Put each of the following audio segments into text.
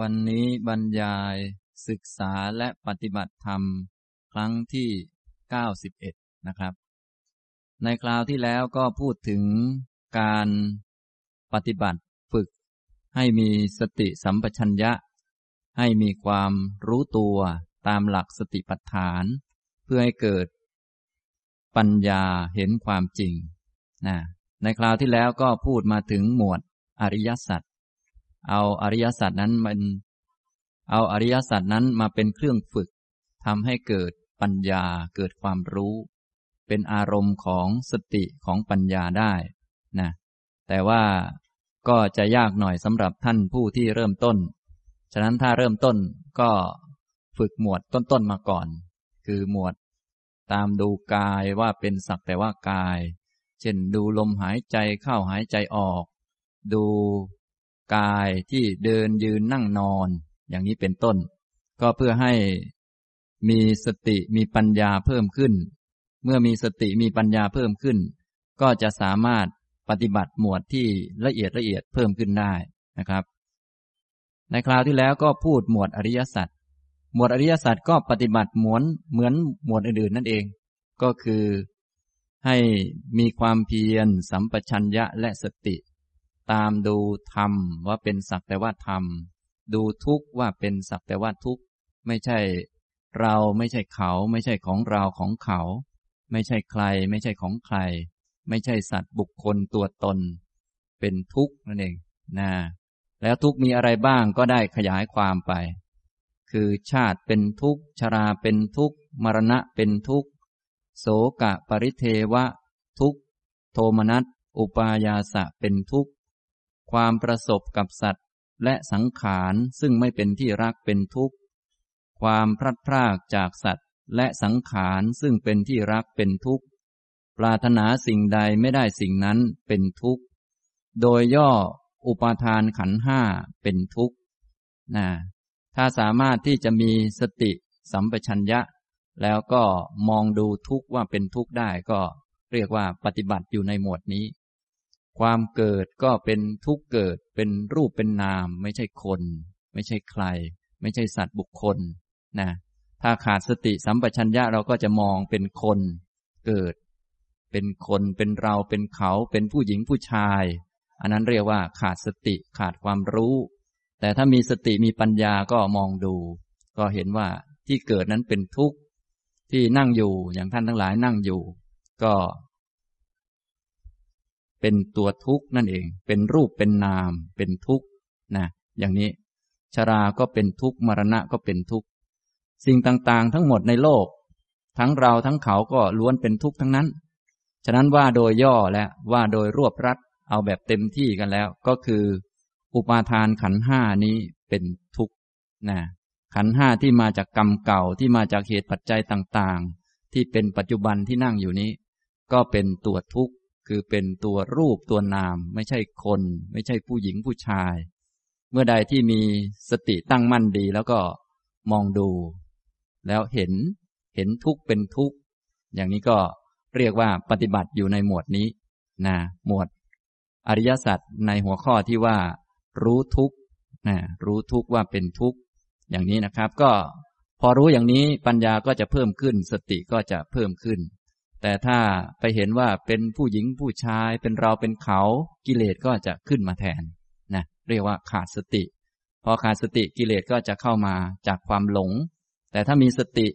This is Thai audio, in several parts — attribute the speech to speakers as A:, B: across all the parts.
A: วันนี้บรรยายศึกษาและปฏิบัติธรรม ครั้งที่ 91 นะครับ ในคราวที่แล้วก็พูดถึงการปฏิบัติฝึก ให้มีสติสัมปชัญญะ ให้มีความรู้ตัวตามหลักสติปัฏฐาน เพื่อให้เกิด ปัญญาเห็นความจริงนะในคราวที่แล้วก็พูดมาถึงหมวดอริยสัจ เอาอริยสัจนั้นมัน เอาอริยสัจนั้นมาเป็นเครื่องฝึกทำให้เกิดปัญญาเกิดความรู้ เป็นอารมณ์ของสติของปัญญาได้นะแต่ว่าก็จะยากหน่อยสำหรับท่านผู้ที่เริ่มต้น ฉะนั้นถ้าเริ่มต้นก็ฝึกหมวดต้นๆมาก่อน คือหมวด ตามดูกายว่าเป็นสักแต่ว่ากาย เช่นดูลมหายใจเข้าหายใจออก ดู กายที่เดินยืนนั่งนอน อย่างนี้เป็นต้น ก็เพื่อให้มีสติมีปัญญาเพิ่มขึ้น เมื่อมีสติมีปัญญาเพิ่มขึ้น ก็จะสามารถปฏิบัติหมวดที่ละเอียดละเอียดเพิ่มขึ้นได้นะครับ ในคราวที่แล้วก็พูดหมวดอริยสัจหมวดอริยสัจก็ปฏิบัติหมือนเหมือนหมวดอื่นๆนั่นเอง ก็คือให้มีความเพียรสัมปชัญญะและสติ ตามดูธรรมว่าเป็นสักแต่ว่าธรรม ดูทุกว่าเป็นสักแต่ว่าทุกไม่ใช่ เราไม่ใช่เขา ไม่ใช่ของเราของเขา ไม่ใช่ใคร ไม่ใช่ของใคร ไม่ใช่สัตว์บุคคลตัวตน เป็นทุกข์นั่นเองนะแล้วทุกมีอะไรบ้างก็ได้ขยายความไป คือชาติเป็นทุกข์ชราเป็นทุกข์มรณะเป็นทุกข์โสกะปริเทวะ ทุกข์โทมนัสอุปายาสะเป็นทุกข์ ความประสบกับสัตว์และสังขารซึ่งไม่เป็นที่รักเป็นทุกข์ ความพลัดพรากจากสัตว์และสังขารซึ่งเป็นที่รักเป็นทุกข์ ปรารถนาสิ่งใดไม่ได้สิ่งนั้นเป็นทุกข์ โดยย่ออุปาทานขันห้าเป็นทุกข์นะถ้าสามารถที่จะมีสติสัมปชัญญะ แล้วก็มองดูทุกข์ว่าเป็นทุกข์ได้ก็เรียกว่าปฏิบัติอยู่ในหมวดนี้ ความเกิดก็เป็นทุกเกิดเป็นรูปเป็นนาม ไม่ใช่คน ไม่ใช่ใคร ไม่ใช่สัตว์บุคคลนะถ้าขาดสติสัมปชัญญะเราก็จะมองเป็นคน เกิด เป็นคนเป็นเราเป็นเขาเป็นผู้หญิงผู้ชาย อันนั้นเรียกว่าขาดสติขาดความรู้ แต่ถ้ามีสติมีปัญญาก็มองดู ก็เห็นว่าที่เกิดนั้นเป็นทุกข์ที่นั่งอยู่อย่างท่านทั้งหลายนั่งอยู่ ก็ เป็นตัวทุกข์นั่นเอง เป็นรูปเป็นนาม เป็นทุกข์นะอย่างนี้ ชราก็เป็นทุกข์มรณะก็เป็นทุกข์สิ่งต่างๆ ทั้งหมดในโลก ทั้งเราทั้งเขาก็ล้วนเป็นทุกข์ทั้งนั้น ฉะนั้นว่าโดยย่อและว่าโดยรวบรัดเอาแบบเต็มที่กันแล้ว ก็คือ อุปาทานขันห้านี้เป็นทุกข์นะขันห้าที่มาจากกรรมเก่าที่มาจากเหตุปัจจัยต่างๆ ที่เป็นปัจจุบันที่นั่งอยู่นี้ ก็เป็นตัวทุกข์ คือเป็นตัวรูปตัวนาม ไม่ใช่คน ไม่ใช่ผู้หญิงผู้ชาย เมื่อใดที่มีสติตั้งมั่นดีแล้วก็มองดู แล้วเห็นเห็นทุกเป็นทุกอย่างนี้ก็เรียกว่าปฏิบัติอยู่ในหมวดนี้นะหมวดอริยสัจในหัวข้อที่ว่า รู้ทุกนะรู้ทุกว่าเป็นทุกอย่างนี้นะครับ ก็พอรู้อย่างนี้ปัญญาก็จะเพิ่มขึ้น สติก็จะเพิ่มขึ้น แต่ถ้าไปเห็นว่าเป็นผู้หญิงผู้ชายเป็นเราเป็นเขากิเลสก็จะขึ้นมาแทนนะเรียกว่าขาดสติ พอขาดสติกิเลสก็จะเข้ามาจากความหลง แต่ถ้ามีสติ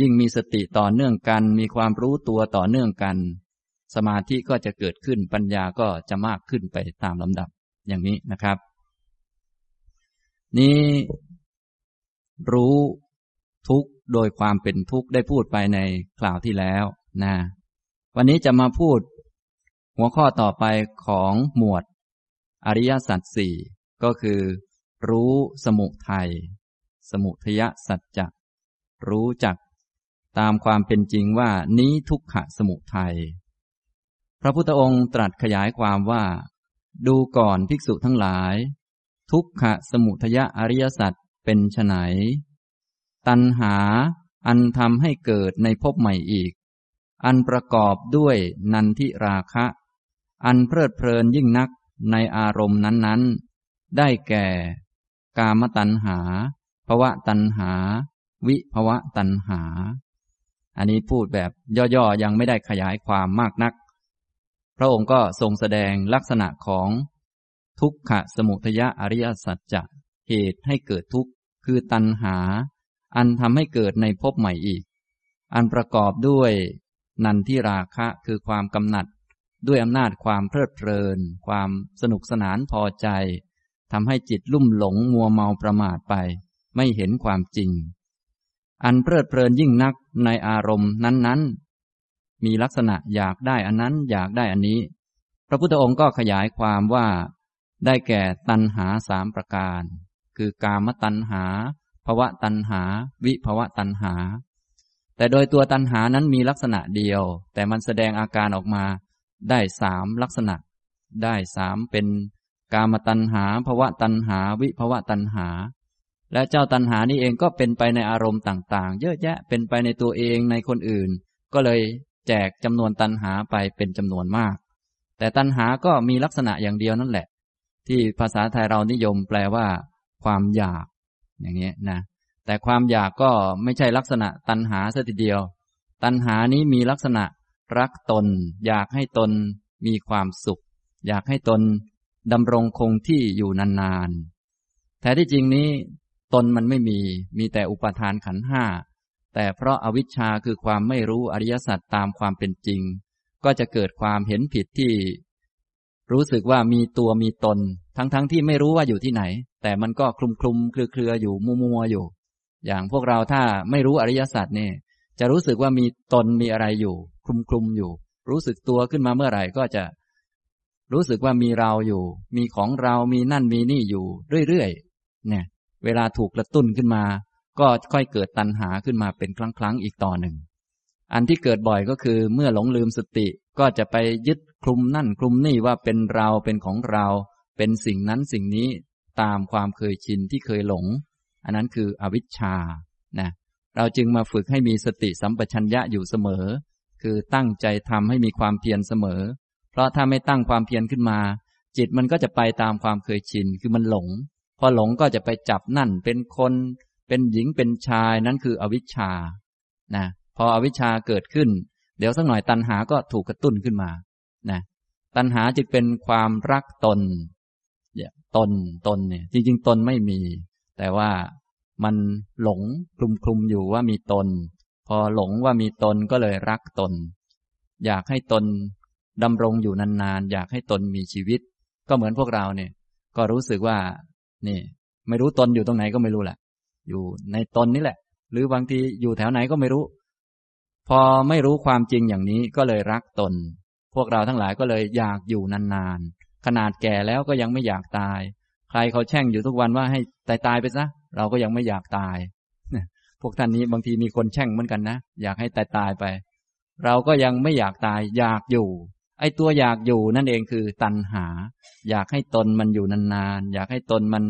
A: ยิ่งมีสติต่อเนื่องกัน มีความรู้ตัวต่อเนื่องกัน สมาธิก็จะเกิดขึ้นปัญญาก็จะมากขึ้นไปตามลำดับอย่างนี้นะครับ นี้รู้ทุกโดยความเป็นทุกข์ได้พูดไปในคราวที่แล้ว นะวันนี้จะมาพูด หัวข้อต่อไปของหมวด อริยสัจสี่ก็คือ รู้สมุทัยสมุทยสัจจะรู้จัก ตามความเป็นจริงว่านี้ทุกขะสมุทัยพระพุทธองค์ตรัสขยายความว่า ดูก่อนภิกษุทั้งหลาย ทุกขะสมุทยอริยสัจเป็นไฉนตัณหาอันทำให้เกิดในภพใหม่อีก อันประกอบด้วยนันทิราคะ อันเพลิดเพลินยิ่งนักในอารมณ์นั้น ๆ ได้แก่ กามตัณหาภวะตัณหา วิภวะตัณหา อันนี้พูดแบบย่อๆ ยังไม่ได้ขยายความมากนัก พระองค์ก็ทรงแสดงลักษณะของทุกขะสมุทยะอริยสัจจะเหตุให้เกิดทุกข์คือตัณหา อันทำให้เกิดในภพใหม่อีก อันประกอบด้วย นันทิราคะคือความกำหนัด ด้วยอำนาจความเพลิดเพลิน ความสนุกสนานพอใจทำให้จิตลุ่มหลงมัวเมาประมาทไป ไม่เห็นความจริง อันเพลิดเพลินยิ่งนักในอารมณ์นั้นๆ มีลักษณะอยากได้อันนั้นอยากได้อันนี้ พระพุทธองค์ก็ขยายความว่า ได้แก่ตัณหาสามประการ คือกามตัณหาภวะตัณหา วิภวะตัณหา แต่โดยตัวตัณหานั้นมีลักษณะเดียว แต่มันแสดงอาการออกมาได้สามลักษณะ ได้สามเป็นกามตัณหาภวะตัณหา วิภวะตัณหา และเจ้าตัณหานี้เองก็เป็นไปในอารมณ์ต่างๆ เยอะแยะเป็นไปในตัวเองในคนอื่น ก็เลยแจกจำนวนตัณหาไปเป็นจำนวนมาก แต่ตัณหาก็มีลักษณะอย่างเดียวนั่นแหละ ที่ภาษาไทยเรานิยมแปลว่า ความอยาก อย่างนี้นะ แต่ความอยากก็ไม่ใช่ลักษณะตัณหาสัทีเดียว ตัณหานี้มีลักษณะรักตน อยากให้ตนมีความสุข อยากให้ตนดำรงคงที่อยู่นานๆแท้ที่จริงนี้ ตนมันไม่มี มีแต่อุปทานขันห้า แต่เพราะอาวิชชาคือความไม่รู้อริยสัจตามความเป็นจริง ก็จะเกิดความเห็นผิดที่ รู้สึกว่ามีตัวมีตน ทั้งๆทที่ไม่รู้ว่าอยู่ที่ไหน แต่มันก็คลุมคลุมเครือเครืออยู่มัวมัวอยู่ อย่างพวกเราถ้าไม่รู้อริยสัจเนี่ยจะรู้สึกว่ามีตนมีอะไรอยู่ คลุมคลุมอยู่ รู้สึกตัวขึ้นมาเมื่อไหร่ก็จะรู้สึกว่ามีเราอยู่ มีของเรามีนั่นมีนี่อยู่เรื่อยๆเนี่ย เวลาถูกกระตุ้นขึ้นมา ก็ค่อยเกิดตัณหาขึ้นมาเป็นครั้งๆอีกต่อหนึ่ง อันที่เกิดบ่อยก็คือ เมื่อหลงลืมสติก็จะไปยึดคลุมนั่นคลุมนี่ว่าเป็นเราเป็นของเรา เป็นสิ่งนั้นสิ่งนี้ตามความเคยชินที่เคยหลง อันนั้นคืออวิชชานะเราจึงมาฝึกให้มีสติสัมปชัญญะอยู่เสมอ คือตั้งใจทำให้มีความเพียรเสมอ เพราะถ้าไม่ตั้งความเพียรขึ้นมา จิตมันก็จะไปตามความเคยชิน คือมันหลง พอหลงก็จะไปจับนั่นเป็นคน เป็นหญิงเป็นชายนั่นคืออวิชชา นะ พออวิชชาเกิดขึ้น เดี๋ยวสักหน่อยตัณหาก็ถูกกระตุ้นขึ้นมา นะ ตัณหาจึงเป็นความรักตน ตน ตนเนี่ย จริง ๆ ตนไม่มี แต่ว่ามันหลงคลุมคลุมอยู่ว่ามีตน พอหลงว่ามีตนก็เลยรักตน อยากให้ตนดำรงอยู่นานๆ อยากให้ตนมีชีวิต ก็เหมือนพวกเราเนี่ย ก็รู้สึกว่า นี่ ไม่รู้ตนอยู่ตรงไหนก็ไม่รู้แหละ อยู่ในตนนี่แหละ หรือบางทีอยู่แถวไหนก็ไม่รู้ พอไม่รู้ความจริงอย่างนี้ก็เลยรักตน พวกเราทั้งหลายก็เลยอยากอยู่นานๆ ขนาดแก่แล้วก็ยังไม่อยากตาย ใครเขาแช่งอยู่ทุกวันว่าให้ตายตายไปซะเราก็ยังไม่อยากตายพวกท่านนี้บางทีมีคนแช่งเหมือนกันนะอยากให้ตายตายไป เราก็ยังไม่อยากตาย อยากอยู่ ไอ้ตัวอยากอยู่นั่นเองคือตัณหา อยากให้ตนมันอยู่นานๆอยากให้ตนมัน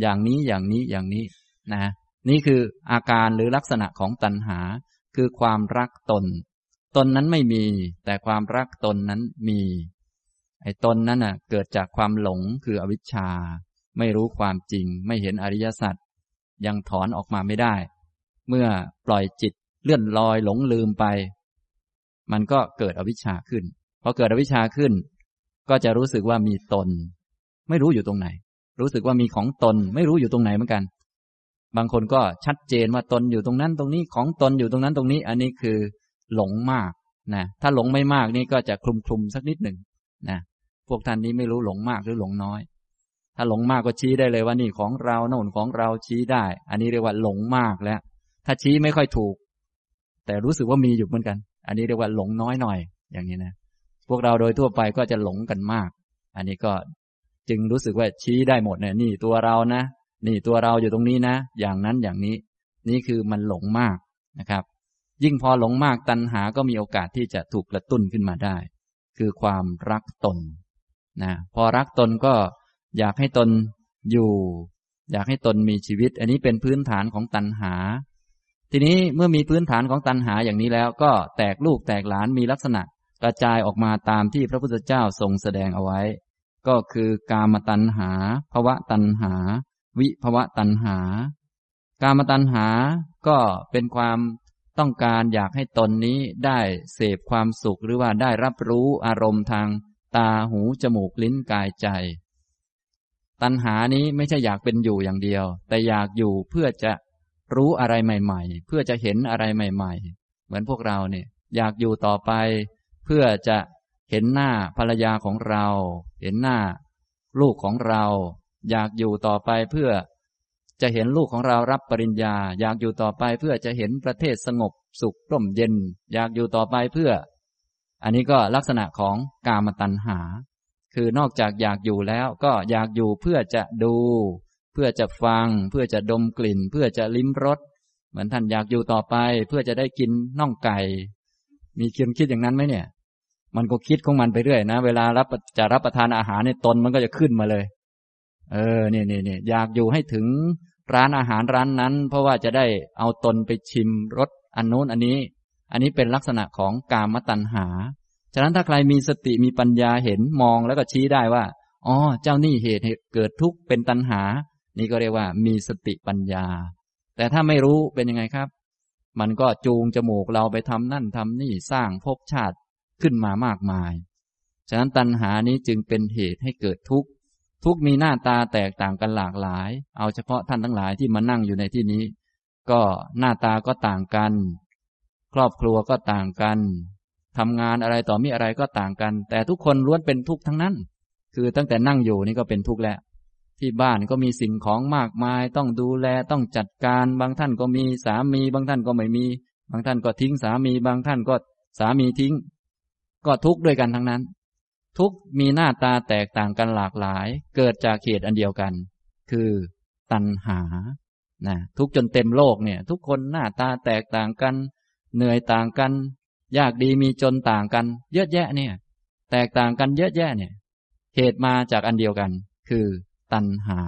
A: อย่างนี้อย่างนี้อย่างนี้นะ นี่คืออาการหรือลักษณะของตัณหา คือความรักตน ตนนั้นไม่มี แต่ความรักตนนั้นมี ไอ้ตนนั้นน่ะ เกิดจากความหลงคืออวิชชา ไม่รู้ความจริง ไม่เห็นอริยสัจยังถอนออกมาไม่ได้ เมื่อปล่อยจิตเลื่อนลอยหลงลืมไป มันก็เกิดอวิชชาขึ้นพอเกิดอวิชชาขึ้น ก็จะรู้สึกว่ามีตน ไม่รู้อยู่ตรงไหน รู้สึกว่ามีของตน ไม่รู้อยู่ตรงไหนเหมือนกัน บางคนก็ชัดเจนว่าตนอยู่ตรงนั้นตรงนี้ของตนอยู่ตรงนั้นตรงนี้ อันนี้คือหลงมากนะถ้าหลงไม่มากนี่ก็จะคลุมคลุมสักนิดหนึ่งนะ พวกท่านนี้ไม่รู้หลงมากหรือหลงน้อย ถ้าหลงมากก็ชี้ได้เลยว่านี่ของเราโน่นของเราชี้ได้ อันนี้เรียกว่าหลงมากแล้ว ถ้าชี้ไม่ค่อยถูก แต่รู้สึกว่ามีอยู่เหมือนกัน อันนี้เรียกว่าหลงน้อยหน่อย อย่างนี้นะ พวกเราโดยทั่วไปก็จะหลงกันมาก อันนี้ก็จึงรู้สึกว่าชี้ได้หมดเนี่ยนี่ตัวเรานะ นี่ตัวเราอยู่ตรงนี้นะ อย่างนั้นอย่างนี้ นี่คือมันหลงมากนะครับ ยิ่งพอหลงมากตัณหาก็มีโอกาสที่จะถูกกระตุ้นขึ้นมาได้ คือความรักตน นะพอรักตนก็อยากให้ตนอยู่ อยากให้ตนมีชีวิต อันนี้เป็นพื้นฐานของตัณหา ทีนี้เมื่อมีพื้นฐานของตัณหาอย่างนี้แล้วก็แตกลูกแตกหลานมีลักษณะ กระจายออกมาตามที่พระพุทธเจ้าทรงแสดงเอาไว้ ก็คือกามตัณหาภวะตัณหา วิภวะตัณหา กามตัณหาก็เป็นความต้องการอยากให้ตนนี้ได้เสพความสุขหรือว่าได้รับรู้อารมณ์ทาง ตาหูจมูกลิ้นกายใจ ตัณหานี้ไม่ใช่อยากเป็นอยู่อย่างเดียว แต่อยากอยู่เพื่อจะรู้อะไรใหม่ ๆ เพื่อจะเห็นอะไรใหม่ ๆ เหมือนพวกเราเนี่ย อยากอยู่ต่อไป เพื่อจะเห็นหน้าภรรยาของเรา เห็นหน้า ลูกของเรา อยากอยู่ต่อไปเพื่อ จะเห็นลูกของเรารับปริญญา อยากอยู่ต่อไปเพื่อจะเห็นประเทศสงบสุขร่มเย็น อยากอยู่ต่อไปเพื่อ อันนี้ก็ลักษณะของกามตัณหา คือนอกจากอยากอยู่แล้วก็อยากอยู่เพื่อจะดู เพื่อจะฟัง เพื่อจะดมกลิ่น เพื่อจะลิ้มรสเหมือนท่านอยากอยู่ต่อไป เพื่อจะได้กินน่องไก่ มีคิดคิดอย่างนั้นไหมเนี่ย มันก็คิดของมันไปเรื่อยนะ เวลารับจะรับประทานอาหารในตนมันก็จะขึ้นมาเลย เออเนี่ยเนี่ยเนี่ยอยากอยู่ให้ถึงร้านอาหารร้านนั้น เพราะว่าจะได้เอาตนไปชิมรสอันโน้นอันนี้ อันนี้เป็นลักษณะของกามตัณหา ฉะนั้นถ้าใครมีสติมีปัญญาเห็นมองแล้วก็ชี้ได้ว่าอ๋อเจ้านี่เหตุเกิดทุกข์เป็นตัณหา นี่ก็เรียกว่ามีสติปัญญา แต่ถ้าไม่รู้เป็นยังไงครับ มันก็จูงจมูกเราไปทำนั่นทำนี่สร้างภพชาติขึ้นมามากมาย ฉะนั้นตัณหานี้จึงเป็นเหตุให้เกิดทุกข์ทุกมีหน้าตาแตกต่างกันหลากหลาย เอาเฉพาะท่านทั้งหลายที่มานั่งอยู่ในที่นี้ ก็หน้าตาก็ต่างกัน ครอบครัวก็ต่างกันทำงานอะไรต่อมีอะไรก็ต่างกัน แต่ทุกคนล้วนเป็นทุกข์ทั้งนั้น คือตั้งแต่นั่งอยู่นี่ก็เป็นทุกข์แล้ว ที่บ้านก็มีสิ่งของมากมาย ต้องดูแลต้องจัดการ บางท่านก็มีสามี บางท่านก็ไม่มี บางท่านก็ทิ้งสามี บางท่านก็สามีทิ้ง ก็ทุกข์ด้วยกันทั้งนั้น ทุกมีหน้าตาแตกต่างกันหลากหลาย เกิดจากเหตุอันเดียวกัน คือตัณหานะทุกจนเต็มโลกเนี่ย ทุกคนหน้าตาแตกต่างกัน เหนื่อยต่างกัน ยากดีมีจนต่างกัน เยอะแยะเนี่ย แตกต่างกันเยอะแยะเนี่ย เหตุมาจากอันเดียวกัน คือ ตัณหา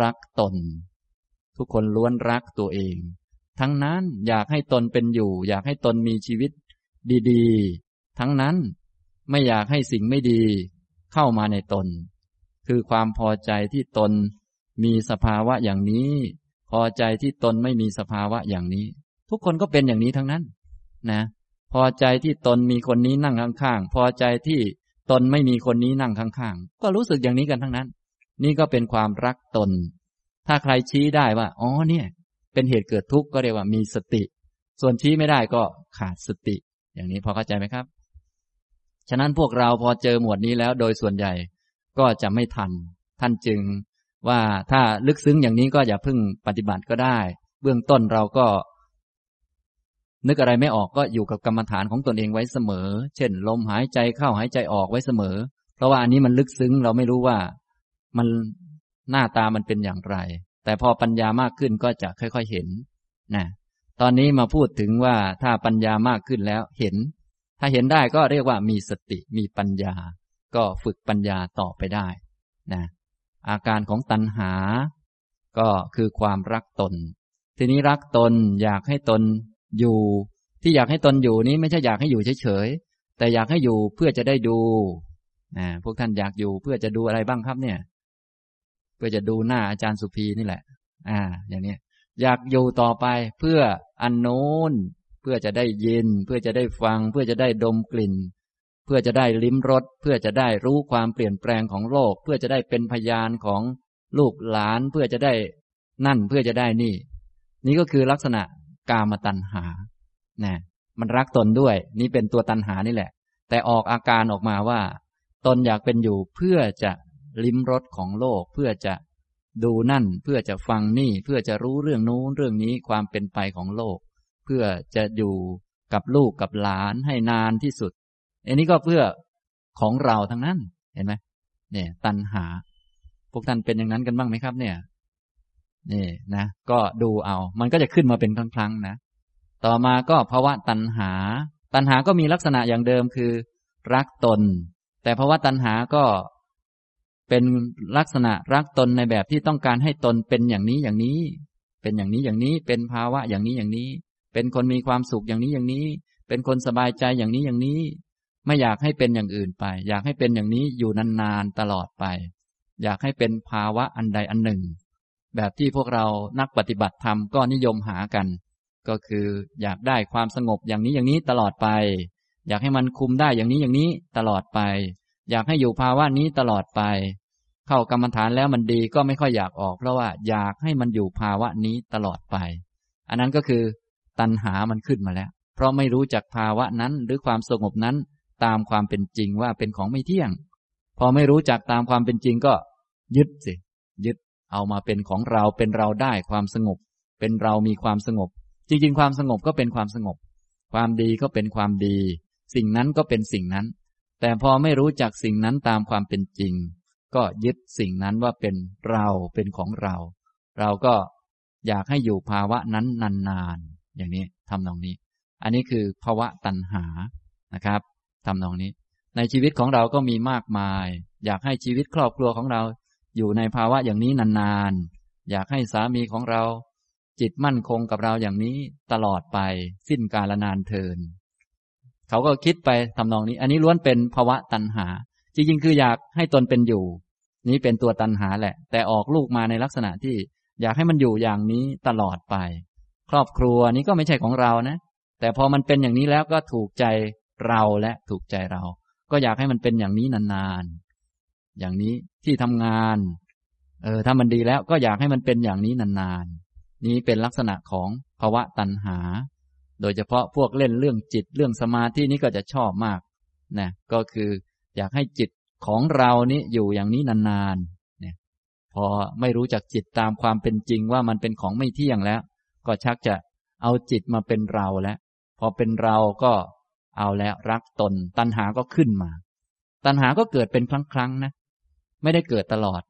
A: รักตน ทุกคนล้วนรักตัวเอง ทั้งนั้นอยากให้ตนเป็นอยู่ อยากให้ตนมีชีวิต ดีๆ ทั้งนั้นไม่อยากให้สิ่งไม่ดี เข้ามาในตน คือความพอใจที่ตนมีสภาวะอย่างนี้ พอใจที่ตนไม่มีสภาวะอย่างนี้ ทุกคนก็เป็นอย่างนี้ทั้งนั้น นะ พอใจที่ตนมีคนนี้นั่งข้างๆ พอใจที่ตนไม่มีคนนี้นั่งข้างๆ ก็รู้สึกอย่างนี้กันทั้งนั้น นี่ก็เป็นความรักตน ถ้าใครชี้ได้ว่า อ๋อ เนี่ย เป็นเหตุเกิดทุกข์ก็เรียกว่ามีสติ ส่วนชี้ไม่ได้ก็ขาดสติ อย่างนี้พอเข้าใจไหมครับ ฉะนั้นพวกเราพอเจอหมวดนี้แล้วโดยส่วนใหญ่ก็จะไม่ทัน ท่านจึงว่าถ้าลึกซึ้งอย่างนี้ก็อย่าพึ่งปฏิบัติก็ได้ เบื้องต้นเราก็ นึกอะไรไม่ออกก็อยู่กับกรรมฐานของตนเองไว้เสมอ เช่น ลมหายใจเข้าหายใจออกไว้เสมอ เพราะว่าอันนี้มันลึกซึ้งเราไม่รู้ว่ามันหน้าตามันเป็นอย่างไร แต่พอปัญญามากขึ้นก็จะค่อย ๆเห็นนะตอนนี้มาพูดถึงว่าถ้าปัญญามากขึ้นแล้วเห็น ถ้าเห็นได้ก็เรียกว่ามีสติมีปัญญา ก็ฝึกปัญญาต่อไปได้นะอาการของตัณหา ก็คือความรักตน ทีนี้รักตนอยากให้ตน อยู่ ที่อยากให้ตนอยู่นี้ไม่ใช่อยากให้อยู่เฉยๆแต่อยากให้อยู่เพื่อจะได้ดูนะพวกท่านอยากอยู่เพื่อจะดูอะไรบ้างครับเนี่ย เพื่อจะดูหน้าอาจารย์สุภีนี่แหละ อ่า อย่างนี้อยากอยู่ต่อไปเพื่ออันโน้นเพื่อจะได้ยิน เพื่อจะได้ฟัง เพื่อจะได้ดมกลิ่น เพื่อจะได้ลิ้มรสเพื่อจะได้รู้ความเปลี่ยนแปลงของโลก เพื่อจะได้เป็นพยานของลูกหลาน เพื่อจะได้นั่นเพื่อจะได้นี่ นี่ก็คือลักษณะ กามตัณหานะมันรักตนด้วย นี่เป็นตัวตัณหานี่แหละ แต่ออกอาการออกมาว่า ตนอยากเป็นอยู่เพื่อจะลิ้มรสของโลก เพื่อจะดูนั่น เพื่อจะฟังนี่ เพื่อจะรู้เรื่องนู้นเรื่องนี้ความเป็นไปของโลก เพื่อจะอยู่กับลูกกับหลานให้นานที่สุด อันนี้ก็เพื่อของเราทั้งนั้น เห็นไหมเนี่ย ตัณหา พวกท่านเป็นอย่างนั้นกันบ้างไหมครับ เนี่ย นี่นะ ก็ดูเอา มันก็จะขึ้นมาเป็นครั้งๆนะ ต่อมาก็ภาวะตัณหา ตัณหาก็มีลักษณะอย่างเดิมคือ รักตน แต่ภาวะตัณหาก็เป็นลักษณะรักตนในแบบที่ต้องการให้ตนเป็นอย่างนี้อย่างนี้ เป็นอย่างนี้อย่างนี้ เป็นภาวะอย่างนี้อย่างนี้ เป็นคนมีความสุขอย่างนี้อย่างนี้ เป็นคนสบายใจอย่างนี้อย่างนี้ ไม่อยากให้เป็นอย่างอื่นไป อยากให้เป็นอย่างนี้อยู่นานๆตลอดไป อยากให้เป็นภาวะอันใดอันหนึ่ง แบบที่พวกเรานักปฏิบัติธรรมก็นิยมหากัน ก็คืออยากได้ความสงบอย่างนี้อย่างนี้ตลอดไป อยากให้มันคุมได้อย่างนี้อย่างนี้ตลอดไป อยากให้อยู่ภาวะนี้ตลอดไป เข้ากรรมฐานแล้วมันดีก็ไม่ค่อยอยากออก เพราะว่าอยากให้มันอยู่ภาวะนี้ตลอดไป อันนั้นก็คือ ตัณหามันขึ้นมาแล้ว เพราะไม่รู้จักภาวะนั้นหรือความสงบนั้นตามความเป็นจริงว่าเป็นของไม่เที่ยง พอไม่รู้จักตามความเป็นจริงก็ ยึดสิ ยึด เอามาเป็นของเราเป็นเราได้ความสงบ เป็นเรามีความสงบ จริงๆ ความสงบก็เป็นความสงบ ความดีก็เป็นความดี สิ่งนั้นก็เป็นสิ่งนั้น แต่พอไม่รู้จักสิ่งนั้นตามความเป็นจริง ก็ยึดสิ่งนั้นว่าเป็นเราเป็นของเรา เราก็อยากให้อยู่ภาวะนั้นนานๆอย่างนี้ทำนองนี้ อันนี้คือภาวะตัณหานะครับทำนองนี้ ในชีวิตของเราก็มีมากมาย อยากให้ชีวิตครอบครัวของเรา อยู่ในภาวะอย่างนี้นานๆ อยากให้สามีของเรา จิตมั่นคงกับเราอย่างนี้ตลอดไป สิ้นกาลนานเทิน เขาก็คิดไปทำนองนี้ อันนี้ล้วนเป็นภาวะตัณหา จริงๆ คืออยากให้ตนเป็นอยู่ นี้เป็นตัวตัณหาแหละ แต่ออกลูกมาในลักษณะที่อยากให้มันอยู่อย่างนี้ตลอดไป ครอบครัวนี้ก็ไม่ใช่ของเรานะ แต่พอมันเป็นอย่างนี้แล้วก็ถูกใจเราและถูกใจเรา ก็อยากให้มันเป็นอย่างนี้นานๆ อย่างนี้ ที่ทำงาน เออถ้ามันดีแล้วก็อยากให้มันเป็นอย่างนี้นานๆ นี้เป็นลักษณะของภาวะตัณหา โดยเฉพาะพวกเล่นเรื่องจิตเรื่องสมาธินี้ก็จะชอบมากนะก็คืออยากให้จิตของเรานี้อยู่อย่างนี้นานๆเนี่ยพอไม่รู้จักจิตตามความเป็นจริงว่ามันเป็นของไม่เที่ยงแล้ว ก็ชักจะเอาจิตมาเป็นเราแล้ว พอเป็นเราก็เอาแล้วรักตน ตัณหาก็ขึ้นมา ตัณหาก็เกิดเป็นครั้งๆนะ ไม่ได้เกิดตลอด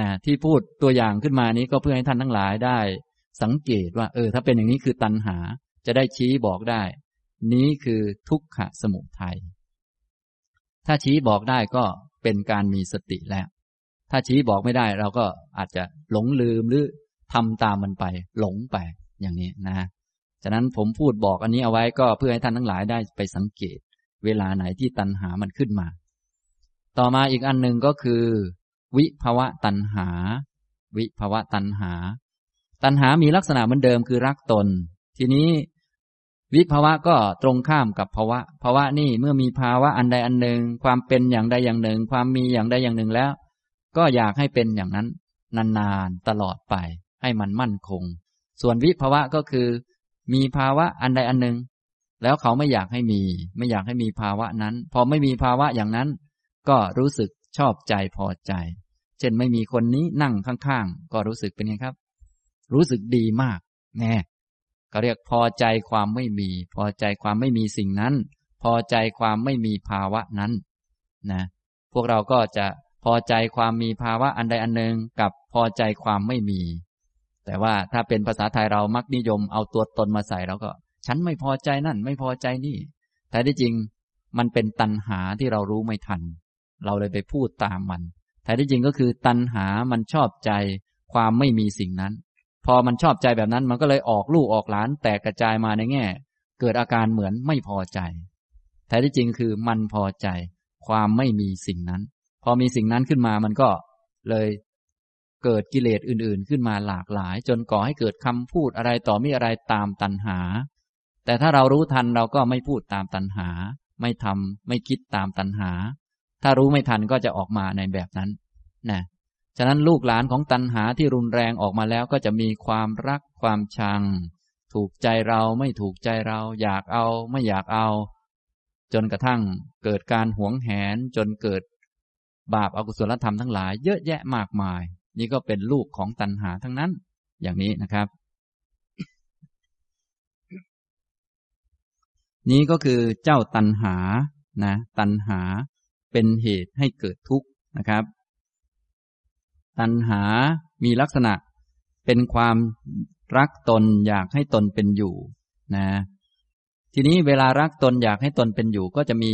A: นะที่พูดตัวอย่างขึ้นมานี้ก็เพื่อให้ท่านทั้งหลายได้ สังเกตว่า เออ ถ้าเป็นอย่างนี้คือตัณหาจะได้ชี้บอกได้ นี้คือทุกขะสมุทัยถ้าชี้บอกได้ก็เป็นการมีสติแล้ว ถ้าชี้บอกไม่ได้เราก็อาจจะหลงลืมหรือทำตามมันไป หลงไปอย่างนี้นะ ฉะนั้นผมพูดบอกอันนี้เอาไว้ก็เพื่อให้ท่านทั้งหลายได้ไปสังเกต เวลาไหนที่ตัณหามันขึ้นมา ต่อมาอีกอันหนึ่งก็คือ วิภวะตัณหา วิภวะตัณหา ตัณหามีลักษณะเหมือนเดิมคือรักตน ทีนี้ วิภวะก็ตรงข้ามกับภาวะ ภาวะนี่เมื่อมีภาวะอันใดอันหนึ่ง ความเป็นอย่างใดอย่างหนึ่ง ความมีอย่างใดอย่างหนึ่งแล้ว ก็อยากให้เป็นอย่างนั้น นานๆตลอดไป ให้มันมั่นคง ส่วนวิภวะก็คือ มีภาวะอันใดอันหนึ่ง แล้วเขาไม่อยากให้มี ไม่อยากให้มีภาวะนั้น พอไม่มีภาวะอย่างนั้น ก็รู้สึกชอบใจพอใจ เช่นไม่มีคนนี้นั่งข้างๆ ก็รู้สึกเป็นไงครับ รู้สึกดีมากแน่เขาเรียกพอใจความไม่มี พอใจความไม่มีสิ่งนั้น พอใจความไม่มีภาวะนั้นนะพวกเราก็จะพอใจความมีภาวะอันใดอันหนึ่งกับพอใจความไม่มี แต่ว่าถ้าเป็นภาษาไทยเรามักนิยมเอาตัวตนมาใส่เราก็ ฉันไม่พอใจนั่น ไม่พอใจนี่ แต่ที่จริงมันเป็นตัณหาที่เรารู้ไม่ทัน เราเลยไปพูดตามมัน แต่ที่จริงก็คือตัณหามันชอบใจความไม่มีสิ่งนั้น พอมันชอบใจแบบนั้นมันก็เลยออกลูกออกหลานแตกกระจายมาในแง่ เกิดอาการเหมือนไม่พอใจแต่ที่จริงคือมันพอใจ ความไม่มีสิ่งนั้น พอมีสิ่งนั้นขึ้นมามันก็เลยเกิดกิเลสอื่น ๆ ขึ้นมาหลากหลาย จนก่อให้เกิดคำพูดอะไรต่อมีอะไรตามตัณหา แต่ถ้าเรารู้ทันเราก็ไม่พูดตามตัณหา ไม่ทำไม่คิดตามตัณหา ถ้ารู้ไม่ทันก็จะออกมาในแบบนั้นนะฉะนั้นลูกหลานของตัณหาที่รุนแรงออกมาแล้วก็จะมีความรักความชัง ถูกใจเราไม่ถูกใจเรา อยากเอาไม่อยากเอา จนกระทั่งเกิดการหวงแหนจนเกิด บาปอากุศลธรรมทั้งหลายเยอะแยะมากมาย นี่ก็เป็นลูกของตัณหาทั้งนั้น อย่างนี้นะครับ นี้ก็คือเจ้าตัณหานะ ตัณหา เป็นเหตุให้เกิดทุกข์นะครับ ตัณหามีลักษณะเป็นความรักตนอยากให้ตนเป็นอยู่นะ ทีนี้เวลารักตนอยากให้ตนเป็นอยู่ ก็จะมี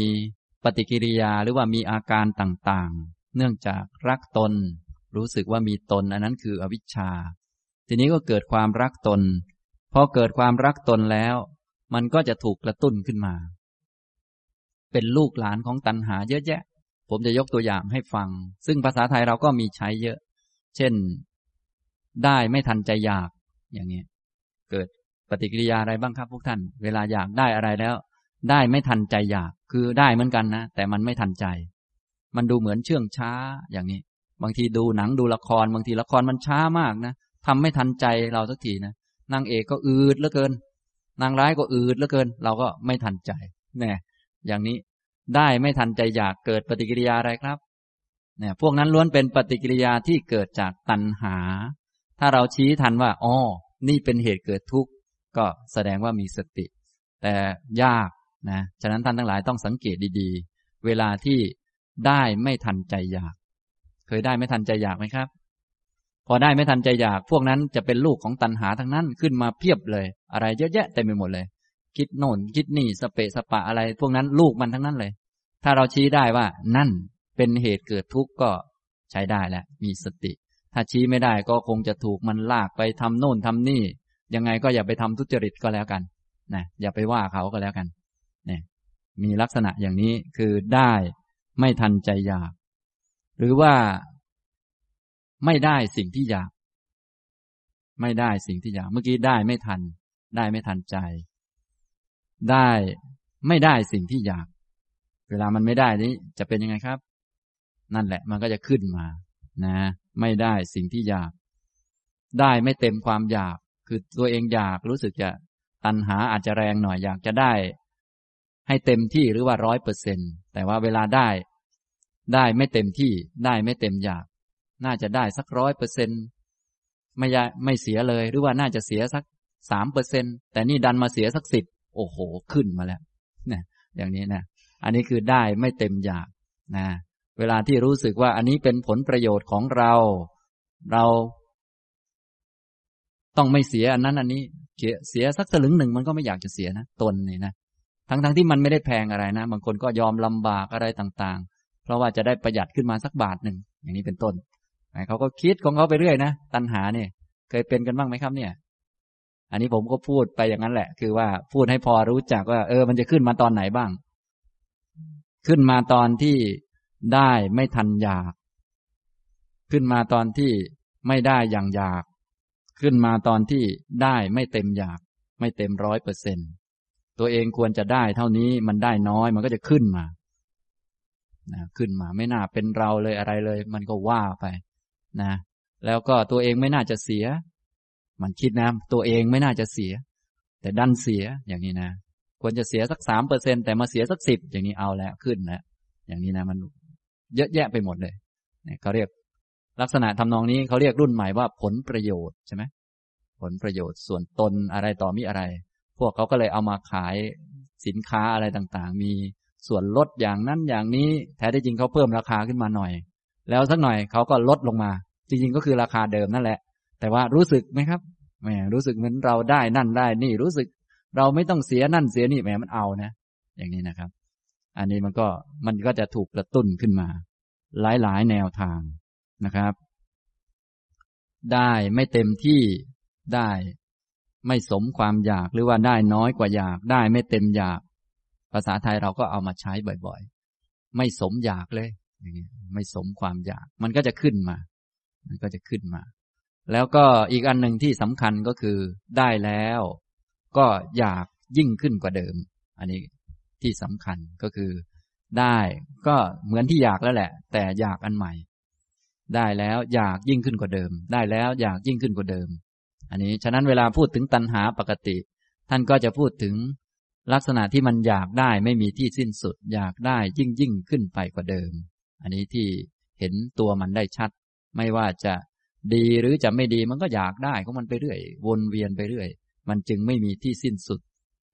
A: ปฏิกิริยาหรือว่ามีอาการต่างๆ เนื่องจากรักตน รู้สึกว่ามีตนอันนั้นคืออวิชชา ทีนี้ก็เกิดความรักตนพอเกิดความรักตนแล้ว มันก็จะถูกกระตุ้นขึ้นมา เป็นลูกหลานของตัณหาเยอะแยะ ผมจะยกตัวอย่างให้ฟัง ซึ่งภาษาไทยเราก็มีใช้เยอะ เช่น ได้ไม่ทันใจอยาก อย่างนี้เกิดปฏิกิริยาอะไรบ้างครับพวกท่าน เวลาอยากได้อะไรแล้ว ได้ไม่ทันใจอยาก คือได้เหมือนกันนะ แต่มันไม่ทันใจ มันดูเหมือนเชื่องช้าอย่างนี้ บางทีดูหนังดูละคร บางทีละครมันช้ามากนะทำไม่ทันใจเราสักทีนะนางเอกก็อืดเหลือเกิน นางร้ายก็อืดเหลือเกิน เราก็ไม่ทันใจแน่อย่างนี้ ได้ไม่ทันใจอยากเกิดปฏิกิริยาอะไรครับเนี่ยพวกนั้นล้วนเป็นปฏิกิริยาที่เกิดจากตัณหา ถ้าเราชี้ทันว่าอ๋อนี่เป็นเหตุเกิดทุกข์ก็แสดงว่ามีสติ แต่ยากนะฉะนั้นท่านทั้งหลายต้องสังเกตดีๆ เวลาที่ได้ไม่ทันใจอยาก เคยได้ไม่ทันใจอยากไหมครับ พอได้ไม่ทันใจอยาก พวกนั้นจะเป็นลูกของตัณหาทั้งนั้นขึ้นมาเพียบเลย อะไรเยอะแยะเต็มไปหมดเลย คิดโน่นคิดนี่สเปะสปะอะไร พวกนั้นลูกมันทั้งนั้นเลย ถ้าเราชี้ได้ว่านั่นเป็นเหตุเกิดทุกข์ก็ใช้ได้แหละมีสติ ถ้าชี้ไม่ได้ก็คงจะถูกมันลากไปทำโน่นทำนี่ ยังไงก็อย่าไปทำทุจริตก็แล้วกันนะอย่าไปว่าเขาก็แล้วกันเนี่ยมีลักษณะอย่างนี้คือได้ไม่ทันใจอยาก หรือว่าไม่ได้สิ่งที่อยาก ไม่ได้สิ่งที่อยาก เมื่อกี้ได้ไม่ทัน ได้ไม่ทันใจ ได้ไม่ได้สิ่งที่อยาก เวลามันไม่ได้นี้จะเป็นยังไงครับ นั่นแหละ มันก็จะขึ้นมา นะ ไม่ได้สิ่งที่อยาก ได้ไม่เต็มความอยาก คือตัวเองอยากรู้สึกจะตัณหาอาจจะแรงหน่อยอยากจะได้ ให้เต็มที่หรือว่าร้อยเปอร์เซ็นแต่ว่าเวลาได้ ได้ไม่เต็มที่ได้ไม่เต็มอยาก น่าจะได้สักร้อยเปอร์เซ็นไม่ไม่เสียเลย หรือว่าน่าจะเสียสักสามเปอร์เซ็นแต่นี่ดันมาเสียสักสิบโอ้โหขึ้นมาแล้วนี่ยอย่างนี้นะ อันนี้คือได้ไม่เต็มอยากนะเวลาที่รู้สึกว่าอันนี้เป็นผลประโยชน์ของเรา เราต้องไม่เสียอันนั้นอันนี้เสียสักสลึงหนึ่งมันก็ไม่อยากจะเสียนะตนนี่นะทั้งๆทที่มันไม่ได้แพงอะไรนะบางคนก็ยอมลำบากอะไรต่างๆ เพราะว่าจะได้ประหยัดขึ้นมาสักบาทหนึ่งอย่างนี้เป็นต้นเขาก็คิดของเขาไปเรื่อยนะตัณหาเนี่ย เคยเป็นกันบ้างไหมครับเนี่ย อันนี้ผมก็พูดไปอย่างนั้นแหละ คือว่าพูดให้พอรู้จักว่า เออมันจะขึ้นมาตอนไหนบ้าง ขึ้นมาตอนที่ได้ไม่ทันอยาก ขึ้นมาตอนที่ไม่ได้อย่างอยาก ขึ้นมาตอนที่ได้ไม่เต็มอยาก ไม่เต็มร้อยเปอร์เซนตัวเองควรจะได้เท่านี้มันได้น้อยมันก็จะขึ้นมานะขึ้นมาไม่น่าเป็นเราเลยอะไรเลย มันก็ว่าไปนะ แล้วก็ตัวเองไม่น่าจะเสีย มันคิดนะ ตัวเองไม่น่าจะเสีย แต่ดันเสียอย่างนี้นะ ควรจะเสียสักสามเปอร์เซ็นแต่มาเสียสักสิบอย่างนี้เอาแล้วขึ้นแล้วอย่างนี้นะมันเยอะแยะไปหมดเลยเขาเรียกลักษณะทำนองนี้เขาเรียกรุ่นใหม่ว่าผลประโยชน์ใช่ไหมผลประโยชน์ส่วนตนอะไรต่อมีอะไร พวกเขาก็เลยเอามาขายสินค้าอะไรต่างๆ มีส่วนลดอย่างนั้นอย่างนี้แท้ที่จริงเขาเพิ่มราคาขึ้นมาหน่อย แล้วสักหน่อยเขาก็ลดลงมา จริงๆก็คือราคาเดิมนั่นแหละ แต่ว่ารู้สึกไหมครับแหมรู้สึกเหมือนเราได้นั่นได้นี่รู้สึก เราไม่ต้องเสียนั่นเสียนี่แหมมันเอานะ อย่างนี้นะครับ อันนี้มันก็มันก็จะถูกกระตุ้นขึ้นมา หลายๆ แนวทางนะครับ ได้ไม่เต็มที่ได้ไม่สมความอยากหรือว่าได้น้อยกว่าอยาก ได้ไม่เต็มอยาก ภาษาไทยเราก็เอามาใช้บ่อยๆ ไม่สมอยากเลยอย่างนี้ไม่สมความอยาก มันก็จะขึ้นมา มันก็จะขึ้นมา แล้วก็อีกอันหนึ่งที่สำคัญก็คือ ได้แล้ว ก็อยากยิ่งขึ้นกว่าเดิม อันนี้ที่สำคัญก็คือ ได้ก็เหมือนที่อยากแล้วแหละ แต่อยากอันใหม่ ได้แล้วอยากยิ่งขึ้นกว่าเดิม ได้แล้วอยากยิ่งขึ้นกว่าเดิม อันนี้ฉะนั้นเวลาพูดถึงตัณหาปกติ ท่านก็จะพูดถึงลักษณะที่มันอยากได้ไม่มีที่สิ้นสุด อยากได้ยิ่งยิ่งขึ้นไปกว่าเดิม อันนี้ที่เห็นตัวมันได้ชัด ไม่ว่าจะดีหรือจะไม่ดีมันก็อยากได้ของมันไปเรื่อย วนเวียนไปเรื่อย มันจึงไม่มีที่สิ้นสุด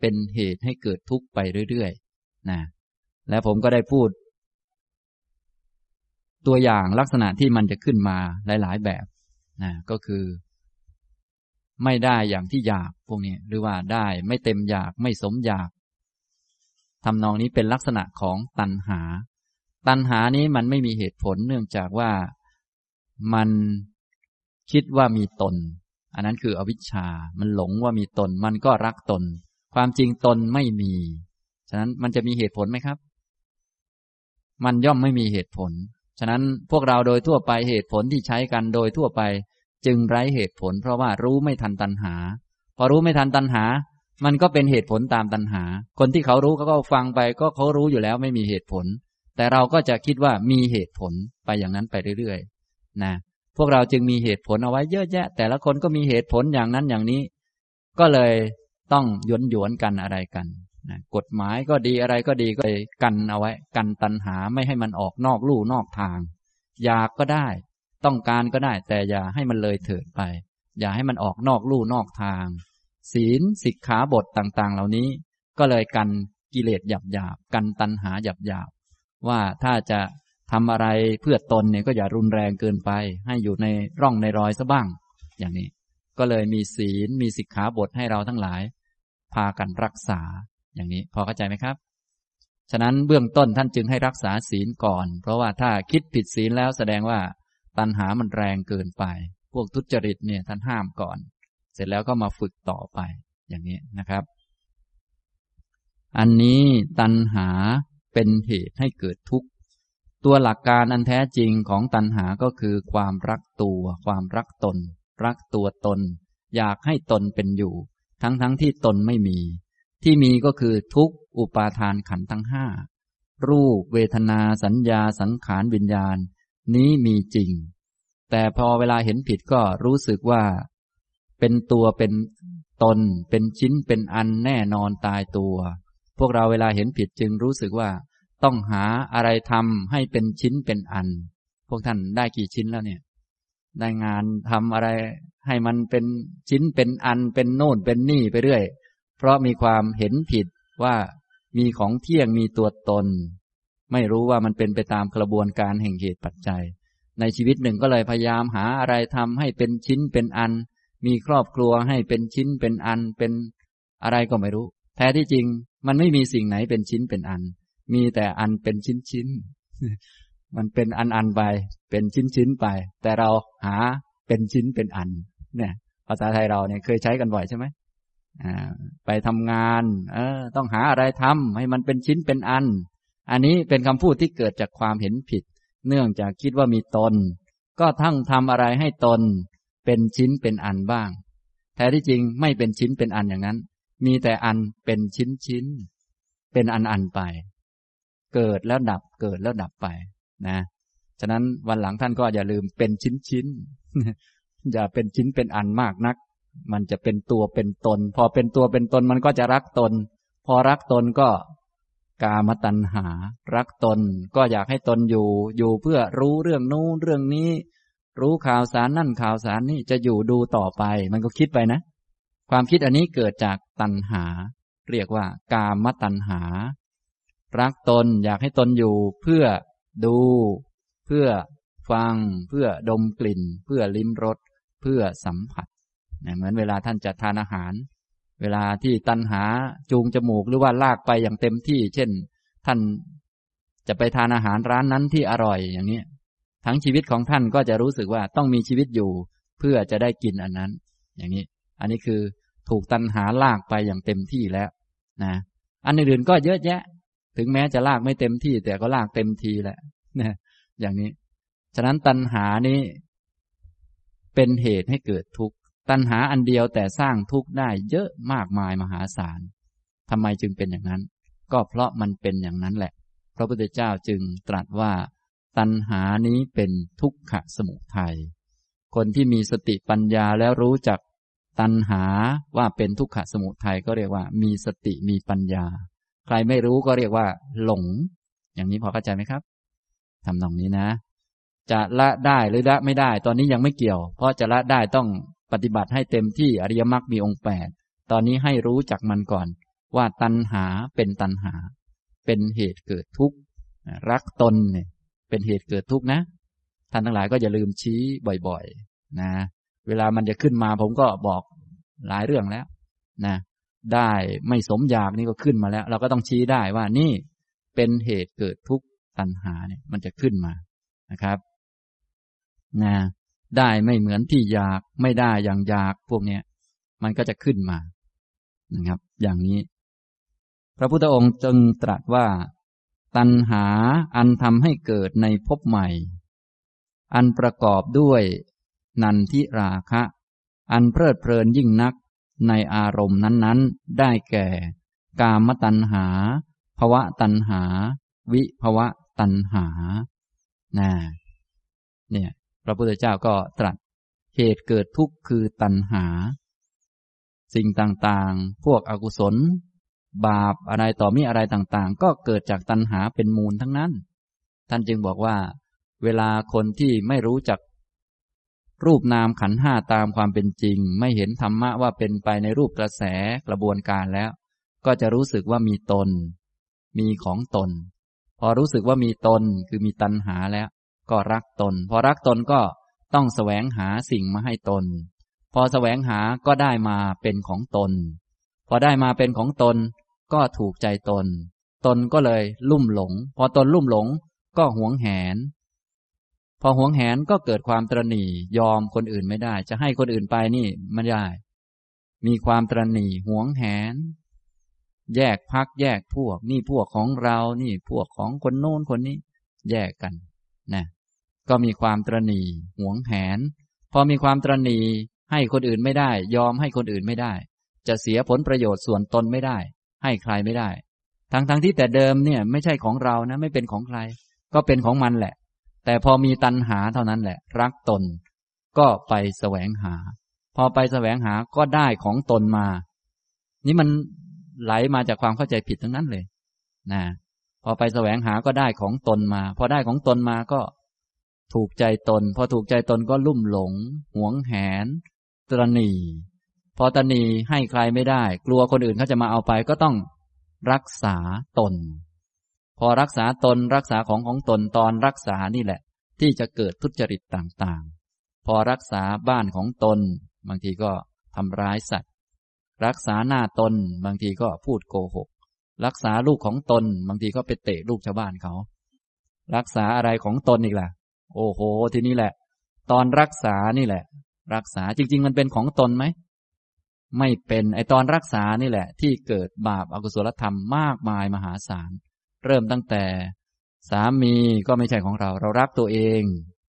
A: เป็นเหตุให้เกิดทุกข์ไปเรื่อยๆนะและผมก็ได้พูด ตัวอย่างลักษณะที่มันจะขึ้นมาหลายๆแบบนะก็คือ ไม่ได้อย่างที่อยากพวกนี้หรือว่าได้ไม่เต็มอยากไม่สมอยากทำนองนี้เป็นลักษณะของตัณหา ตัณหานี้มันไม่มีเหตุผลเนื่องจากว่ามันคิดว่ามีตน อันนั้นคืออวิชชา มันหลงว่ามีตน มันก็รักตน ความจริงตนไม่มี ฉะนั้นมันจะมีเหตุผลไหมครับ มันย่อมไม่มีเหตุผล ฉะนั้นพวกเราโดยทั่วไปเหตุผลที่ใช้กันโดยทั่วไป จึงไร้เหตุผล เพราะว่ารู้ไม่ทันตัณหา พอรู้ไม่ทันตัณหา มันก็เป็นเหตุผลตามตัณหา คนที่เขารู้เขาก็ฟังไป ก็เขารู้อยู่แล้วไม่มีเหตุผล แต่เราก็จะคิดว่ามีเหตุผลไปอย่างนั้นไปเรื่อยๆ นะ พวกเราจึงมีเหตุผลเอาไว้เยอะแยะ แต่ละคนก็มีเหตุผลอย่างนั้นอย่างนี้ ก็เลยต้องหยวนหยวนกันอะไรกันนะกฎหมายก็ดีอะไรก็ดีก็เลยกันเอาไว้ กันตัณหาไม่ให้มันออกนอกลู่นอกทาง อยากก็ได้ ต้องการก็ได้ แต่อย่าให้มันเลยเถิดไป อย่าให้มันออกนอกลู่นอกทาง ศีลสิกขาบทต่างๆ เหล่านี้ ก็เลยกันกิเลสหยาบหยาบกันตัณหาหยาบหยาบว่าถ้าจะ ทำอะไรเพื่อตนเนี่ยก็อย่ารุนแรงเกินไป ให้อยู่ในร่องในรอยซะบ้าง อย่างนี้ ก็เลยมีศีลมีสิกขาบทให้เราทั้งหลาย พากันรักษาอย่างนี้ พอเข้าใจไหมครับ ฉะนั้นเบื้องต้นท่านจึงให้รักษาศีลก่อน เพราะว่าถ้าคิดผิดศีลแล้วแสดงว่าตัณหามันแรงเกินไป พวกทุจริตเนี่ยท่านห้ามก่อน เสร็จแล้วก็มาฝึกต่อไปอย่างนี้นะครับ อันนี้ตัณหาเป็นเหตุให้เกิดทุกข์ ตัวหลักการอันแท้จริงของตัณหาก็คือความรักตัว ความรักตน รักตัวตน อยากให้ตนเป็นอยู่ ทั้งๆทที่ตนไม่มี ที่มีก็คือทุกอุปาทานขันทั้งห้ารูปเวทนาสัญญาสังขารวิญญาณ นี้มีจริง แต่พอเวลาเห็นผิดก็รู้สึกว่า เป็นตัวเป็นตน เป็นชิ้นเป็นอันแน่นอนตายตัว พวกเราเวลาเห็นผิดจึงรู้สึกว่า ต้องหาอะไรทำให้เป็นชิ้นเป็นอัน พวกท่านได้กี่ชิ้นแล้วเนี่ย ได้งานทำอะไรให้มันเป็นชิ้นเป็นอันเป็นโน่นเป็นนี่ไปเรื่อย เพราะมีความเห็นผิดว่ามีของเที่ยงมีตัวตน ไม่รู้ว่ามันเป็นไปตามกระบวนการแห่งเหตุปัจจัย ในชีวิตหนึ่งก็เลยพยายามหาอะไรทำให้เป็นชิ้นเป็นอัน มีครอบครัวให้เป็นชิ้นเป็นอันเป็นอะไรก็ไม่รู้ แท้ที่จริงมันไม่มีสิ่งไหนเป็นชิ้นเป็นอัน มีแต่อันเป็นชิ้นชิ้นมันเป็นอันอันไป เป็นชิ้นชิ้นไป แต่เราหาเป็นชิ้นเป็นอัน เนี่ยภาษาไทยเราเนี่ยเคยใช้กันบ่อยใช่ไหมไปทำงาน เออ ต้องหาอะไรทำให้มันเป็นชิ้นเป็นอัน อันนี้เป็นคำพูดที่เกิดจากความเห็นผิด เนื่องจากคิดว่ามีตน ก็ทั้งทำอะไรให้ตน เป็นชิ้นเป็นอันบ้าง แท้ที่จริงไม่เป็นชิ้นเป็นอันอย่างนั้น มีแต่อันเป็นชิ้นชิ้น เป็นอันอันไป เกิดแล้วดับเกิดแล้วดับไปนะฉะนั้นวันหลังท่านก็อย่าลืมเป็นชิ้นชิ้นอย่าเป็นชิ้นเป็นอันมากนัก มันจะเป็นตัวเป็นตน พอเป็นตัวเป็นตนมันก็จะรักตน พอรักตนก็กามตัณหา รักตนก็อยากให้ตนอยู่ อยู่เพื่อรู้เรื่องนู้นเรื่องนี้ รู้ข่าวสารนั่นข่าวสารนี่จะอยู่ดูต่อไป มันก็คิดไปนะ ความคิดอันนี้เกิดจากตัณหา เรียกว่ากามตัณหา รักตนอยากให้ตนอยู่ เพื่อดู เพื่อฟัง เพื่อดมกลิ่น เพื่อลิ้มรสเพื่อสัมผัสเหมือนเวลาท่านจะทานอาหาร เวลาที่ตันหาจูงจมูกหรือว่าลากไปอย่างเต็มที่ เช่น ท่านจะไปทานอาหารร้านนั้นที่อร่อยอย่างนี้ทั้งชีวิตของท่านก็จะรู้สึกว่าต้องมีชีวิตอยู่ เพื่อจะได้กินอันนั้น อย่างนี้ อันนี้คือถูกตันหาลากไปอย่างเต็มที่แล้วนะอันอื่นๆก็เยอะแยะ ถึงแม้จะลากไม่เต็มที่ แต่ก็ลากเต็มทีแหละนะอย่างนี้ ฉะนั้นตันหานี้ เป็นเหตุให้เกิดทุกข์ ตัณหาอันเดียวแต่สร้างทุกข์ได้เยอะมากมายมหาศาลทำไมจึงเป็นอย่างนั้น ก็เพราะมันเป็นอย่างนั้นแหละ พระพุทธเจ้าจึงตรัสว่า ตัณหานี้เป็นทุกขะสมุทัย คนที่มีสติปัญญาแล้วรู้จักตัณหาว่าเป็นทุกขะสมุทัยก็เรียกว่า มีสติมีปัญญา ใครไม่รู้ก็เรียกว่า หลง อย่างนี้พอเข้าใจไหมครับทำตรงนี้นะ จะละได้หรือละไม่ได้ ตอนนี้ยังไม่เกี่ยว เพราะจะละได้ต้องปฏิบัติให้เต็มที่อริยมรรคมีองค์แปดตอนนี้ให้รู้จักมันก่อน ว่าตัณหาเป็นตัณหา เป็นเหตุเกิดทุกข์รักตนเนี่ยเป็นเหตุเกิดทุกข์นะท่านทั้งหลายก็อย่าลืมชี้บ่อย ๆ นะ เวลามันจะขึ้นมาผมก็บอกหลายเรื่องแล้ว นะ ได้ไม่สมอยากนี่ก็ขึ้นมาแล้ว เราก็ต้องชี้ได้ว่านี่เป็นเหตุเกิดทุกข์ตัณหาเนี่ย มันจะขึ้นมานะครับนะได้ไม่เหมือนที่อยากไม่ได้อย่างอยากพวกเนี้ยมันก็จะขึ้นมานะครับ อย่างนี้ พระพุทธองค์จึงตรัสว่า ตัณหาอันทำให้เกิดในภพใหม่ อันประกอบด้วยนันทิราคะ อันเพลิดเพลินยิ่งนัก ในอารมณ์นั้นๆ ได้แก่ กามตัณหาภวะตัณหา วิภวะตัณหานะเนี่ยพระพุทธเจ้าก็ตรัสเหตุเกิดทุกข์คือตัณหา สิ่งต่างๆ พวกอกุศล บาปอะไรต่อมีอะไรต่างๆ ก็เกิดจากตัณหาเป็นมูลทั้งนั้น ท่านจึงบอกว่า เวลาคนที่ไม่รู้จัก รูปนามขันห้าตามความเป็นจริง ไม่เห็นธรรมะว่าเป็นไปในรูปกระแสกระบวนการแล้ว ก็จะรู้สึกว่ามีตน มีของตน พอรู้สึกว่ามีตนคือมีตัณหาแล้ว ก็รักตน พอรักตนก็ต้องแสวงหาสิ่งมาให้ตน พอแสวงหาก็ได้มาเป็นของตน พอได้มาเป็นของตน ก็ถูกใจตน ตนก็เลยลุ่มหลง พอตนลุ่มหลง ก็หวงแหน พอหวงแหนก็เกิดความตรณียอมคนอื่นไม่ได้ จะให้คนอื่นไปนี่ไม่ได้ มีความตรณีหวงแหน แยกพักแยกพวก นี่พวกของเรา นี่พวกของคนโน้นคนนี้ แยกกันนะก็มีความตรณีหวงแหน พอมีความตรณีให้คนอื่นไม่ได้ ยอมให้คนอื่นไม่ได้ จะเสียผลประโยชน์ส่วนตนไม่ได้ ให้ใครไม่ได้ทั้งทั้งที่แต่เดิมเนี่ย ไม่ใช่ของเรานะ ไม่เป็นของใคร ก็เป็นของมันแหละ แต่พอมีตัณหาเท่านั้นแหละ รักตน ก็ไปแสวงหา พอไปแสวงหาก็ได้ของตนมา นี่มันไหลมาจากความเข้าใจผิดทั้งนั้นเลย นะพอไปแสวงหาก็ได้ของตนมา พอได้ของตนมาก็ถูกใจตน พอถูกใจตนก็ลุ่มหลง หวงแหน ตรณี พอตรณีให้ใครไม่ได้ กลัวคนอื่นเขาจะมาเอาไปก็ต้องรักษาตน พอรักษาตนรักษาของของตนตอนรักษานี่แหละ ที่จะเกิดทุจริตต่างๆ พอรักษาบ้านของตน บางทีก็ทำร้ายสัตว์ รักษาหน้าตนบางทีก็พูดโกหก รักษาลูกของตน บางทีก็ไปเตะลูกชาวบ้านเขา รักษาอะไรของตนอีกล่ะ โอ้โห ทีนี้แหละ ตอนรักษานี่แหละ รักษาจริง ๆ มันเป็นของตนไหมไม่เป็นไอตอนรักษานี่แหละ ที่เกิดบาปอากุศลธรรมมากมายมหาศาล เริ่มตั้งแต่ สามีก็ไม่ใช่ของเรา เรารักตัวเอง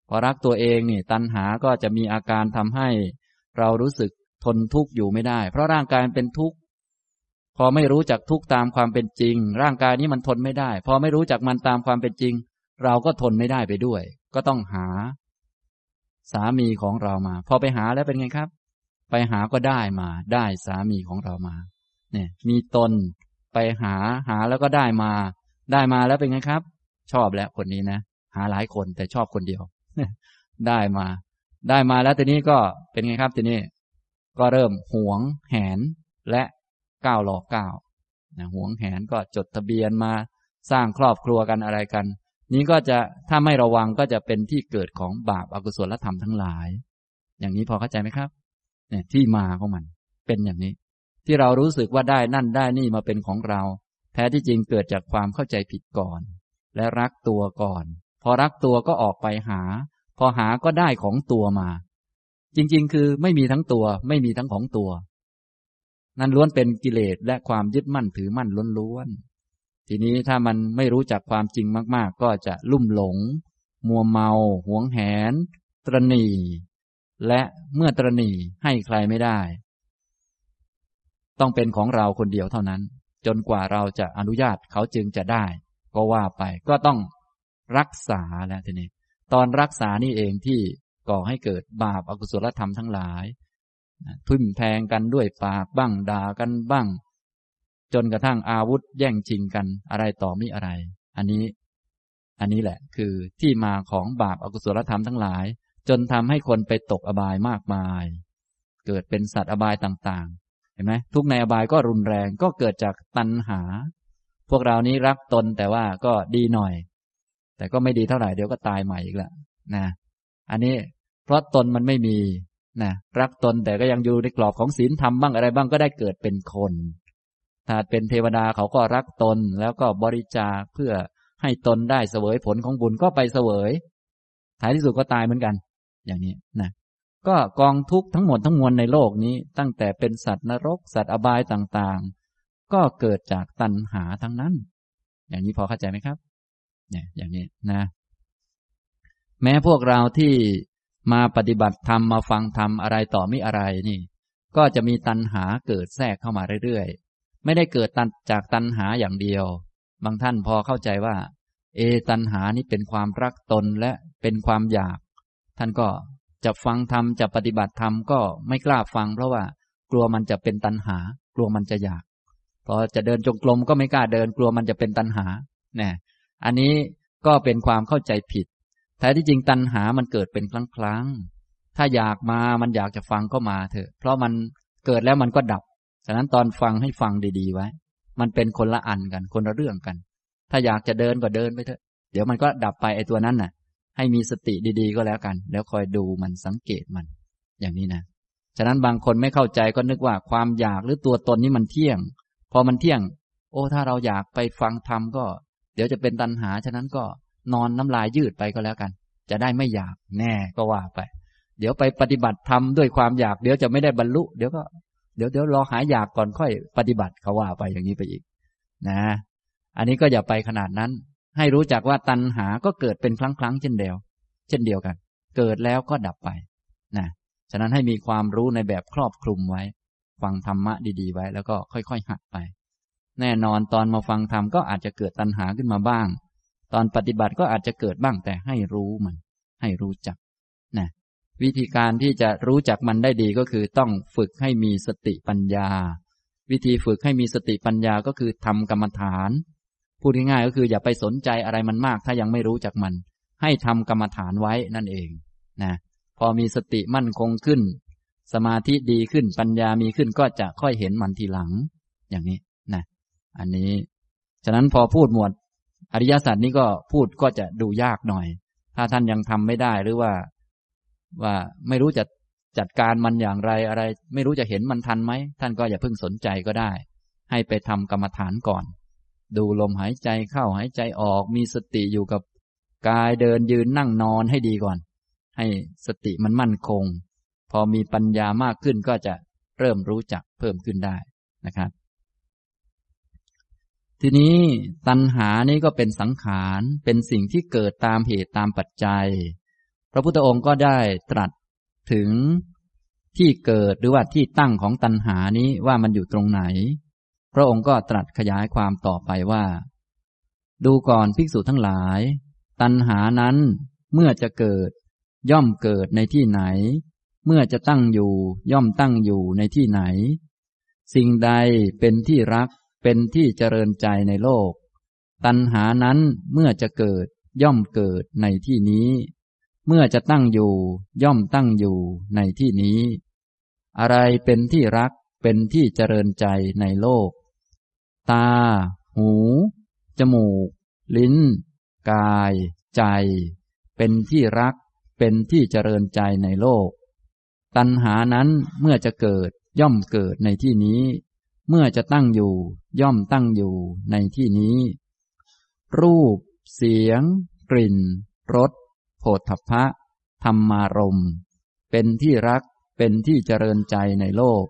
A: พอรักตัวเองนี่ตัณหาก็จะมีอาการทำให้ เรารู้สึกทนทุกข์อยู่ไม่ได้ เพราะร่างกายเป็นทุกข์พอไม่รู้จักทุกข์ตามความเป็นจริง ร่างกายนี้มันทนไม่ได้ พอไม่รู้จักมันตามความเป็นจริง เราก็ทนไม่ได้ไปด้วย ก็ต้องหา สามีของเรามา พอไปหาแล้วเป็นไงครับ ไปหาก็ได้มา ได้สามีของเรามา เนี่ย มีตนไปหาหาแล้วก็ได้มา ได้มาแล้วเป็นไงครับ ชอบแล้วคนนี้นะ หาหลายคนแต่ชอบคนเดียว ได้มา ได้มาแล้วทีนี้ก็เป็นไงครับทีนี้ ก็เริ่มหวงแหนและก้าวหลอกก้าวหวงแหนก็จดทะเบียนมาสร้างครอบครัวกันอะไรกัน นี้ก็จะถ้าไม่ระวังก็จะเป็นที่เกิดของบาปอากุศลธรรมทั้งหลาย อย่างนี้พอเข้าใจไหมครับ เนี่ยที่มาของมัน เป็นอย่างนี้ ที่เรารู้สึกว่าได้นั่นได้นี่มาเป็นของเรา แท้ที่จริงเกิดจากความเข้าใจผิดก่อน และรักตัวก่อน พอรักตัวก็ออกไปหา พอหาก็ได้ของตัวมา จริงๆ คือไม่มีทั้งตัว ไม่มีทั้งของตัว นั่นล้วนเป็นกิเลสและความยึดมั่นถือมั่นล้วนๆทีนี้ถ้ามันไม่รู้จักความจริงมาก ๆ ก็จะลุ่มหลง มัวเมา หวงแหน ตรณีและเมื่อตรณีให้ใครไม่ได้ ต้องเป็นของเราคนเดียวเท่านั้น จนกว่าเราจะอนุญาตเขาจึงจะได้ ก็ว่าไปก็ต้องรักษาแล้วทีนี้ ตอนรักษานี่เองที่ก่อให้เกิดบาปอากุศลธรรมทั้งหลายทุ่มแทงกันด้วยปากบ้างด่ากันบ้าง จนกระทั่งอาวุธแย่งชิงกันอะไรต่อมิอะไร อันนี้ อันนี้แหละ คือที่มาของบาปอากุศลธรรมทั้งหลาย จนทำให้คนไปตกอบายมากมาย เกิดเป็นสัตว์อบายต่าง ห็นไหมทุกในอบายก็รุนแรงก็เกิดจากตัณหา พวกเรานี้รักตนแต่ว่าก็ดีหน่อย แต่ก็ไม่ดีเท่าไหร่เดี๋ยวก็ตายใหม่อีกล้วนะอันนี้เพราะตนมันไม่มีนะรักตนแต่ก็ยังอยู่ในกรอบของศีลธรรมบ้างอะไรบ้างก็ได้เกิดเป็นคน ถ้าเป็นเทวดาเขาก็รักตนแล้วก็บริจาคเพื่อให้ตนได้เสวยผลของบุญก็ไปเสวย ท้ายที่สุดก็ตายเหมือนกัน อย่างนี้นะ ก็กองทุกข์ทั้งหมดทั้งมวลในโลกนี้ ตั้งแต่เป็นสัตว์นรก สัตว์อบายต่างๆ ก็เกิดจากตัณหาทั้งนั้น อย่างนี้พอเข้าใจไหมครับ เนี่ย อย่างนี้นะ แม้พวกเราที่มาปฏิบัติธรรมมาฟังธรรมอะไรต่อม่อะไรนี่ ก็จะมีตัณหาเกิดแทรกเข้ามาเรื่อยๆ ไม่ได้เกิดตันจากตัณหาอย่างเดียว บางท่านพอเข้าใจว่า เอตัณหานี่เป็นความรักตนและเป็นความอยาก ท่านก็ จะฟังธรรมจะปฏิบัติธรรมก็ไม่กล้าฟัง เพราะว่ากลัวมันจะเป็นตัณหา กลัวมันจะอยากพอจะเดินจงกรมก็ไม่กล้าเดิน กลัวมันจะเป็นตัณหาเนี่ยอันนี้ก็เป็นความเข้าใจผิดแท้ที่จริงตัณหามันเกิดเป็นครั้งครั้งถ้าอยากมามันอยากจะฟังก็มาเถอะ เพราะมันเกิดแล้วมันก็ดับฉะนั้นตอนฟังให้ฟังดีๆไว้ มันเป็นคนละอันกันคนละเรื่องกัน ถ้าอยากจะเดินก็เดินไปเถอะ เดี๋ยวมันก็ดับไปไอ้ตัวนั้นน่ะ ให้มีสติดีๆก็แล้วกัน แล้วคอยดูมันสังเกตมัน อย่างนี้นะฉะนั้นบางคนไม่เข้าใจก็นึกว่าความอยากหรือตัวตนนี้มันเที่ยง พอมันเที่ยง โอ้ถ้าเราอยากไปฟังธรรมก็ เดี๋ยวจะเป็นตัณหา ฉะนั้นก็นอนน้ำลายยืดไปก็แล้วกัน จะได้ไม่อยากแน่ก็ว่าไป เดี๋ยวไปปฏิบัติธรรมด้วยความอยาก เดี๋ยวจะไม่ได้บรรลุ เดี๋ยวก็เดี๋ยวเดี๋ยวรอหายอยากก่อนค่อยปฏิบัติเขาว่าไปอย่างนี้ไปอีก นะ อันนี้ก็อย่าไปขนาดนั้น ให้รู้จักว่าตัณหาก็เกิดเป็นครั้งครั้งเช่นเดียว เช่นเดียวกัน เกิดแล้วก็ดับไปนะฉะนั้นให้มีความรู้ในแบบครอบคลุมไว้ ฟังธรรมะดีๆ ไว้แล้วก็ค่อยๆ หัดไป แน่นอนตอนมาฟังธรรมก็อาจจะเกิดตัณหาขึ้นมาบ้าง ตอนปฏิบัติก็อาจจะเกิดบ้างแต่ให้รู้มัน ให้รู้จักนะวิธีการที่จะรู้จักมันได้ดีก็คือต้องฝึกให้มีสติปัญญา วิธีฝึกให้มีสติปัญญาก็คือทำกรรมฐาน พูดง่ายๆก็คืออย่าไปสนใจอะไรมันมาก ถ้ายังไม่รู้จักมัน ให้ทำกรรมฐานไว้นั่นเองนะพอมีสติมั่นคงขึ้น สมาธิดีขึ้นปัญญามีขึ้นก็จะค่อยเห็นมันทีหลัง อย่างนี้นะอันนี้ ฉะนั้นพอพูดหมวด อริยสัจนี้ก็พูดก็จะดูยากหน่อย ถ้าท่านยังทำไม่ได้หรือว่าว่าไม่รู้จะจัดการมันอย่างไรอะไร ไม่รู้จะเห็นมันทันไหมท่านก็อย่าเพิ่งสนใจก็ได้ ให้ไปทำกรรมฐานก่อน ดูลมหายใจเข้าหายใจออก มีสติอยู่กับกายเดินยืนนั่งนอนให้ดีก่อน ให้สติมันมั่นคง พอมีปัญญามากขึ้นก็จะเริ่มรู้จักเพิ่มขึ้นได้นะครับ ทีนี้ตัณหานี้ก็เป็นสังขารเป็นสิ่งที่เกิดตามเหตุตามปัจจัย พระพุทธองค์ก็ได้ตรัสถึงที่เกิดหรือว่าที่ตั้งของตัณหานี้ว่ามันอยู่ตรงไหน พระองค์ก็ตรัสขยายความต่อไปว่า ดูก่อนภิกษุทั้งหลาย ตัณหานั้นเมื่อจะเกิด ย่อมเกิดในที่ไหน เมื่อจะตั้งอยู่ย่อมตั้งอยู่ในที่ไหน สิ่งใดเป็นที่รักเป็นที่เจริญใจในโลก ตัณหานั้นเมื่อจะเกิดย่อมเกิดในที่นี้ เมื่อจะตั้งอยู่ย่อมตั้งอยู่ในที่นี้ อะไรเป็นที่รักเป็นที่เจริญใจในโลก ตา หู จมูก ลิ้น กาย ใจ เป็นที่รัก เป็นที่เจริญใจในโลก ตัณหานั้นเมื่อจะเกิดย่อมเกิดในที่นี้ เมื่อจะตั้งอยู่ ย่อมตั้งอยู่ในที่นี้ รูป เสียง กลิ่น รสโผฏฐัพพะ ธรรมารม เป็นที่รัก เป็นที่เจริญใจในโลก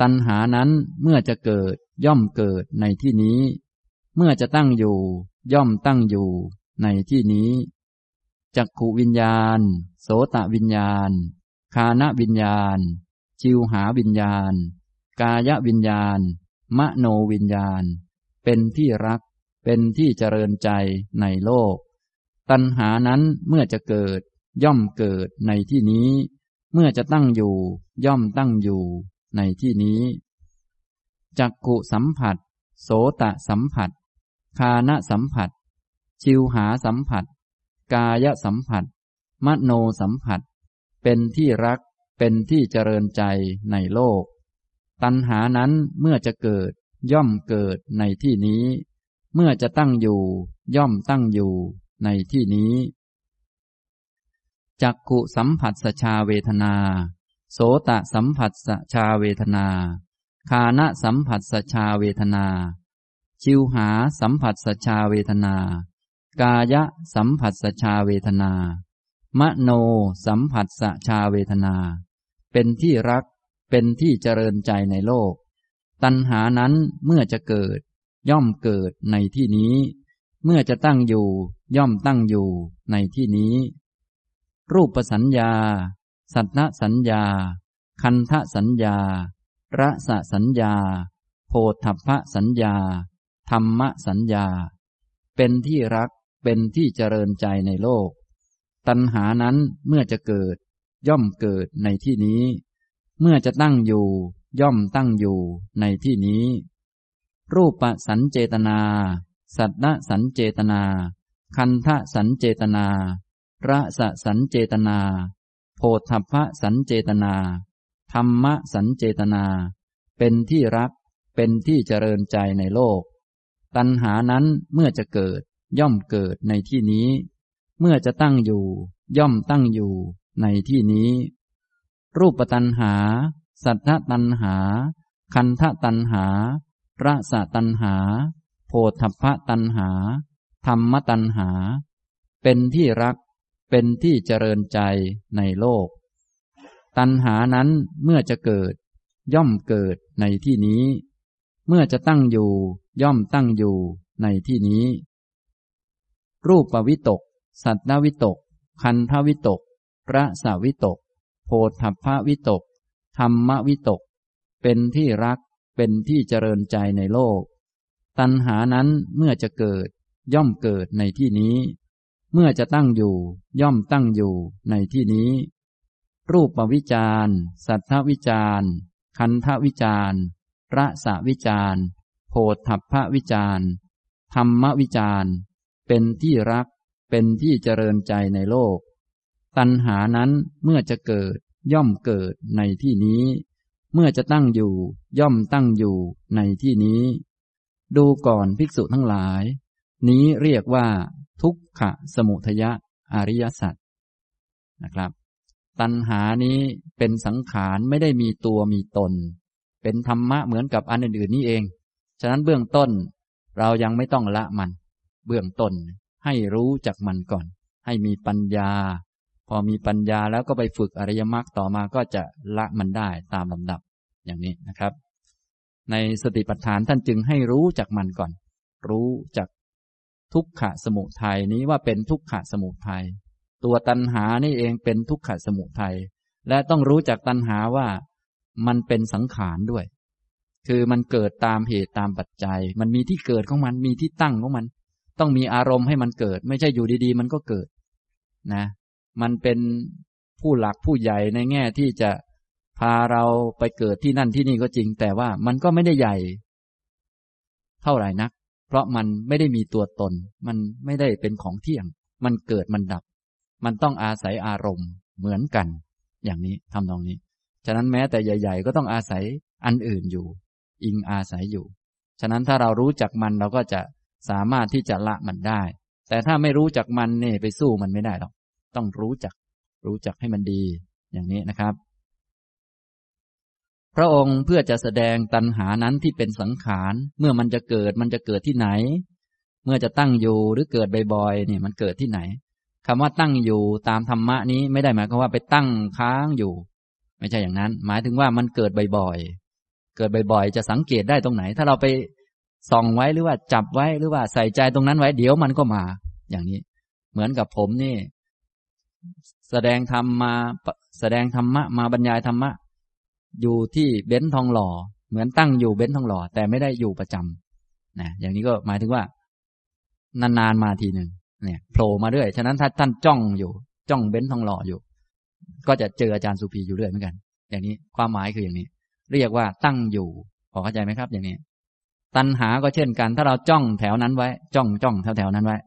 A: ตัณหานั้นเมื่อจะเกิด ย่อมเกิดในที่นี้ เมื่อจะตั้งอยู่ ย่อมตั้งอยู่ในที่นี้จักขูวิญญาณ โสตวิญญาณ คานวิญญาณ จิวหาวิญญาณ กายวิญญาณ มโนวิญญาณ เป็นที่รัก เป็นที่เจริญใจในโลก ตัณหานั้นเมื่อจะเกิด ย่อมเกิดในที่นี้ เมื่อจะตั้งอยู่ ย่อมตั้งอยู่ในที่นี้ จักกุสัมผัส โสตะสัมผัส คานสัมผัส ชิวหาสัมผัส กายสัมผัส มโนสัมผัส เป็นที่รัก เป็นที่เจริญใจในโลก ตัณหานั้นเมื่อจะเกิด ย่อมเกิดในที่นี้ เมื่อจะตั้งอยู่ ย่อมตั้งอยู่ในที่นี้ จักขุสัมผัสสชาเวทนา โสตะสัมผัสสชาเวทนา คานะสัมผัสสชาเวทนา ชิวหาสัมผัสสชาเวทนา กายะสัมผัสสชาเวทนา มโนสัมผัสสชาเวทนา เป็นที่รัก เป็นที่เจริญใจในโลก ตัณหานั้นเมื่อจะเกิด ย่อมเกิดในที่นี้ เมื่อจะตั้งอยู่ ย่อมตั้งอยู่ในที่นี้ รูปสัญญา สัทธสัญญา คันทะสัญญา ระสะสัญญา โพธพะสัญญา ธรรมสัญญา เป็นที่รักเป็นที่เจริญใจในโลก ตัณหานั้นเมื่อจะเกิด ย่อมเกิดในที่นี้ เมื่อจะตั้งอยู่ ย่อมตั้งอยู่ในที่นี้ รูปสัญเจตนา สัทธสัญเจตนา คันทะสัญเจตนาระสะสัญเจตนา โพธพะสัญเจตนา รรมะสัญเจตนา เป็นที่รัก เป็นที่เจริญใจในโลก ตัณหานั้นเมื่อจะเกิด ย่อมเกิดในที่นี้ เมื่อจะตั้งอยู่ ย่อมตั้งอยู่ในที่นี้ รูปตัณหา สัทธตัณหา คันธตัณหา ระสะตัณหา โพธพะตัณหา ธรรมตัณหา เป็นที่รัก เป็นที่เจริญใจในโลก ตัณหานั้นเมื่อจะเกิด ย่อมเกิดในที่นี้ เมื่อจะตั้งอยู่ ย่อมตั้งอยู่ในที่นี้ รูปวิตก สัตนวิตก คันทวิตก พระสาวิตก โพธพวิตก ธรรมวิตก เป็นที่รักเป็นที่เจริญใจในโลก ตัณหานั้นเมื่อจะเกิด ย่อมเกิดในที่นี้ เมื่อจะตั้งอยู่ ย่อมตั้งอยู่ในที่นี้ รูปวิจารสัทธวิจารคันธวิจารระสวิจารโพธพวิจารธรรมวิจารเป็นที่รัก เป็นที่เจริญใจในโลก ตัณหานั้นเมื่อจะเกิดย่อมเกิดในที่นี้ เมื่อจะตั้งอยู่ ย่อมตั้งอยู่ในที่นี้ ดูก่อนภิกษุทั้งหลาย นี้เรียกว่า ทุกขะสมุทยะอริยสัจนะครับ ตัณหานี้เป็นสังขารไม่ได้มีตัวมีตน เป็นธรรมะเหมือนกับอันอื่น ๆ นี่เอง ฉะนั้นเบื้องต้น เรายังไม่ต้องละมัน เบื้องต้นให้รู้จักมันก่อน ให้มีปัญญา พอมีปัญญาแล้วก็ไปฝึกอริยมรรคต่อมาก็จะละมันได้ตามลำดับอย่างนี้นะครับ ในสติปัฏฐานท่านจึงให้รู้จักมันก่อน รู้จักทุกขะสมุทัยนี้ว่าเป็นทุกขะสมุทัย ตัวตัณหานี่เองเป็นทุกขสมุทัยและต้องรู้จักตัณหาว่ามันเป็นสังขารด้วย คือมันเกิดตามเหตุตามปัจจัย มันมีที่เกิดของมันมีที่ตั้งของมัน ต้องมีอารมณ์ให้มันเกิด ไม่ใช่อยู่ดีๆ มันก็เกิดนะ มันเป็นผู้หลักผู้ใหญ่ในแง่ที่จะพาเราไปเกิดที่นั่นที่นี่ก็จริง แต่ว่ามันก็ไม่ได้ใหญ่ เท่าไหร่นัก เพราะมันไม่ได้มีตัวตน มันไม่ได้เป็นของเที่ยง มันเกิดมันดับ มันต้องอาศัยอารมณ์เหมือนกัน อย่างนี้ทำตรงนี้ ฉะนั้นแม้แต่ใหญ่ ๆ ก็ต้องอาศัยอันอื่นอยู่ อิงอาศัยอยู่ ฉะนั้นถ้าเรารู้จักมันเราก็จะสามารถที่จะละมันได้ แต่ถ้าไม่รู้จักมันเนี่ยไปสู้มันไม่ได้หรอก ต้องรู้จัก รู้จักให้มันดี อย่างนี้นะครับ พระองค์เพื่อจะแสดงตัณหานั้นที่เป็นสังขาร เมื่อมันจะเกิดมันจะเกิดที่ไหน เมื่อจะตั้งอยู่หรือเกิดบ่อยๆเนี่ยมันเกิดที่ไหน คำว่าตั้งอยู่ตามธรรมะนี้ไม่ได้หมายความว่าไปตั้งค้างอยู่ ไม่ใช่อย่างนั้น หมายถึงว่ามันเกิดบ่อยๆ เกิดบ่อยๆ จะสังเกตได้ตรงไหน ถ้าเราไปส่องไว้หรือว่าจับไว้หรือว่าใส่ใจตรงนั้นไว้เดี๋ยวมันก็มา อย่างนี้ เหมือนกับผมนี่ แสดงธรรมมาแสดงธรรมะมาบรรยายธรรมะ อยู่ที่เบ้นทองหล่อ เหมือนตั้งอยู่เบ้นทองหล่อ แต่ไม่ได้อยู่ประจำนะอย่างนี้ก็หมายถึงว่านานๆมาทีหนึ่ง เนี่ยโผล่มาเรื่อย ฉะนั้นถ้าท่านจ้องอยู่ จ้องเบ้นทองหล่ออยู่ ก็จะเจออาจารย์สุภีอยู่เรื่อยเหมือนกัน อย่างนี้ความหมายคืออย่างนี้ เรียกว่าตั้งอยู่พอเข้าใจไหมครับ อย่างนี้ ตัณหาก็เช่นกัน ถ้าเราจ้องแถวนั้นไว้ จ้องจ้องแถวแถวนั้นไว้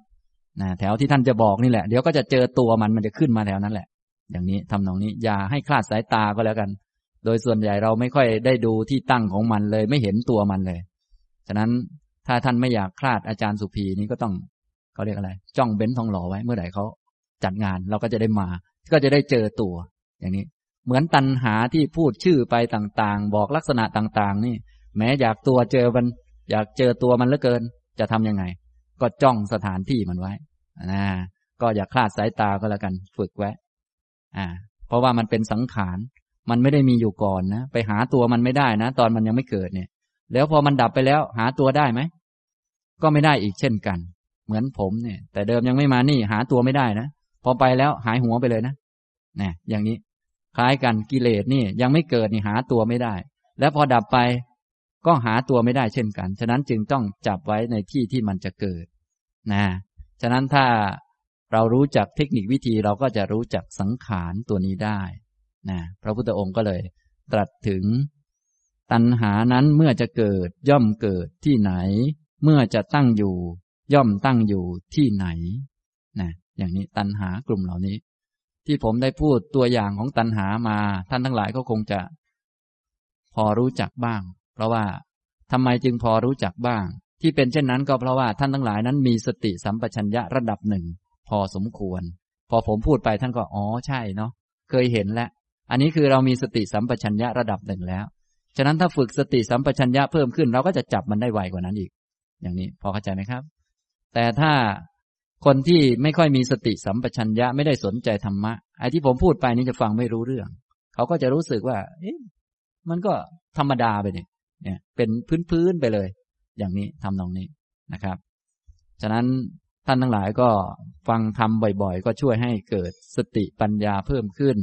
A: นะแถวที่ท่านจะบอกนี่แหละ เดี๋ยวก็จะเจอตัวมันมันจะขึ้นมาแถวนั้นแหละ อย่างนี้ทำนองนี้อย่าให้คลาดสายตาก็แล้วกัน โดยส่วนใหญ่เราไม่ค่อยได้ดูที่ตั้งของมันเลย ไม่เห็นตัวมันเลย ฉะนั้นถ้าท่านไม่อยากคลาดอาจารย์สุภีนี้ก็ต้อง เขาเรียกอะไร จ้องเบ้นทองหล่อไว้เมื่อไหร่เขาจัดงานเราก็จะได้มา ก็จะได้เจอตัว อย่างนี้ เหมือนตันหาที่พูดชื่อไปต่างๆ บอกลักษณะต่างๆ นี่ แม้อยากตัวเจอมัน อยากเจอตัวมันเหลือเกิน จะทํำยังไง ก็จ้องสถานที่มันไว้นะก็อย่าคลาดสายตาก็แล้วกันฝึกไว้อ่า เพราะว่ามันเป็นสังขารมันไม่ได้มีอยู่ก่อนนะไปหาตัวมันไม่ได้นะ ตอนมันยังไม่เกิดเนี่ย แล้วพอมันดับไปแล้ว หาตัวได้ไหมก็ไม่ได้อีกเช่นกัน เหมือนผมเนี่ย แต่เดิมยังไม่มานี่หาตัวไม่ได้นะพอไปแล้วหายหัวไปเลยนะนะอย่างนี้ คล้ายกันกิเลสนี่ยังไม่เกิดนี่หาตัวไม่ได้ แล้วพอดับไปก็หาตัวไม่ได้เช่นกัน ฉะนั้นจึงต้องจับไว้ในที่ที่มันจะเกิด นะ ฉะนั้นถ้าเรารู้จักเทคนิควิธีเราก็จะรู้จักสังขารตัวนี้ได้ นะ พระพุทธองค์ก็เลยตรัสถึง ตัณหานั้นเมื่อจะเกิดย่อมเกิดที่ไหน เมื่อจะตั้งอยู่ ย่อมตั้งอยู่ที่ไหนนะอย่างนี้ตัณหากลุ่มเหล่านี้ ที่ผมได้พูดตัวอย่างของตัณหามา ท่านทั้งหลายก็คงจะ พอรู้จักบ้าง เพราะว่าทำไมจึงพอรู้จักบ้าง ที่เป็นเช่นนั้นก็เพราะว่าท่านทั้งหลายนั้นมีสติสัมปชัญญะระดับหนึ่ง พอสมควร พอผมพูดไปท่านก็อ๋อใช่เนาะเคยเห็นแล้วอันนี้คือเรามีสติสัมปชัญญะระดับหนึ่งแล้ว ฉะนั้นถ้าฝึกสติสัมปชัญญะเพิ่มขึ้น เราก็จะจับมันได้ไวกว่านั้นอีก อย่างนี้พอเข้าใจไหมครับ แต่ถ้าคนที่ไม่ค่อยมีสติสัมปชัญญะไม่ได้สนใจธรรมะไอ้ที่ผมพูดไปนี้จะฟังไม่รู้เรื่อง เขาก็จะรู้สึกว่า เอ๊ะมันก็ธรรมดาไปเนี่ยเนี่ย เป็นพื้นๆไปเลย อย่างนี้ทำตรงนี้นะครับ ฉะนั้นท่านทั้งหลายก็ฟังทำบ่อยๆ ก็ช่วยให้เกิดสติปัญญาเพิ่มขึ้น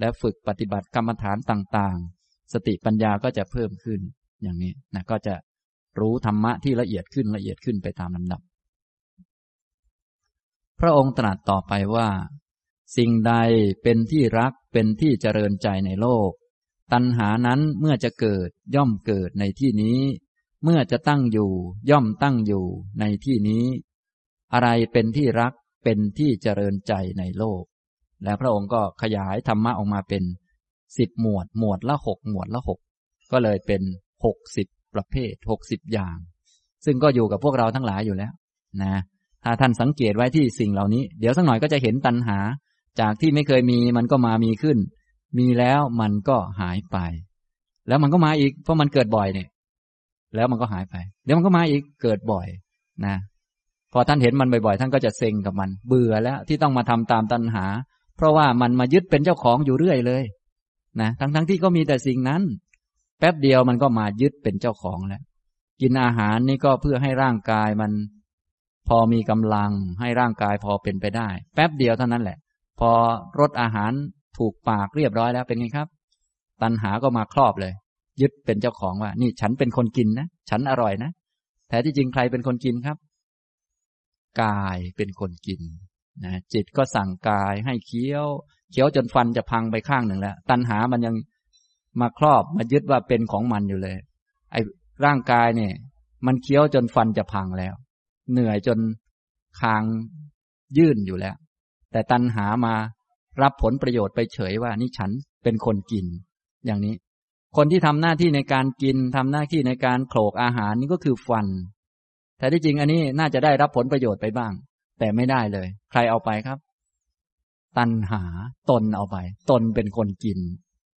A: และฝึกปฏิบัติกรรมฐานต่างๆ สติปัญญาก็จะเพิ่มขึ้น อย่างนี้นะก็จะรู้ธรรมะที่ละเอียดขึ้นละเอียดขึ้นไปตามลำดับ พระองค์ตรัสต่อไปว่า สิ่งใดเป็นที่รักเป็นที่เจริญใจในโลก ตัณหานั้นเมื่อจะเกิดย่อมเกิดในที่นี้ เมื่อจะตั้งอยู่ย่อมตั้งอยู่ในที่นี้ อะไรเป็นที่รักเป็นที่เจริญใจในโลก และพระองค์ก็ขยายธรรมะออกมาเป็นสิบหมวดหมวดละหกหมวดละหกก็เลยเป็นหกสิบประเภทหกสิบอย่าง ซึ่งก็อยู่กับพวกเราทั้งหลายอยู่แล้ว นะ ถ้าท่านสังเกตไว้ที่สิ่งเหล่านี้ เดี๋ยวสักหน่อยก็จะเห็นตัณหา จากที่ไม่เคยมีมันก็มามีขึ้น มีแล้วมันก็หายไป แล้วมันก็มาอีก เพราะมันเกิดบ่อยเนี่ย แล้วมันก็หายไป เดี๋ยวมันก็มาอีกเกิดบ่อยนะ พอท่านเห็นมันบ่อยๆ ท่านก็จะเซ็งกับมัน เบื่อแล้วที่ต้องมาทำตามตัณหา เพราะว่ามันมายึดเป็นเจ้าของอยู่เรื่อยเลยนะทั้งๆทที่ก็มีแต่สิ่งนั้น แป๊บเดียวมันก็มายึดเป็นเจ้าของแล้ว กินอาหารนี่ก็เพื่อให้ร่างกายมัน พอมีกำลังให้ร่างกายพอเป็นไปได้ แป๊บเดียวเท่านั้นแหละ พอรสอาหารถูกปากเรียบร้อยแล้วเป็นไงครับ ตัณหาก็มาครอบเลย ยึดเป็นเจ้าของว่า นี่ฉันเป็นคนกินนะ ฉันอร่อยนะแท้ที่จริงใครเป็นคนกินครับ กายเป็นคนกินนะจิตก็สั่งกายให้เคี้ยวเคี้ยวจนฟันจะพังไปข้างหนึ่งแล้ว ตัณหามันยังมาครอบมายึดว่าเป็นของมันอยู่เลย ไอ้ร่างกายเนี่ย มันเคี้ยวจนฟันจะพังแล้ว เหนื่อยจนคางยื่นอยู่แล้ว แต่ตัณหามารับผลประโยชน์ไปเฉยว่านี่ฉันเป็นคนกิน อย่างนี้ คนที่ทำหน้าที่ในการกินทำหน้าที่ในการโขลกอาหารนี่ก็คือฟัน แต่ที่จริงอันนี้น่าจะได้รับผลประโยชน์ไปบ้าง แต่ไม่ได้เลย ใครเอาไปครับ ตันหาตนเอาไป ตนเป็นคนกิน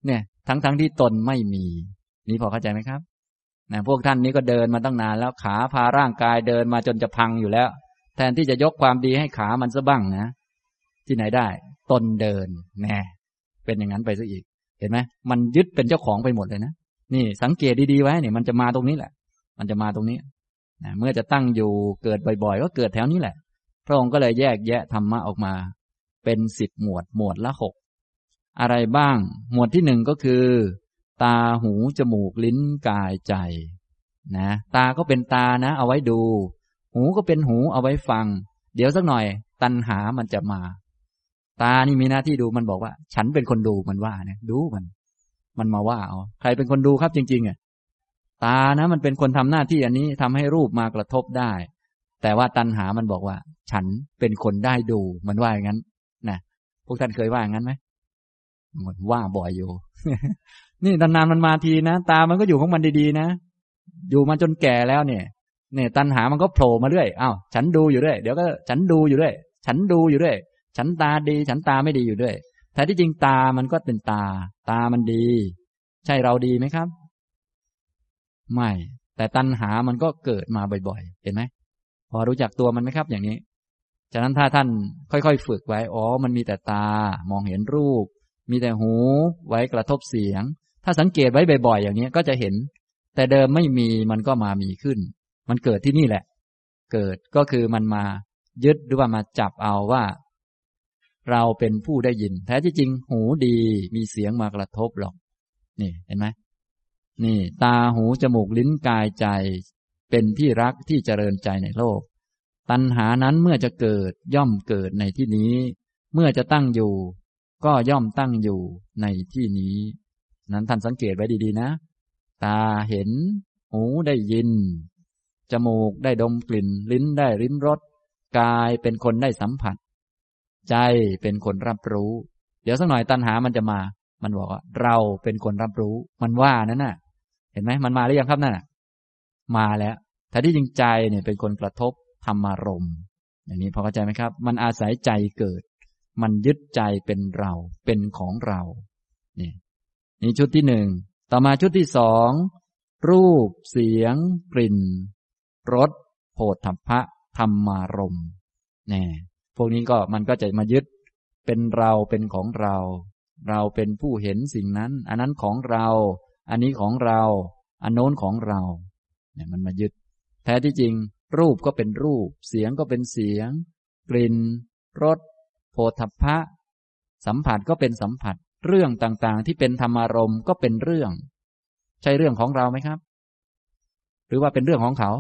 A: เนี่ย ทั้งๆทที่ตนไม่มี นี่พอเข้าใจไหมครับ นะพวกท่านนี้ก็เดินมาตั้งนานแล้วขาพาร่างกายเดินมาจนจะพังอยู่แล้ว แทนที่จะยกความดีให้ขามันซะบ้างนะ ที่ไหนได้ ตนเดินแน่เป็นอย่างนั้นไปซะอีก เห็นไหมมันยึดเป็นเจ้าของไปหมดเลยนะนี่สังเกตดีๆไว้เนี่ยมันจะมาตรงนี้แหละ มันจะมาตรงนี้นะเมื่อจะตั้งอยู่เกิดบ่อยๆ ก็เกิดแถวนี้แหละ พระองค์ก็เลยแยกแยะธรรมะออกมา เป็นสิบหมวดหมวดละหกอะไรบ้าง หมวดที่หนึ่งก็คือ ตาหู จมูกลิ้นกายใจ นะ ตาก็เป็นตานะ เอาไว้ดู หูก็เป็นหูเอาไว้ฟัง เดี๋ยวสักหน่อย ตัณหามันจะมา ตานี่มีหน้าที่ดูมันบอกว่า ฉันเป็นคนดูมันว่าเนี่ยดูมัน มันมาว่าเอาใครเป็นคนดูครับจริง ๆอะตานะ มันเป็นคนทำหน้าที่อันนี้ทำให้รูปมากระทบได้ แต่ว่าตัณหามันบอกว่า ฉันเป็นคนได้ดู มันว่าอย่างนั้นนะพวกท่านเคยว่าอย่างนั้นไหมมันว่าบ่อยอยู่ นี่นานๆมันมาทีนะ ตามันก็อยู่ของมันดีๆนะ อยู่มาจนแก่แล้วเนี่ยเนี่ยตัณหามันก็โผล่มาเรื่อยอ้าวฉันดูอยู่ด้วยเดี๋ยวก็ฉันดูอยู่ด้วยฉันดูอยู่ด้วยฉันตาดี ฉันตาไม่ดีอยู่ด้วยแต่ที่จริงตามันก็เป็นตา ตามันดี ใช่เราดีไหมครับ ไม่ แต่ตัณหามันก็เกิดมาบ่อยๆ เห็นไหมพอรู้จักตัวมันไหมครับ อย่างนี้ ฉะนั้นถ้าท่านค่อยๆ ฝึกไว้ อ๋อ มันมีแต่ตา มองเห็นรูป มีแต่หู ไว้กระทบเสียง ถ้าสังเกตไว้บ่อยๆอย่างนี้ก็จะเห็น แต่เดิมไม่มีมันก็มามีขึ้น มันเกิดที่นี่แหละ เกิดก็คือมันมายึดหรือว่ามาจับเอาว่า เราเป็นผู้ได้ยิน แท้ที่จริง หูดีมีเสียงมากระทบหรอก นี่เห็นไหมนี่ ตาหูจมูกลิ้นกายใจ เป็นที่รักที่เจริญใจในโลก ตัณหานั้นเมื่อจะเกิดย่อมเกิดในที่นี้ เมื่อจะตั้งอยู่ ก็ย่อมตั้งอยู่ในที่นี้ นั้นท่านสังเกตไว้ดีๆนะ ตาเห็น หูได้ยิน จมูกได้ดมกลิ่น ลิ้นได้ริมรส กายเป็นคนได้สัมผัส ใจเป็นคนรับรู้ เดี๋ยวสักหน่อยตัณหามันจะมา มันบอกว่า เราเป็นคนรับรู้ มันว่านั่นน่ะ เห็นไหมมันมาหรือยังครับนั่นน่ะ มาแล้วแต่ที่จริงใจเนี่ยเป็นคนกระทบธรรมารมณ์อย่างนี้พอเข้าใจไหมครับ มันอาศัยใจเกิด มันยึดใจเป็นเรา เป็นของเรา เนี่ย นี่ชุดที่หนึ่ง ต่อมาชุดที่สอง รูป เสียง กลิ่น รส โผฏฐัพพะ ธรรมารมณ์นี่พวกนี้ก็มันก็จะมายึด เป็นเราเป็นของเรา เราเป็นผู้เห็นสิ่งนั้น อันนั้นของเรา อันนี้ของเรา อันโน้นของเรา เนี่ยมันมายึด แท้ที่จริง รูปก็เป็นรูป เสียงก็เป็นเสียง กลิ่น รส โผฏฐัพพะ สัมผัสก็เป็นสัมผัส เรื่องต่างๆ ที่เป็นธรรมารมณ์ก็เป็นเรื่อง ใช่เรื่องของเราไหมครับ หรือว่าเป็นเรื่องของเขา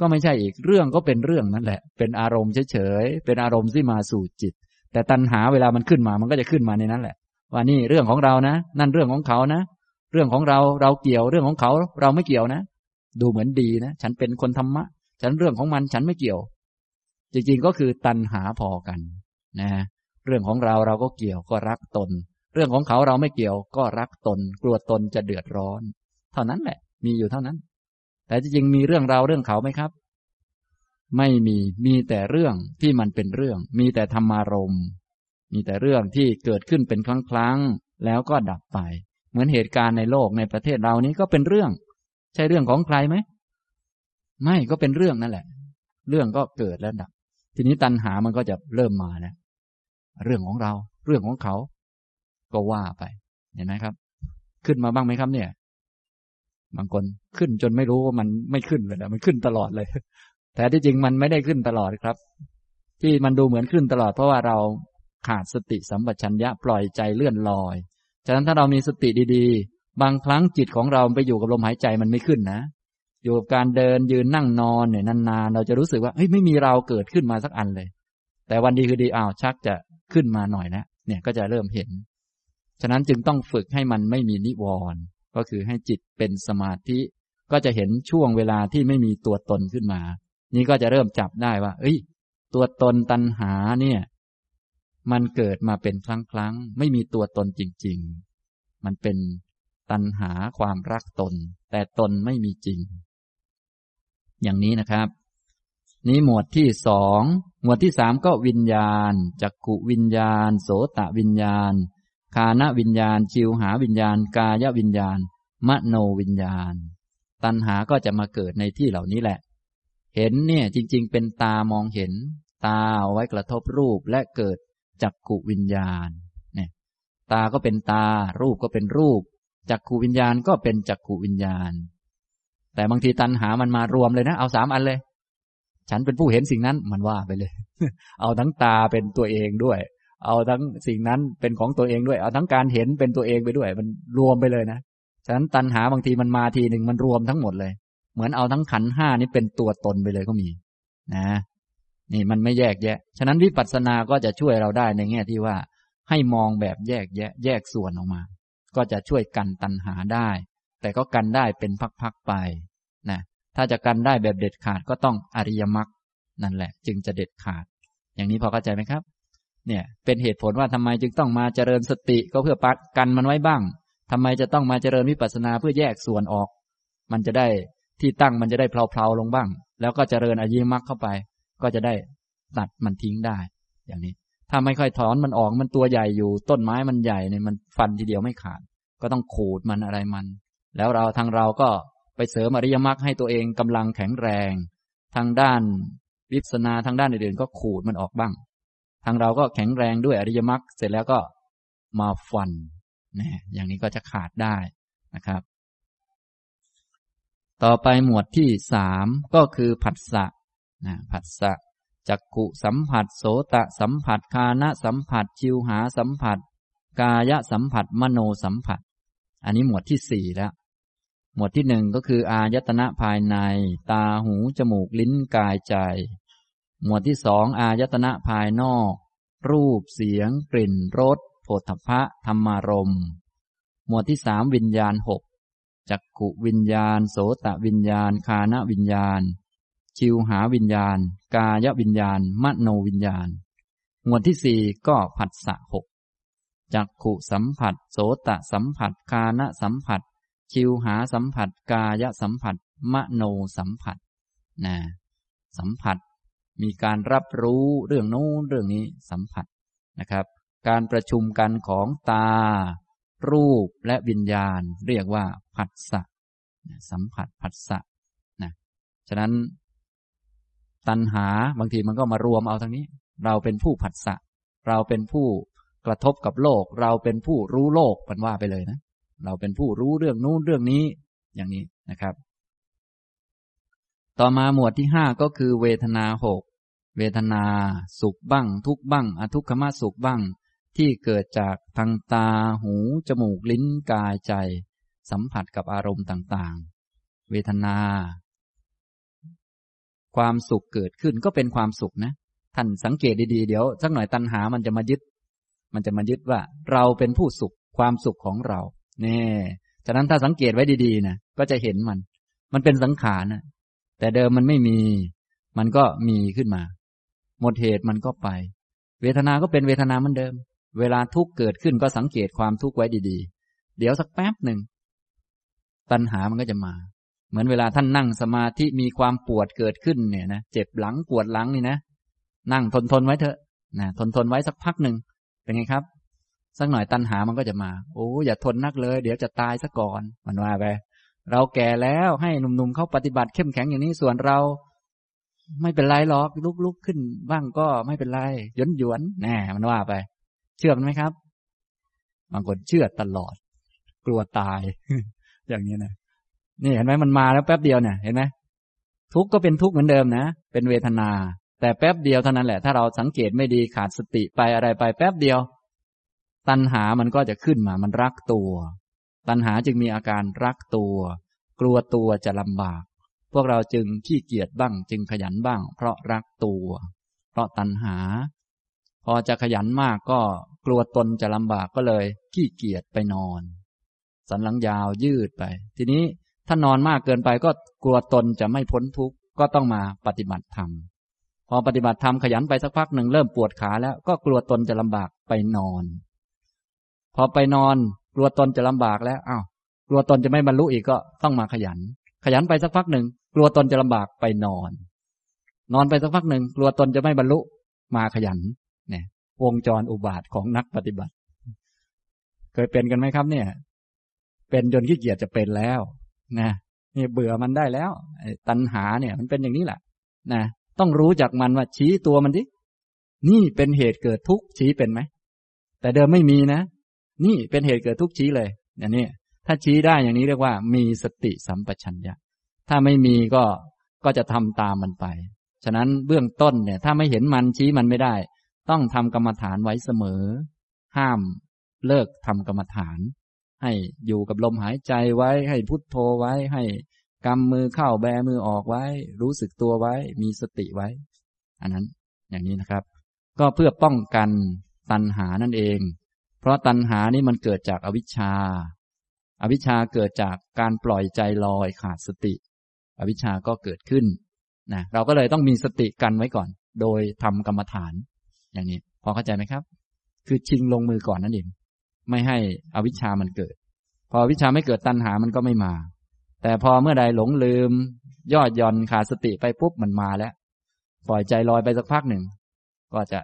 A: ก็ไม่ใช่อีกเรื่องก็เป็นเรื่องนั่นแหละ เป็นอารมณ์เฉยๆเป็นอารมณ์ที่มาสู่จิต แต่ตัณหาเวลามันขึ้นมามันก็จะขึ้นมาในนั้นแหละ ว่านี่เรื่องของเรานะ นั่นเรื่องของเขานะ เรื่องของเราเราเกี่ยวเรื่องของเขา เราไม่เกี่ยวนะ ดูเหมือนดีนะ ฉันเป็นคนธรรมะ ฉันเรื่องของมันฉันไม่เกี่ยว จริงๆก็คือตันหาพอกันนะเรื่องของเราเราก็เกี่ยวก็รักตน เรื่องของเขาเราไม่เกี่ยวก็รักตน กลัวตนจะเดือดร้อน เท่านั้นแหละ มีอยู่เท่านั้น แต่จริงมีเรื่องเราเรื่องเขาไหมครับ ไม่มีมีแต่เรื่องที่มันเป็นเรื่อง มีแต่ธรรมารมณ์มีแต่เรื่องที่เกิดขึ้นเป็นครั้งๆแล้วก็ดับไป เหมือนเหตุการณ์ในโลกในประเทศเรานี้ก็เป็นเรื่อง ใช่เรื่องของใครไหมไม่ก็เป็นเรื่องนั่นแหละ เรื่องก็เกิดแล้วดับ ทีนี้ตัณหามันก็จะเริ่มมาแล้วเรื่องของเรา เรื่องของเขา ก็ว่าไป เห็นไหมครับ ขึ้นมาบ้างไหมครับ เนี่ย บางคนขึ้นจนไม่รู้ว่ามันไม่ขึ้นเลยนะมันขึ้นตลอดเลย แต่ที่จริงมันไม่ได้ขึ้นตลอดครับ ที่มันดูเหมือนขึ้นตลอดเพราะว่าเราขาดสติสัมปชัญญะปล่อยใจเลื่อนลอย ฉะนั้นถ้าเรามีสติดีๆ บางครั้งจิตของเราไปอยู่กับลมหายใจมันไม่ขึ้นนะ อยู่กับการเดินยืนนั่งนอนเนี่ยนานๆ เราจะรู้สึกว่าเฮ้ยไม่มีเราเกิดขึ้นมาสักอันเลย แต่วันดีคือดีอ้าวชักจะขึ้นมาหน่อยนะเนี่ยก็จะเริ่มเห็น ฉะนั้นจึงต้องฝึกให้มันไม่มีนิวรณ์ก็คือให้จิตเป็นสมาธิ ก็จะเห็นช่วงเวลาที่ไม่มีตัวตนขึ้นมา นี่ก็จะเริ่มจับได้ว่า เอ้ย ตัวตนตัณหาเนี่ย มันเกิดมาเป็นครั้งครั้งไม่มีตัวตนจริง ๆ มันเป็นตัณหาความรักตน แต่ตนไม่มีจริง อย่างนี้นะครับ นี้หมวดที่สอง หมวดที่สามก็วิญญาณจักขุวิญญาณ โสตะวิญญาณ คานวิญญาณจิวหาวิญญาณ กายวิญญาณ มโนวิญญาณ ตัณหาก็จะมาเกิดในที่เหล่านี้แหละ เห็นเนี่ยจริง ๆ เป็นตามองเห็น ตาเอาไว้กระทบรูปและเกิดจักขุวิญญาณเนี่ยตาก็เป็นตา รูปก็เป็นรูป จักขุวิญญาณก็เป็นจักขุวิญญาณ แต่บางทีตัณหามันมารวมเลยนะเอาสามอันเลย ฉันเป็นผู้เห็นสิ่งนั้นมันว่าไปเลย เอาทั้งตาเป็นตัวเองด้วย เอาทั้งสิ่งนั้นเป็นของตัวเองด้วย เอาทั้งการเห็นเป็นตัวเองไปด้วย มันรวมไปเลยนะ ฉะนั้นตัณหาบางทีมันมาทีหนึ่งมันรวมทั้งหมดเลย เหมือนเอาทั้งขันห้านี้เป็นตัวตนไปเลยก็มี นะ นี่มันไม่แยกแยะ ฉะนั้นวิปัสสนา ก็จะช่วยเราได้ในแง่ที่ว่า ให้มองแบบแยกแยะ แยกส่วนออกมา ก็จะช่วยกันตัณหาได้ แต่ก็กันได้เป็นพักๆไปนะ ถ้าจะกันได้แบบเด็ดขาดก็ต้องอริยมรรคนั่นแหละ จึงจะเด็ดขาด อย่างนี้พอเข้าใจไหมครับ เนี่ยเป็นเหตุผลว่าทำไมจึงต้องมาเจริญสติก็เพื่อปัดกันมันไว้บ้างทำไมจะต้องมาเจริญวิปัสสนาเพื่อแยกส่วนออก มันจะได้ที่ตั้งมันจะได้เพลาๆลงบ้าง แล้วก็เจริญอริยมรรคเข้าไป ก็จะได้ตัดมันทิ้งได้ อย่างนี้ ถ้าไม่ค่อยถอนมันออกมันตัวใหญ่อยู่ ต้นไม้มันใหญ่เนี่ยมันฟันทีเดียวไม่ขาด ก็ต้องขูดมันอะไรมัน แล้วเราทางเราก็ไปเสริมอริยมรรคให้ตัวเองกำลังแข็งแรง ทางด้านวิปัสนาทางด้านอื่นๆก็ขูดมันออกบ้าง ทางเราก็แข็งแรงด้วยอริยมรรคเสร็จแล้วก็มาฟันนะอย่างนี้ก็จะขาดได้นะครับ ต่อไปหมวดที่สามก็คือผัสสะนะผัสสะจักขุสัมผัสโสตะสัมผัสคานะสัมผัสชิวหาสัมผัส กายสัมผัสมโนสัมผัส อันนี้หมวดที่สี่แล้ว หมวดที่หนึ่งก็คือ อายตนะภายใน ตาหูจมูกลิ้นกายใจ หมวดที่สองอายตนะภายนอก รูปเสียง กลิ่นรสโผฏฐพะธรรมารมหมวดที่สามวิญญาณหกจักขุวิญญาณ โสตวิญญาณ คานวิญญาณ ชิวหาวิญญาณ กายวิญญาณ มโนวิญญาณ หมวดที่สี่ก็ผัสสะหกจักขุสัมผัส โสตสัมผัส คานสัมผัส ชิวหาสัมผัส กายสัมผัส มโนสัมผัสนะสัมผัส มีการรับรู้เรื่องโน้นเรื่องนี้สัมผัสนะครับ การประชุมกันของตา รูปและวิญญาณ เรียกว่าผัสสะสัมผัสผัสสะนะฉะนั้นตัณหาบางทีมันก็มารวมเอาทั้งนี้ เราเป็นผู้ผัสสะ เราเป็นผู้กระทบกับโลก เราเป็นผู้รู้โลกมันว่าไปเลยนะ เราเป็นผู้รู้เรื่องนู้นเรื่องนี้อย่างนี้นะครับ ต่อมาหมวดที่ห้าก็คือเวทนาหก เวทนา สุขบ้าง ทุกบ้าง อทุกขมสุขบ้าง ที่เกิดจากทางตา หู จมูก ลิ้น กาย ใจ สัมผัสกับอารมณ์ต่างๆ เวทนา ความสุขเกิดขึ้นก็เป็นความสุขนะ ท่านสังเกตดีๆ เดี๋ยวสักหน่อยตัณหามันจะมายึด มันจะมายึดว่า เราเป็นผู้สุข ความสุขของเรา เนี่ฉะนั้นถ้าสังเกตไว้ดีๆนะ ก็จะเห็นมัน มันเป็นสังขารนะ แต่เดิมมันไม่มี มันก็มีขึ้นมา หมดเหตุมันก็ไป เวทนาก็เป็นเวทนาเหมือนเดิม เวลาทุกข์เกิดขึ้นก็สังเกตความทุกข์ไว้ดีๆ เดี๋ยวสักแป๊บหนึ่งตัณหามันก็จะมา เหมือนเวลาท่านนั่งสมาธิมีความปวดเกิดขึ้นเนี่ยนะเจ็บหลังปวดหลังนี่นะ นั่งทนทนไว้เถอะนะทนทนไว้สักพักหนึ่งเป็นไงครับสักหน่อยตัณหามันก็จะมา โอ้อย่าทนนักเลย เดี๋ยวจะตายซะก่อน มันว่าไป เราแก่แล้วให้หนุ่มๆเขาปฏิบัติเข้มแข็งอย่างนี้ส่วนเรา ไม่เป็นไรหรอกลุกๆขึ้น บ้างก็ไม่เป็นไรหยวนหยวนแน่มันว่าไป เชื่อมันไหมครับ บางคนเชื่อตลอด กลัวตาย อย่างนี้นะนี่เห็นไหมมันมาแล้วแป๊บเดียวเนี่ยเห็นไหมทุกก็เป็นทุกเหมือนเดิมนะ เป็นเวทนา แต่แป๊บเดียวเท่านั้นแหละ ถ้าเราสังเกตไม่ดีขาดสติไปอะไรไป แป๊บเดียว ตัณหามันก็จะขึ้นมา มันรักตัว ตัณหาจึงมีอาการรักตัว กลัวตัวจะลำบาก พวกเราจึงขี้เกียจบ้าง จึงขยันบ้าง เพราะรักตัว เพราะตัณหา พอจะขยันมากก็กลัวตนจะลำบากก็เลย ขี้เกียจไปนอน สันหลังยาวยืดไป ทีนี้ถ้านอนมากเกินไปก็กลัวตนจะไม่พ้นทุกข์ก็ต้องมาปฏิบัติธรรมพอปฏิบัติธรรมขยันไปสักพักหนึ่งเริ่มปวดขาแล้วก็กลัวตนจะลำบากไปนอน พอไปนอน กลัวตนจะลำบากแล้วอ้าวกลัวตนจะไม่บรรลุอีกก็ต้องมาขยัน ขยันไปสักพักหนึ่ง กลัวตนจะลำบากไปนอน นอนไปสักพักหนึ่งกลัวตนจะไม่บรรลุมาขยันเนี่ยวงจรอุบาทของนักปฏิบัติ เคยเป็นกันไหมครับ เนี่ย เป็นจนขี้เกียจจะเป็นแล้วนะนี่เบื่อมันได้แล้วตัณหาเนี่ย มันเป็นอย่างนี้แหละนะต้องรู้จักมันว่าชี้ตัวมันดินี่เป็นเหตุเกิดทุกข์ชี้เป็นไหมแต่เดิมไม่มีนะ นี่เป็นเหตุเกิดทุกข์ชี้เลยอย่างนี้ถ้าชี้ได้อย่างนี้เรียกว่า มีสติสัมปชัญญะ ถ้าไม่มีก็ก็จะทำตามมันไป ฉะนั้นเบื้องต้นเนี่ย ถ้าไม่เห็นมันชี้มันไม่ได้ ต้องทำกรรมฐานไว้เสมอ ห้ามเลิกทำกรรมฐาน ให้อยู่กับลมหายใจไว้ ให้พุทโธไว้ ให้กำมือเข้าแบมือออกไว้ รู้สึกตัวไว้ มีสติไว้ อันนั้นอย่างนี้นะครับ ก็เพื่อป้องกันตัณหานั่นเอง เพราะตัณหานี่มันเกิดจากอวิชชา อวิชชาเกิดจากการปล่อยใจลอยขาดสติ อวิชชาก็เกิดขึ้นนะเราก็เลยต้องมีสติกันไว้ก่อน โดยทำกรรมฐาน อย่างนี้ พอเข้าใจไหมครับ คือชิงลงมือก่อนนั่นเองไม่ให้อวิชชามันเกิด พออวิชาไม่เกิดตัณหามันก็ไม่มา แต่พอเมื่อใดหลงลืมยอดย่อนขาดสติไปปุ๊บมันมาแล้วปล่อยใจลอยไปสักพักหนึ่ง ก็จะ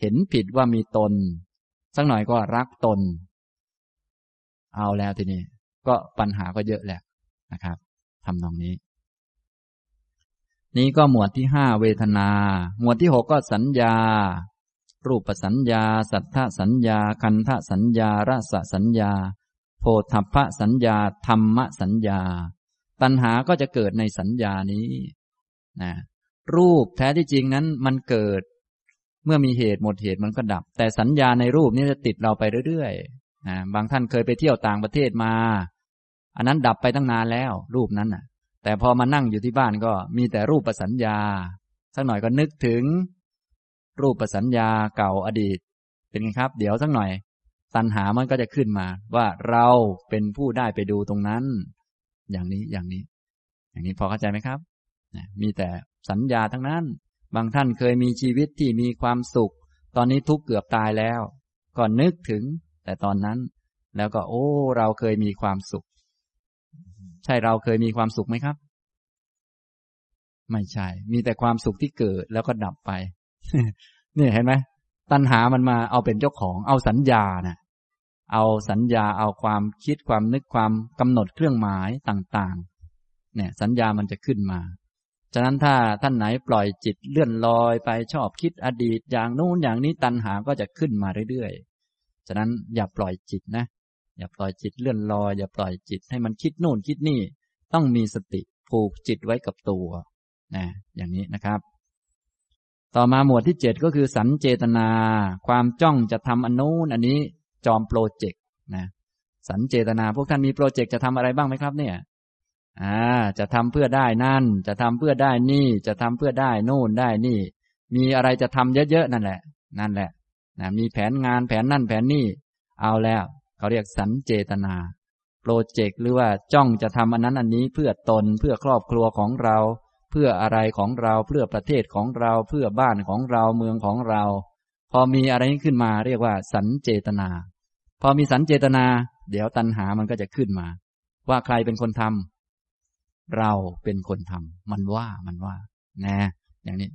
A: เห็นผิดว่ามีตน สักหน่อยก็รักตน เอาแล้วทีนี้ ก็ปัญหาก็เยอะแหละนะครับทำตรงนี้ นี้ก็หมวดที่ห้าเวทนา หมวดที่หกก็สัญญา รูปสัญญา สัทธสัญญา คันธสัญญา รสสัญญา โพธพสัญญา ธรรมสัญญา ตัณหาก็จะเกิดในสัญญานี้นะรูปแท้ที่จริงนั้นมันเกิด เมื่อมีเหตุหมดเหตุมันก็ดับ แต่สัญญาในรูปนี้จะติดเราไปเรื่อยๆนะบางท่านเคยไปเที่ยวต่างประเทศมา อันนั้นดับไปตั้งนานแล้ว รูปนั้นน่ะ แต่พอมานั่งอยู่ที่บ้านก็มีแต่รูปประสัญญา สักหน่อยก็นึกถึง รูปประสัญญาเก่าอดีต เป็นไงครับ เดี๋ยวสักหน่อย ตัณหามันก็จะขึ้นมา ว่าเราเป็นผู้ได้ไปดูตรงนั้น อย่างนี้อย่างนี้ อย่างนี้พอเข้าใจไหมครับ มีแต่สัญญาทั้งนั้น บางท่านเคยมีชีวิตที่มีความสุข ตอนนี้ทุกเกือบตายแล้ว ก็นึกถึงแต่ตอนนั้น แล้วก็โอ้ เราเคยมีความสุข ช่เราเคยมีความสุขไหมครับ ไม่ใช่ มีแต่ความสุขที่เกิดแล้วก็ดับไปนี่เห็นไหมตัณหามันมาเอาเป็นเจ้าของ เอาสัญญานะเอาสัญญาเอาความคิดความนึกความกำหนดเครื่องหมายต่างๆ เนี่ย สัญญามันจะขึ้นมา ฉะนั้นถ้าท่านไหนปล่อยจิตเลื่อนลอยไปชอบคิดอดีตอย่างนู้นอย่างนี้ตัณหาก็จะขึ้นมาเรื่อยๆ ฉะนั้นอย่าปล่อยจิตนะ อย่าปล่อยจิตเลื่อนลอยอย่าปล่อยจิตให้มันคิดนู่นคิดนี่ ต้องมีสติผูกจิตไว้กับตัวนะอย่างนี้นะครับ ต่อมาหมวดที่เจ็ดก็คือสันเจตนา ความจ้องจะทำอันนู้นอันนี้จอมโปรเจกต์นะสันเจตนา พวกท่านมีโปรเจกต์จะทำอะไรบ้างไหมครับ เนี่ยอ่าจะทำเพื่อได้นั่น จะทำเพื่อได้นี่ จะทำเพื่อได้โน่นได้นี่ มีอะไรจะทำเยอะๆนั่นแหละ นั่นแหละนะมีแผนงานแผนนั่นแผนนี่ เอาแล้ว เขาเรียกสันเจตนาโปรเจกต์หรือว่าจ้องจะทำอันนั้นอันนี้เพื่อตนเพื่อครอบครัวของเรา เพื่ออะไรของเราเพื่อประเทศของเรา เพื่อบ้านของเราเมืองของเรา พอมีอะไรขึ้นมาเรียกว่า สันเจตนา พอมีสันเจตนา เดี๋ยวตัณหามันก็จะขึ้นมา ว่าใครเป็นคนทำเราเป็นคนทำมันว่ามันว่า นะ อย่างนี้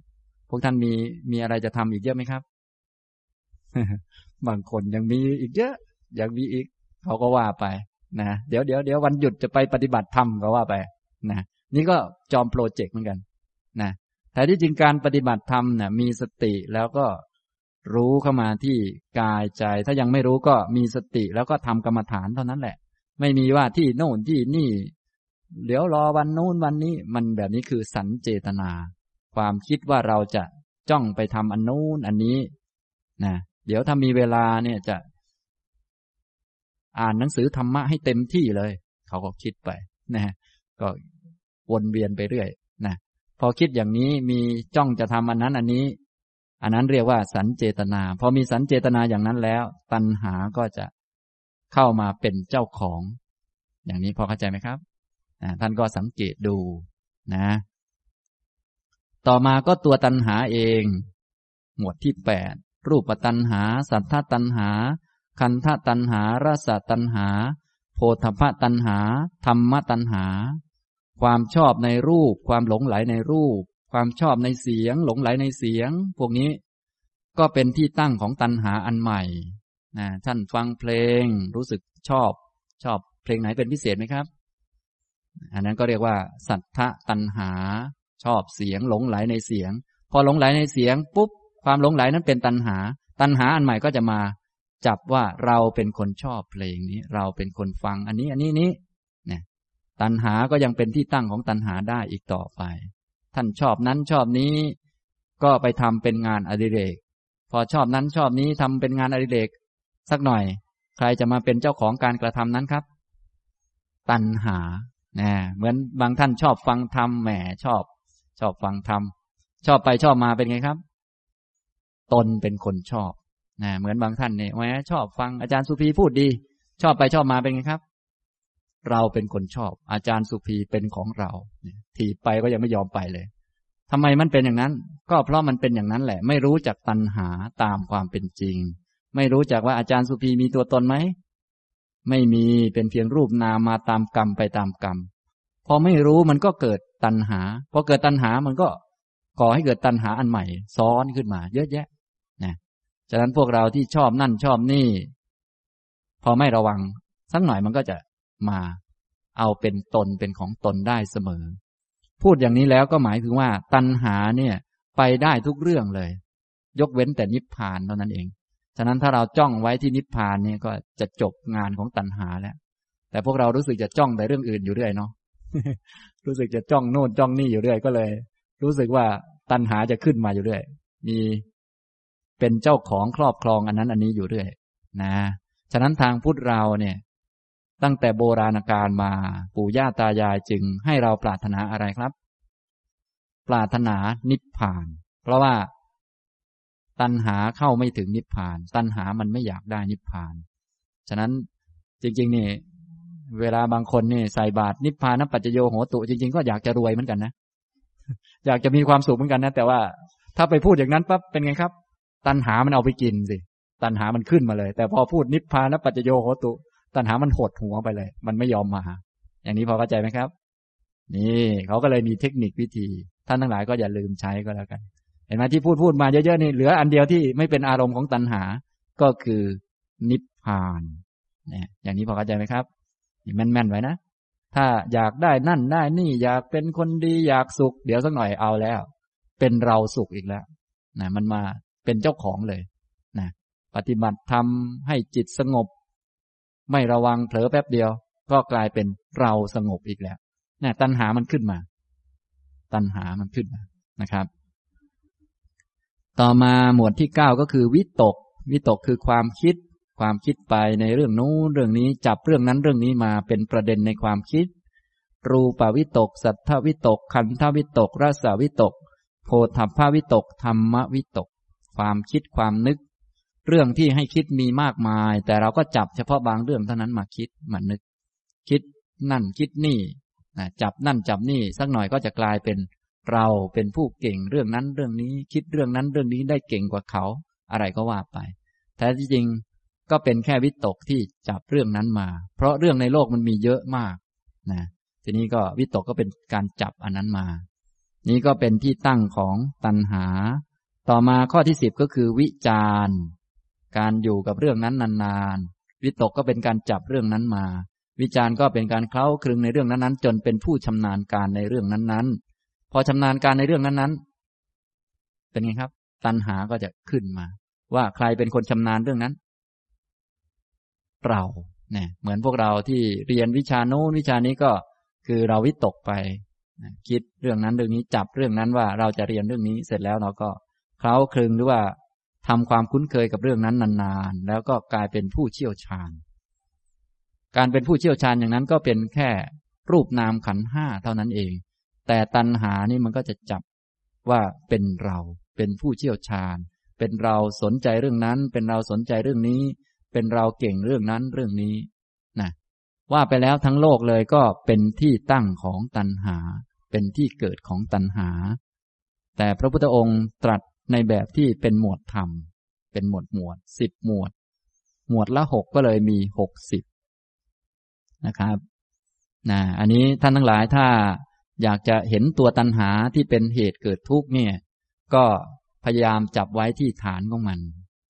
A: พวกท่านมีมีอะไรจะทำอีกเยอะไหมครับ บางคนยังมีอีกเยอะ อยังมีอีกเขาก็ว่าไปนะเดี๋ยวเดี๋ยวเดี๋ยววันหยุดจะไปปฏิบัติธรรมก็ว่าไปนะนี่ก็จอมโปรเจกต์เหมือนกันนะแต่ที่จริงการปฏิบัติธรรมนี่ยมีสติแล้วก็รู้เข้ามาที่กายใจ ถ้ายังไม่รู้ก็มีสติแล้วก็ทำกรรมฐานเท่านั้นแหละ ไม่มีว่าที่โน่นที่นี่ เดี๋ยวรอวันนู้นวันนี้ มันแบบนี้คือสันเจตนา ความคิดว่าเราจะจ้องไปทำอันนู้นอันนี้นะเดี๋ยวถ้ามีเวลาเนี่ยจะ อ่านหนังสือธรรมะให้เต็มที่เลย เขาก็คิดไปนะก็วนเวียนไปเรื่อยนะพอคิดอย่างนี้มีจ้องจะทำอันนั้นอันนี้ อันนั้นเรียกว่าสันเจตนา พอมีสันเจตนาอย่างนั้นแล้ว ตัณหาก็จะเข้ามาเป็นเจ้าของ อย่างนี้พอเข้าใจไหมครับท่านก็สังเกตดูนะ ต่อมาก็ตัวตัณหาเอง หมวดที่แปดรูปตัณหา สัทธตัณหา คันธตัณหารสตัณหา โพธพตัณหา ธรรมตัณหา ความชอบในรูป ความหลงไหลในรูป ความชอบในเสียง หลงไหลในเสียง พวกนี้ ก็เป็นที่ตั้งของตัณหาอันใหม่นะท่านฟังเพลงรู้สึกชอบ ชอบเพลงไหนเป็นพิเศษไหมครับ อันนั้นก็เรียกว่า สัทธะตัณหา ชอบเสียงหลงไหลในเสียง พอหลงไหลในเสียงปุ๊บความหลงไหลนั้นเป็นตัณหา ตัณหาอันใหม่ก็จะมา จับว่าเราเป็นคนชอบเพลงนี้ เราเป็นคนฟังอันนี้ อันนี้นี้เนี่ยตัณหาก็ยังเป็นที่ตั้งของตัณหาได้อีกต่อไป ท่านชอบนั้นชอบนี้ ก็ไปทำเป็นงานอดิเรก พอชอบนั้นชอบนี้ทำเป็นงานอดิเรก สักหน่อย ใครจะมาเป็นเจ้าของการกระทำนั้นครับ ตัณหานะเหมือนบางท่านชอบฟังธรรมแหมชอบ ชอบฟังธรรมชอบไปชอบมาเป็นไงครับ ตนเป็นคนชอบ นะเหมือนบางท่านเนี่ยแหมชอบฟังอาจารย์สุภีพูดดี ชอบไปชอบมาเป็นไงครับ เราเป็นคนชอบ อาจารย์สุภีเป็นของเราถีบไปก็ยังไม่ยอมไปเลยทำไมมันเป็นอย่างนั้น ก็เพราะมันเป็นอย่างนั้นแหละ ไม่รู้จักตัณหาตามความเป็นจริง ไม่รู้จักว่าอาจารย์สุภีมีตัวตนไหมไม่มีเป็นเพียงรูปนามมาตามกรรมไปตามกรรมพอไม่รู้มันก็เกิดตัณหาพอเกิดตัณหามันก็ก่อให้เกิดตัณหาอันใหม่ ซ้อนขึ้นมา เยอะแยะ ฉะนั้นพวกเราที่ชอบนั่นชอบนี่ พอไม่ระวัง สักหน่อยมันก็จะมาเอาเป็นตนเป็นของตนได้เสมอ พูดอย่างนี้แล้วก็หมายถึงว่า ตัณหาเนี่ย ไปได้ทุกเรื่องเลย ยกเว้นแต่นิพพานเท่านั้นเอง ฉะนั้นถ้าเราจ้องไว้ที่นิพพานเนี่ยก็จะจบงานของตัณหาแล้ว แต่พวกเรารู้สึกจะจ้องแต่เรื่องอื่นอยู่เรื่อยเนาะรู้สึกจะจ้องโน่นจ้องนี่อยู่เรื่อยก็เลย รู้สึกว่า
B: ตัณหาจะขึ้นมาอยู่เรื่อย มี เป็นเจ้าของครอบครองอันนั้นอันนี้อยู่เรื่อยนะ ฉะนั้นทางพุทธเราเนี่ยตั้งแต่โบราณกาลมาปู่ย่าตายายจึงให้เราปรารถนาอะไรครับ ปรารถนานิพพาน เพราะว่าตัณหาเข้าไม่ถึงนิพพาน ตัณหามันไม่อยากได้นิพพาน ฉะนั้นจริงๆนี่เวลาบางคนนี่ใส่บาตรนิพพานนปัจจโยโหตุจริง ๆ ก็อยากจะรวยเหมือนกันนะ อยากจะมีความสุขเหมือนกันนะ แต่ว่าถ้าไปพูดอย่างนั้นปั๊บเป็นไงครับ ตัณหามันเอาไปกินสิ ตัณหามันขึ้นมาเลย แต่พอพูดนิพพานปัจจโยโหตุ ตัณหามันหดหัวไปเลย มันไม่ยอมมา อย่างนี้พอเข้าใจไหมครับ นี่เขาก็เลยมีเทคนิควิธี ท่านทั้งหลายก็อย่าลืมใช้ก็แล้วกัน เห็นไหมที่พูดพูดมาเยอะๆนี่เหลืออันเดียวที่ไม่เป็นอารมณ์ของตัณหา ก็คือนิพพานเนี่ยอย่างนี้พอเข้าใจไหมครับแม่นๆไว้นะถ้าอยากได้นั่นได้นี่อยากเป็นคนดีอยากสุข เดี๋ยวสักหน่อยเอาแล้ว เป็นเราสุขอีกแล้วนะมันมา เป็นเจ้าของเลยนะปฏิบัติทำให้จิตสงบ ไม่ระวังเผลอแป๊บเดียว ก็กลายเป็นเราสงบอีกแล้วนะตัณหามันขึ้นมา ตัณหามันขึ้นมานะครับ ต่อมาหมวดที่เก้าก็คือวิตก วิตกคือความคิด ความคิดไปในเรื่องนู้นเรื่องนี้จับเรื่องนั้นเรื่องนี้มาเป็นประเด็นในความคิด รูปวิตก สัทธวิตก คันธวิตกรสวิตกโพธพาวิตก ธรรมวิตก ความคิดความนึก เรื่องที่ให้คิดมีมากมาย แต่เราก็จับเฉพาะบางเรื่องเท่านั้นมาคิดมานึก คิดนั่นคิดนี่นะจับนั่นจับนี่สักหน่อยก็จะกลายเป็นเราเป็นผู้เก่งเรื่องนั้นเรื่องนี้คิดเรื่องนั้นเรื่องนี้ได้เก่งกว่าเขา อะไรก็ว่าไปแต่จริงก็เป็นแค่วิตกที่จับเรื่องนั้นมา เพราะเรื่องในโลกมันมีเยอะมากนะทีนี้ก็วิตกก็เป็นการจับอันนั้นมา นี้ก็เป็นที่ตั้งของตัณหา ต่อมาข้อที่สิบก็คือวิจารณ์การอยู่กับเรื่องนั้นนานๆ วิตกก็เป็นการจับเรื่องนั้นมา วิจารณ์ก็เป็นการเคล้าคลึงในเรื่องนั้นๆ จนเป็นผู้ชำนาญการในเรื่องนั้นๆ พอชำนาญการในเรื่องนั้นๆ เป็นไงครับ ตัณหาก็จะขึ้นมา ว่าใครเป็นคนชำนาญเรื่องนั้น เราเนี่ยเหมือนพวกเราที่เรียนวิชาโน้นวิชานี้ก็คือเราวิตกไป คิดเรื่องนั้นเรื่องนี้จับเรื่องนั้นว่าเราจะเรียนเรื่องนี้เสร็จแล้วเราก็ เคล้าคลึงหรือว่าทำความคุ้นเคยกับเรื่องนั้นนานๆ แล้วก็กลายเป็นผู้เชี่ยวชาญ การเป็นผู้เชี่ยวชาญอย่างนั้นก็เป็นแค่รูปนามขันห้าเท่านั้นเอง แต่ตัณหานี่มันก็จะจับว่าเป็นเราเป็นผู้เชี่ยวชาญ เป็นเราสนใจเรื่องนั้น เป็นเราสนใจเรื่องนี้ เป็นเราเก่งเรื่องนั้นเรื่องนี้นะว่าไปแล้วทั้งโลกเลยก็เป็นที่ตั้งของตัณหา เป็นที่เกิดของตัณหา แต่พระพุทธองค์ตรัส ในแบบที่เป็นหมวดธรรม เป็นหมวดหมวดสิบหมวด หมวดละหกก็เลยมีหกสิบนะครับนะอันนี้ท่านทั้งหลายถ้าอยากจะเห็นตัวตัณหาที่เป็นเหตุเกิดทุกข์เนี่ย ก็พยายามจับไว้ที่ฐานของมัน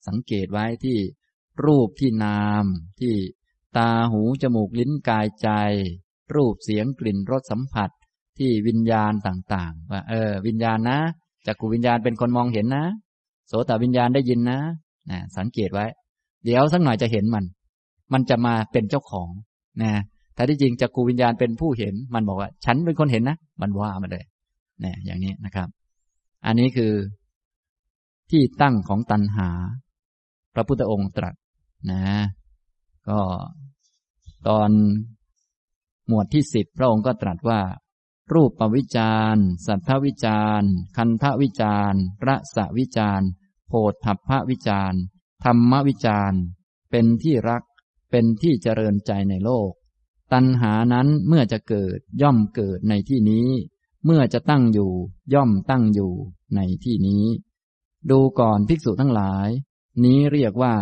B: สังเกตไว้ที่รูปที่นาม ที่ตาหูจมูกลิ้นกายใจ รูปเสียงกลิ่นรสสัมผัสที่วิญญาณต่างๆว่าเออ วิญญาณนะ จักรวิญญาณเป็นคนมองเห็นนะ โสตวิญญาณได้ยินนะนะสังเกตไว้ เดี๋ยวสักหน่อยจะเห็นมัน มันจะมาเป็นเจ้าของนะแต่ที่จริงจักรวิญญาณเป็นผู้เห็น มันบอกว่า ฉันเป็นคนเห็นนะ มันว่ามาเลยนะอย่างนี้นะครับ อันนี้คือ ที่ตั้งของตัณหา พระพุทธองค์ตรัสนะ ก็ตอนหมวดที่สิบพระองค์ก็ตรัสว่า รูปปวิจารสัทธวิจารคันธวิจารระสวิจารโพธัพพวิจารธรรมวิจารเป็นที่รัก เป็นที่เจริญใจในโลก ตัณหานั้นเมื่อจะเกิดย่อมเกิดในที่นี้ เมื่อจะตั้งอยู่ย่อมตั้งอยู่ในที่นี้ ดูก่อนภิกษุทั้งหลาย นี้เรียกว่า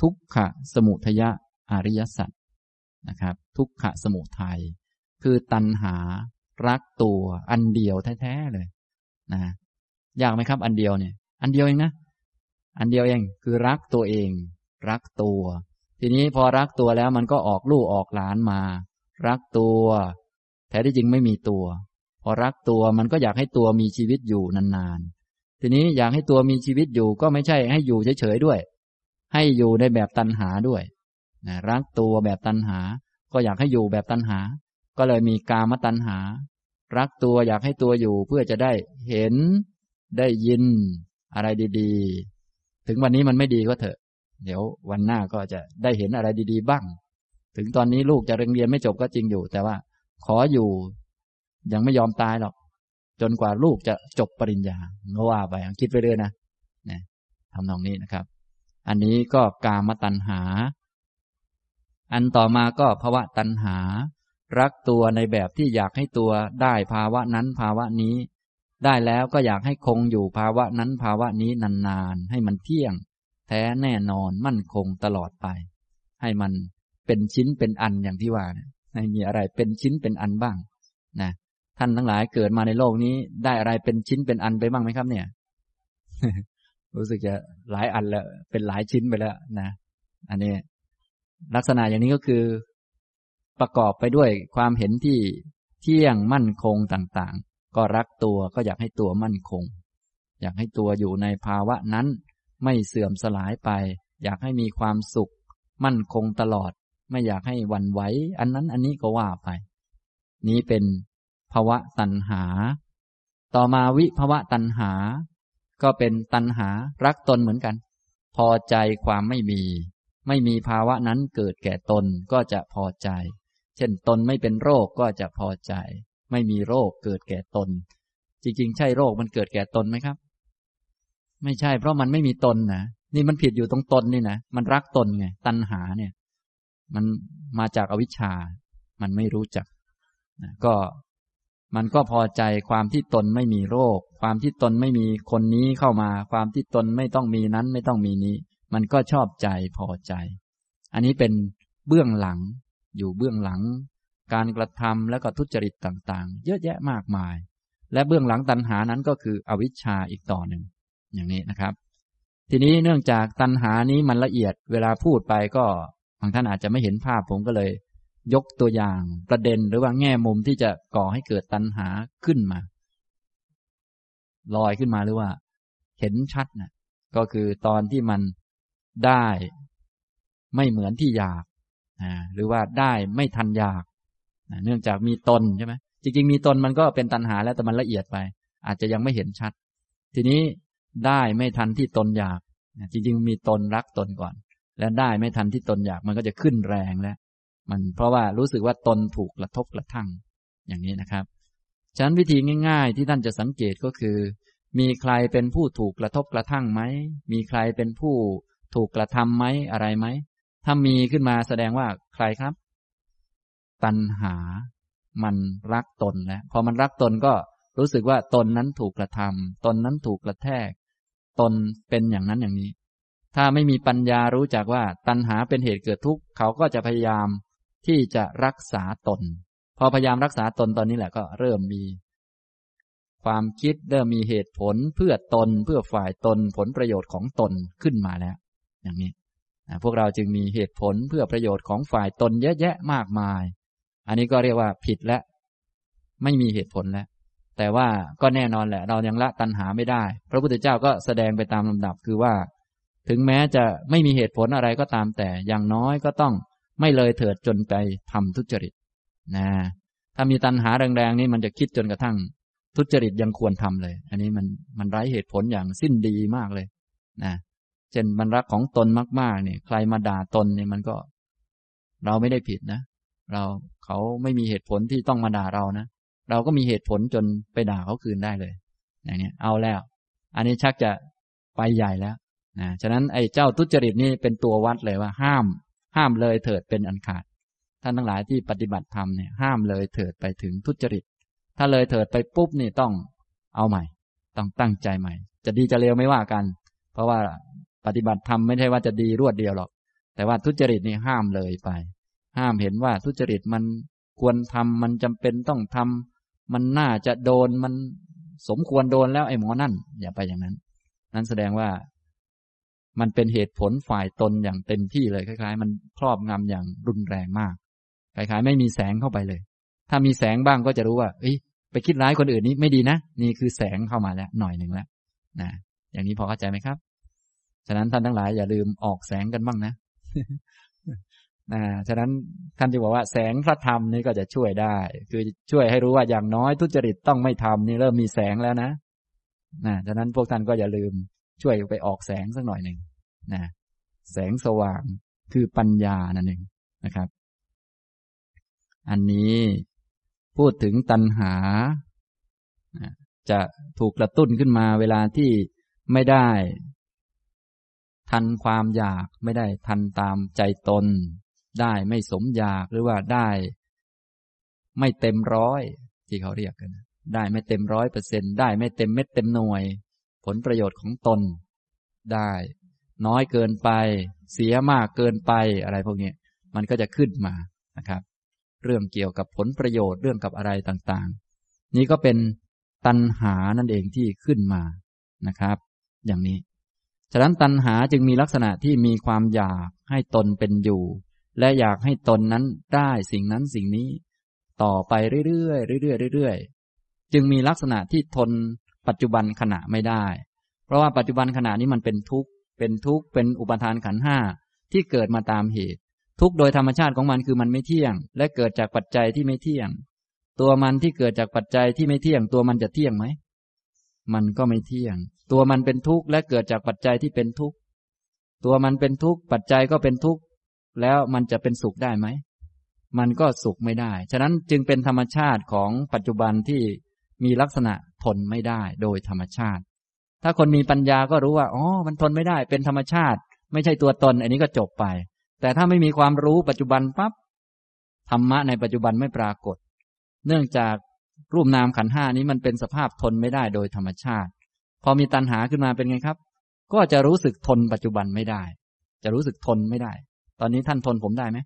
B: ทุกขะสมุทยะอริยสัจนะครับ ทุกขะสมุทัยคือตัณหา รักตัวอันเดียวแท้ๆเลยนะยากไหมครับ อันเดียวเนี่ย อันเดียวเองนะอันเดียวเองคือรักตัวเอง รักตัว ทีนี้พอรักตัวแล้วมันก็ออกลูกออกหลานมา รักตัวแท้ที่จริงไม่มีตัว พอรักตัวมันก็อยากให้ตัวมีชีวิตอยู่นานๆ ทีนี้อยากให้ตัวมีชีวิตอยู่ก็ไม่ใช่ให้อยู่เฉยๆด้วย ให้อยู่ในแบบตันหาด้วยนะรักตัวแบบตันหา ก็อยากให้อยู่แบบตันหา ก็เลยมีกามตันหา รักตัวอยากให้ตัวอยู่เพื่อจะได้เห็นได้ยินอะไรดีๆ ถึงวันนี้มันไม่ดีก็เถอะ เดี๋ยววันหน้าก็จะได้เห็นอะไรดีๆ บ้าง ถึงตอนนี้ลูกจะเรียนไม่จบก็จริงอยู่ แต่ว่าขออยู่ยังไม่ยอมตายหรอก จนกว่าลูกจะจบปริญญาก็ว่าไปคิดไปเรื่อยนะนี่ทำนองนี้นะครับ อันนี้ก็กามตัณหา อันต่อมาก็ภาวะตัณหา รักตัวในแบบที่อยากให้ตัวได้ภาวะนั้นภาวะนี้ ได้แล้วก็อยากให้คงอยู่ภาวะนั้นภาวะนี้นานๆ ให้มันเที่ยง แท้แน่นอนมั่นคงตลอดไป ให้มันเป็นชิ้นเป็นอันอย่างที่ว่าให้มีอะไรเป็นชิ้นเป็นอันบ้างนะท่านทั้งหลายเกิดมาในโลกนี้ได้อะไรเป็นชิ้นเป็นอันไปบ้างไหมครับ เนี่ย รู้สึกจะหลายอันแล้วเป็นหลายชิ้นไปแล้วนะ อันนี้ ลักษณะอย่างนี้ก็คือ ประกอบไปด้วยความเห็นที่เที่ยงมั่นคงต่างๆ ก็รักตัวก็อยากให้ตัวมั่นคง อยากให้ตัวอยู่ในภาวะนั้น ไม่เสื่อมสลายไป อยากให้มีความสุข มั่นคงตลอด ไม่อยากให้วันไหวอันนั้นอันนี้ก็ว่าไป นี้เป็นภาวะตัณหา ต่อมาวิภาวะตัณหา ก็เป็นตัณหารักตนเหมือนกัน พอใจความไม่มี ไม่มีภาวะนั้นเกิดแก่ตนก็จะพอใจ เช่นตนไม่เป็นโรคก็จะพอใจ ไม่มีโรคเกิดแก่ตน จริง ๆ ใช่โรคมันเกิดแก่ตนไหมครับ ไม่ใช่ เพราะมันไม่มีตนนะนี่มันผิดอยู่ตรงตนนี่นะมันรักตนไงตัณหาเนี่ย มันมาจากอวิชชา มันไม่รู้จักนะก็มันก็พอใจความที่ตนไม่มีโรค ความที่ตนไม่มีคนนี้เข้ามา ความที่ตนไม่ต้องมีนั้นไม่ต้องมีนี้ มันก็ชอบใจพอใจ อันนี้เป็นเบื้องหลัง อยู่เบื้องหลัง การกระทำและก็ทุจริตต่างๆ เยอะแยะมากมาย และเบื้องหลังตัณหานั้นก็คืออวิชชาอีกต่อหนึ่ง อย่างนี้นะครับ ทีนี้เนื่องจากตัณหานี้มันละเอียด เวลาพูดไปก็บางท่านอาจจะไม่เห็นภาพผมก็เลย ยกตัวอย่างประเด็นหรือว่าแง่มุมที่จะก่อให้เกิดตัณหาขึ้นมาลอยขึ้นมาหรือว่า เห็นชัดนะก็คือตอนที่มันได้ไม่เหมือนที่อยาก หรือว่าได้ไม่ทันอยากเนื่องจากมีตนใช่ไหมจริงๆ มีตนมันก็เป็นตัณหาแล้วแต่มันละเอียดไป อาจจะยังไม่เห็นชัด ทีนี้ได้ไม่ทันที่ตนอยากจริง ๆ มีตนรักตนก่อน แล้วได้ไม่ทันที่ตนอยากมันก็จะขึ้นแรงแล้ว มันเพราะว่ารู้สึกว่าตนถูกกระทบกระทั่งอย่างนี้นะครับฉะนั้นวิธีง่าย ๆ ที่ท่านจะสังเกตก็คือ มีใครเป็นผู้ถูกกระทบกระทั่งไหม มีใครเป็นผู้ถูกกระทำไหมอะไรไหม ถ้ามีขึ้นมาแสดงว่าใครครับ ตัณหา มันรักตนแล้วพอมันรักตนก็รู้สึกว่าตนนั้นถูกกระทำตนนั้นถูกกระแทก ตนเป็นอย่างนั้นอย่างนี้ ถ้าไม่มีปัญญารู้จักว่า ตัณหาเป็นเหตุเกิดทุกข์เขาก็จะพยายามที่จะรักษาตน พอพยายามรักษาตนตอนนี้แหละก็เริ่มมี ความคิดเริ่มมีเหตุผลเพื่อตนเพื่อฝ่ายตนผลประโยชน์ของตนขึ้นมาแล้ว อย่างนี้ พวกเราจึงมีเหตุผลเพื่อประโยชน์ของฝ่ายตนเยอะแยะมากมาย อันนี้ก็เรียกว่าผิดและไม่มีเหตุผลแล้ว แต่ว่าก็แน่นอนแหละ เรายังละตัณหาไม่ได้ พระพุทธเจ้าก็แสดงไปตามลำดับคือว่า ถึงแม้จะไม่มีเหตุผลอะไรก็ตามแต่อย่างน้อยก็ต้องไม่เลยเถิดจนไปทำทุจริตนะถ้ามีตัณหาแรงๆนี่มันจะคิดจนกระทั่ง ทุจริตยังควรทำเลย อันนี้มันมันไร้เหตุผลอย่างสิ้นดีมากเลยนะ เช่นมันรักของตนมาก ๆ เนี่ย ใครมาด่าตนเนี่ยมันก็ เราไม่ได้ผิดนะ เราเขาไม่มีเหตุผลที่ต้องมาด่าเรานะ เราก็มีเหตุผลจนไปด่าเขาคืนได้เลย อย่างนี้เอาแล้ว อันนี้ชักจะไปใหญ่แล้วนะฉะนั้นไอ้เจ้าทุจริตนี่เป็นตัววัดเลยว่า ห้าม ห้ามเลยเถิดเป็นอันขาด ท่านทั้งหลายที่ปฏิบัติธรรมเนี่ยห้ามเลยเถิดไปถึงทุจริต ถ้าเลยเถิดไปปุ๊บนี่ต้องเอาใหม่ ต้องตั้งใจใหม่ จะดีจะเลวไม่ว่ากัน เพราะว่า ปฏิบัติธรรมไม่ใช่ว่าจะดีรวดเดียวหรอก แต่ว่าทุจริตนี่ห้ามเลยไป ห้ามเห็นว่าทุจริตมันควรทำมันจำเป็นต้องทำมันน่าจะโดนมันสมควรโดนแล้วไอ้หมอนั่น อย่าไปอย่างนั้น นั้นแสดงว่ามันเป็นเหตุผลฝ่ายตนอย่างเต็มที่เลยคล้าย ๆ มันครอบงำอย่างรุนแรงมากคล้ายๆไม่มีแสงเข้าไปเลย ถ้ามีแสงบ้างก็จะรู้ว่าเอ้ยไปคิดร้ายคนอื่นนี้ไม่ดีนะ นี่คือแสงเข้ามาแล้ว หน่อยหนึ่งแล้วนะอย่างนี้พอเข้าใจไหมครับ ฉะนั้นท่านทั้งหลายอย่าลืมออกแสงกันบ้างนะนะฉะนั้นท่านจะบอกว่าแสงพระธรรมนี่ก็จะช่วยได้ คือช่วยให้รู้ว่าอย่างน้อยทุจริตต้องไม่ทำนี่เริ่มมีแสงแล้วนะนะฉะนั้นพวกท่านก็อย่าลืมช่วยไปออกแสงสักหน่อยหนึ่งนะแสงสว่างคือปัญญานั่นเองนะครับ อันนี้พูดถึงตัณหา จะถูกกระตุ้นขึ้นมาเวลาที่ไม่ได้ ทันความอยากไม่ได้ทันตามใจตน ได้ไม่สมอยากหรือว่าได้ ไม่เต็มร้อยที่เขาเรียกกันได้ไม่เต็มร้อยเปอร์เซ็นได้ไม่เต็มเม็ดเต็มหน่วย ผลประโยชน์ของตน ได้ น้อยเกินไป เสียมากเกินไปอะไรพวกนี้มันก็จะขึ้นมานะครับ เรื่องเกี่ยวกับผลประโยชน์เรื่องกับอะไรต่างๆ นี้ก็เป็นตัณหานั่นเองที่ขึ้นมานะครับ อย่างนี้ ฉะนั้นตัณหาจึงมีลักษณะที่มีความอยากให้ตนเป็นอยู่ และอยากให้ตนนั้นได้สิ่งนั้นสิ่งนี้ ต่อไปเรื่อยๆเรื่อยๆเรื่อยๆจึงมีลักษณะที่ทนปัจจุบันขณะไม่ได้ เพราะว่าปัจจุบันขณะนี้มันเป็นทุกข์เป็นทุกข์เป็นอุปทานขันห้าที่เกิดมาตามเหตุ ทุกโดยธรรมชาติของมันคือมันไม่เที่ยง และเกิดจากปัจจัยที่ไม่เที่ยง ตัวมันที่เกิดจากปัจจัยที่ไม่เที่ยง ตัวมันจะเที่ยงไหม มันก็ไม่เที่ยง ตัวมันเป็นทุกข์และเกิดจากปัจจัยที่เป็นทุกข์ ตัวมันเป็นทุกข์ปัจจัยก็เป็นทุกข์ แล้วมันจะเป็นสุขได้ไหม มันก็สุขไม่ได้ ฉะนั้นจึงเป็นธรรมชาติของปัจจุบันที่มีลักษณะทนไม่ได้โดยธรรมชาติ ถ้าคนมีปัญญาก็รู้ว่า อ๋อ มันทนไม่ได้ เป็นธรรมชาติ ไม่ใช่ตัวตน อันนี้ก็จบไป แต่ถ้าไม่มีความรู้ปัจจุบันปั๊บ ธรรมะในปัจจุบันไม่ปรากฏ เนื่องจาก รูปนามขันห้านี้มันเป็นสภาพทนไม่ได้โดยธรรมชาติ พอมีตัณหาขึ้นมาเป็นไงครับ ก็จะรู้สึกทนปัจจุบันไม่ได้ จะรู้สึกทนไม่ได้ ตอนนี้ท่านทนผมได้ไหม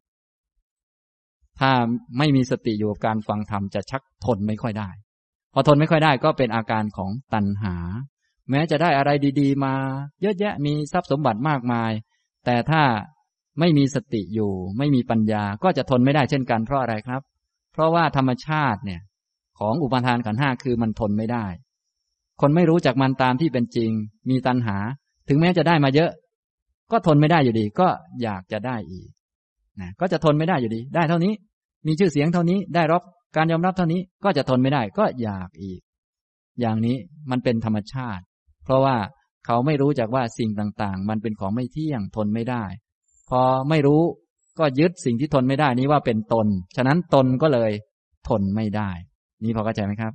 B: ถ้าไม่มีสติอยู่กับการฟังธรรมจะชักทนไม่ค่อยได้ พอทนไม่ค่อยได้ก็เป็นอาการของตัณหา แม้จะได้อะไรดี ๆ มา เยอะแยะมีทรัพย์สมบัติมากมาย แต่ถ้าไม่มีสติอยู่ ไม่มีปัญญาก็จะทนไม่ได้เช่นกันเพราะอะไรครับ เพราะว่าธรรมชาติเนี่ย ของอุปทานขันห้าคือมันทนไม่ได้ คนไม่รู้จักมันตามที่เป็นจริง มีตัณหา ถึงแม้จะได้มาเยอะ ก็ทนไม่ได้อยู่ดี ก็อยากจะได้อีกนะก็จะทนไม่ได้อยู่ดี ได้เท่านี้ มีชื่อเสียงเท่านี้ ได้รับการยอมรับเท่านี้ ก็จะทนไม่ได้ ก็อยากอีก อย่างนี้มันเป็นธรรมชาติ เพราะว่าเขาไม่รู้จักว่าสิ่งต่างๆ มันเป็นของไม่เที่ยงทนไม่ได้ พอไม่รู้ก็ยึดสิ่งที่ทนไม่ได้นี้ว่าเป็นตน ฉะนั้นตนก็เลยทนไม่ได้ นี่พอเข้าใจไหมครับ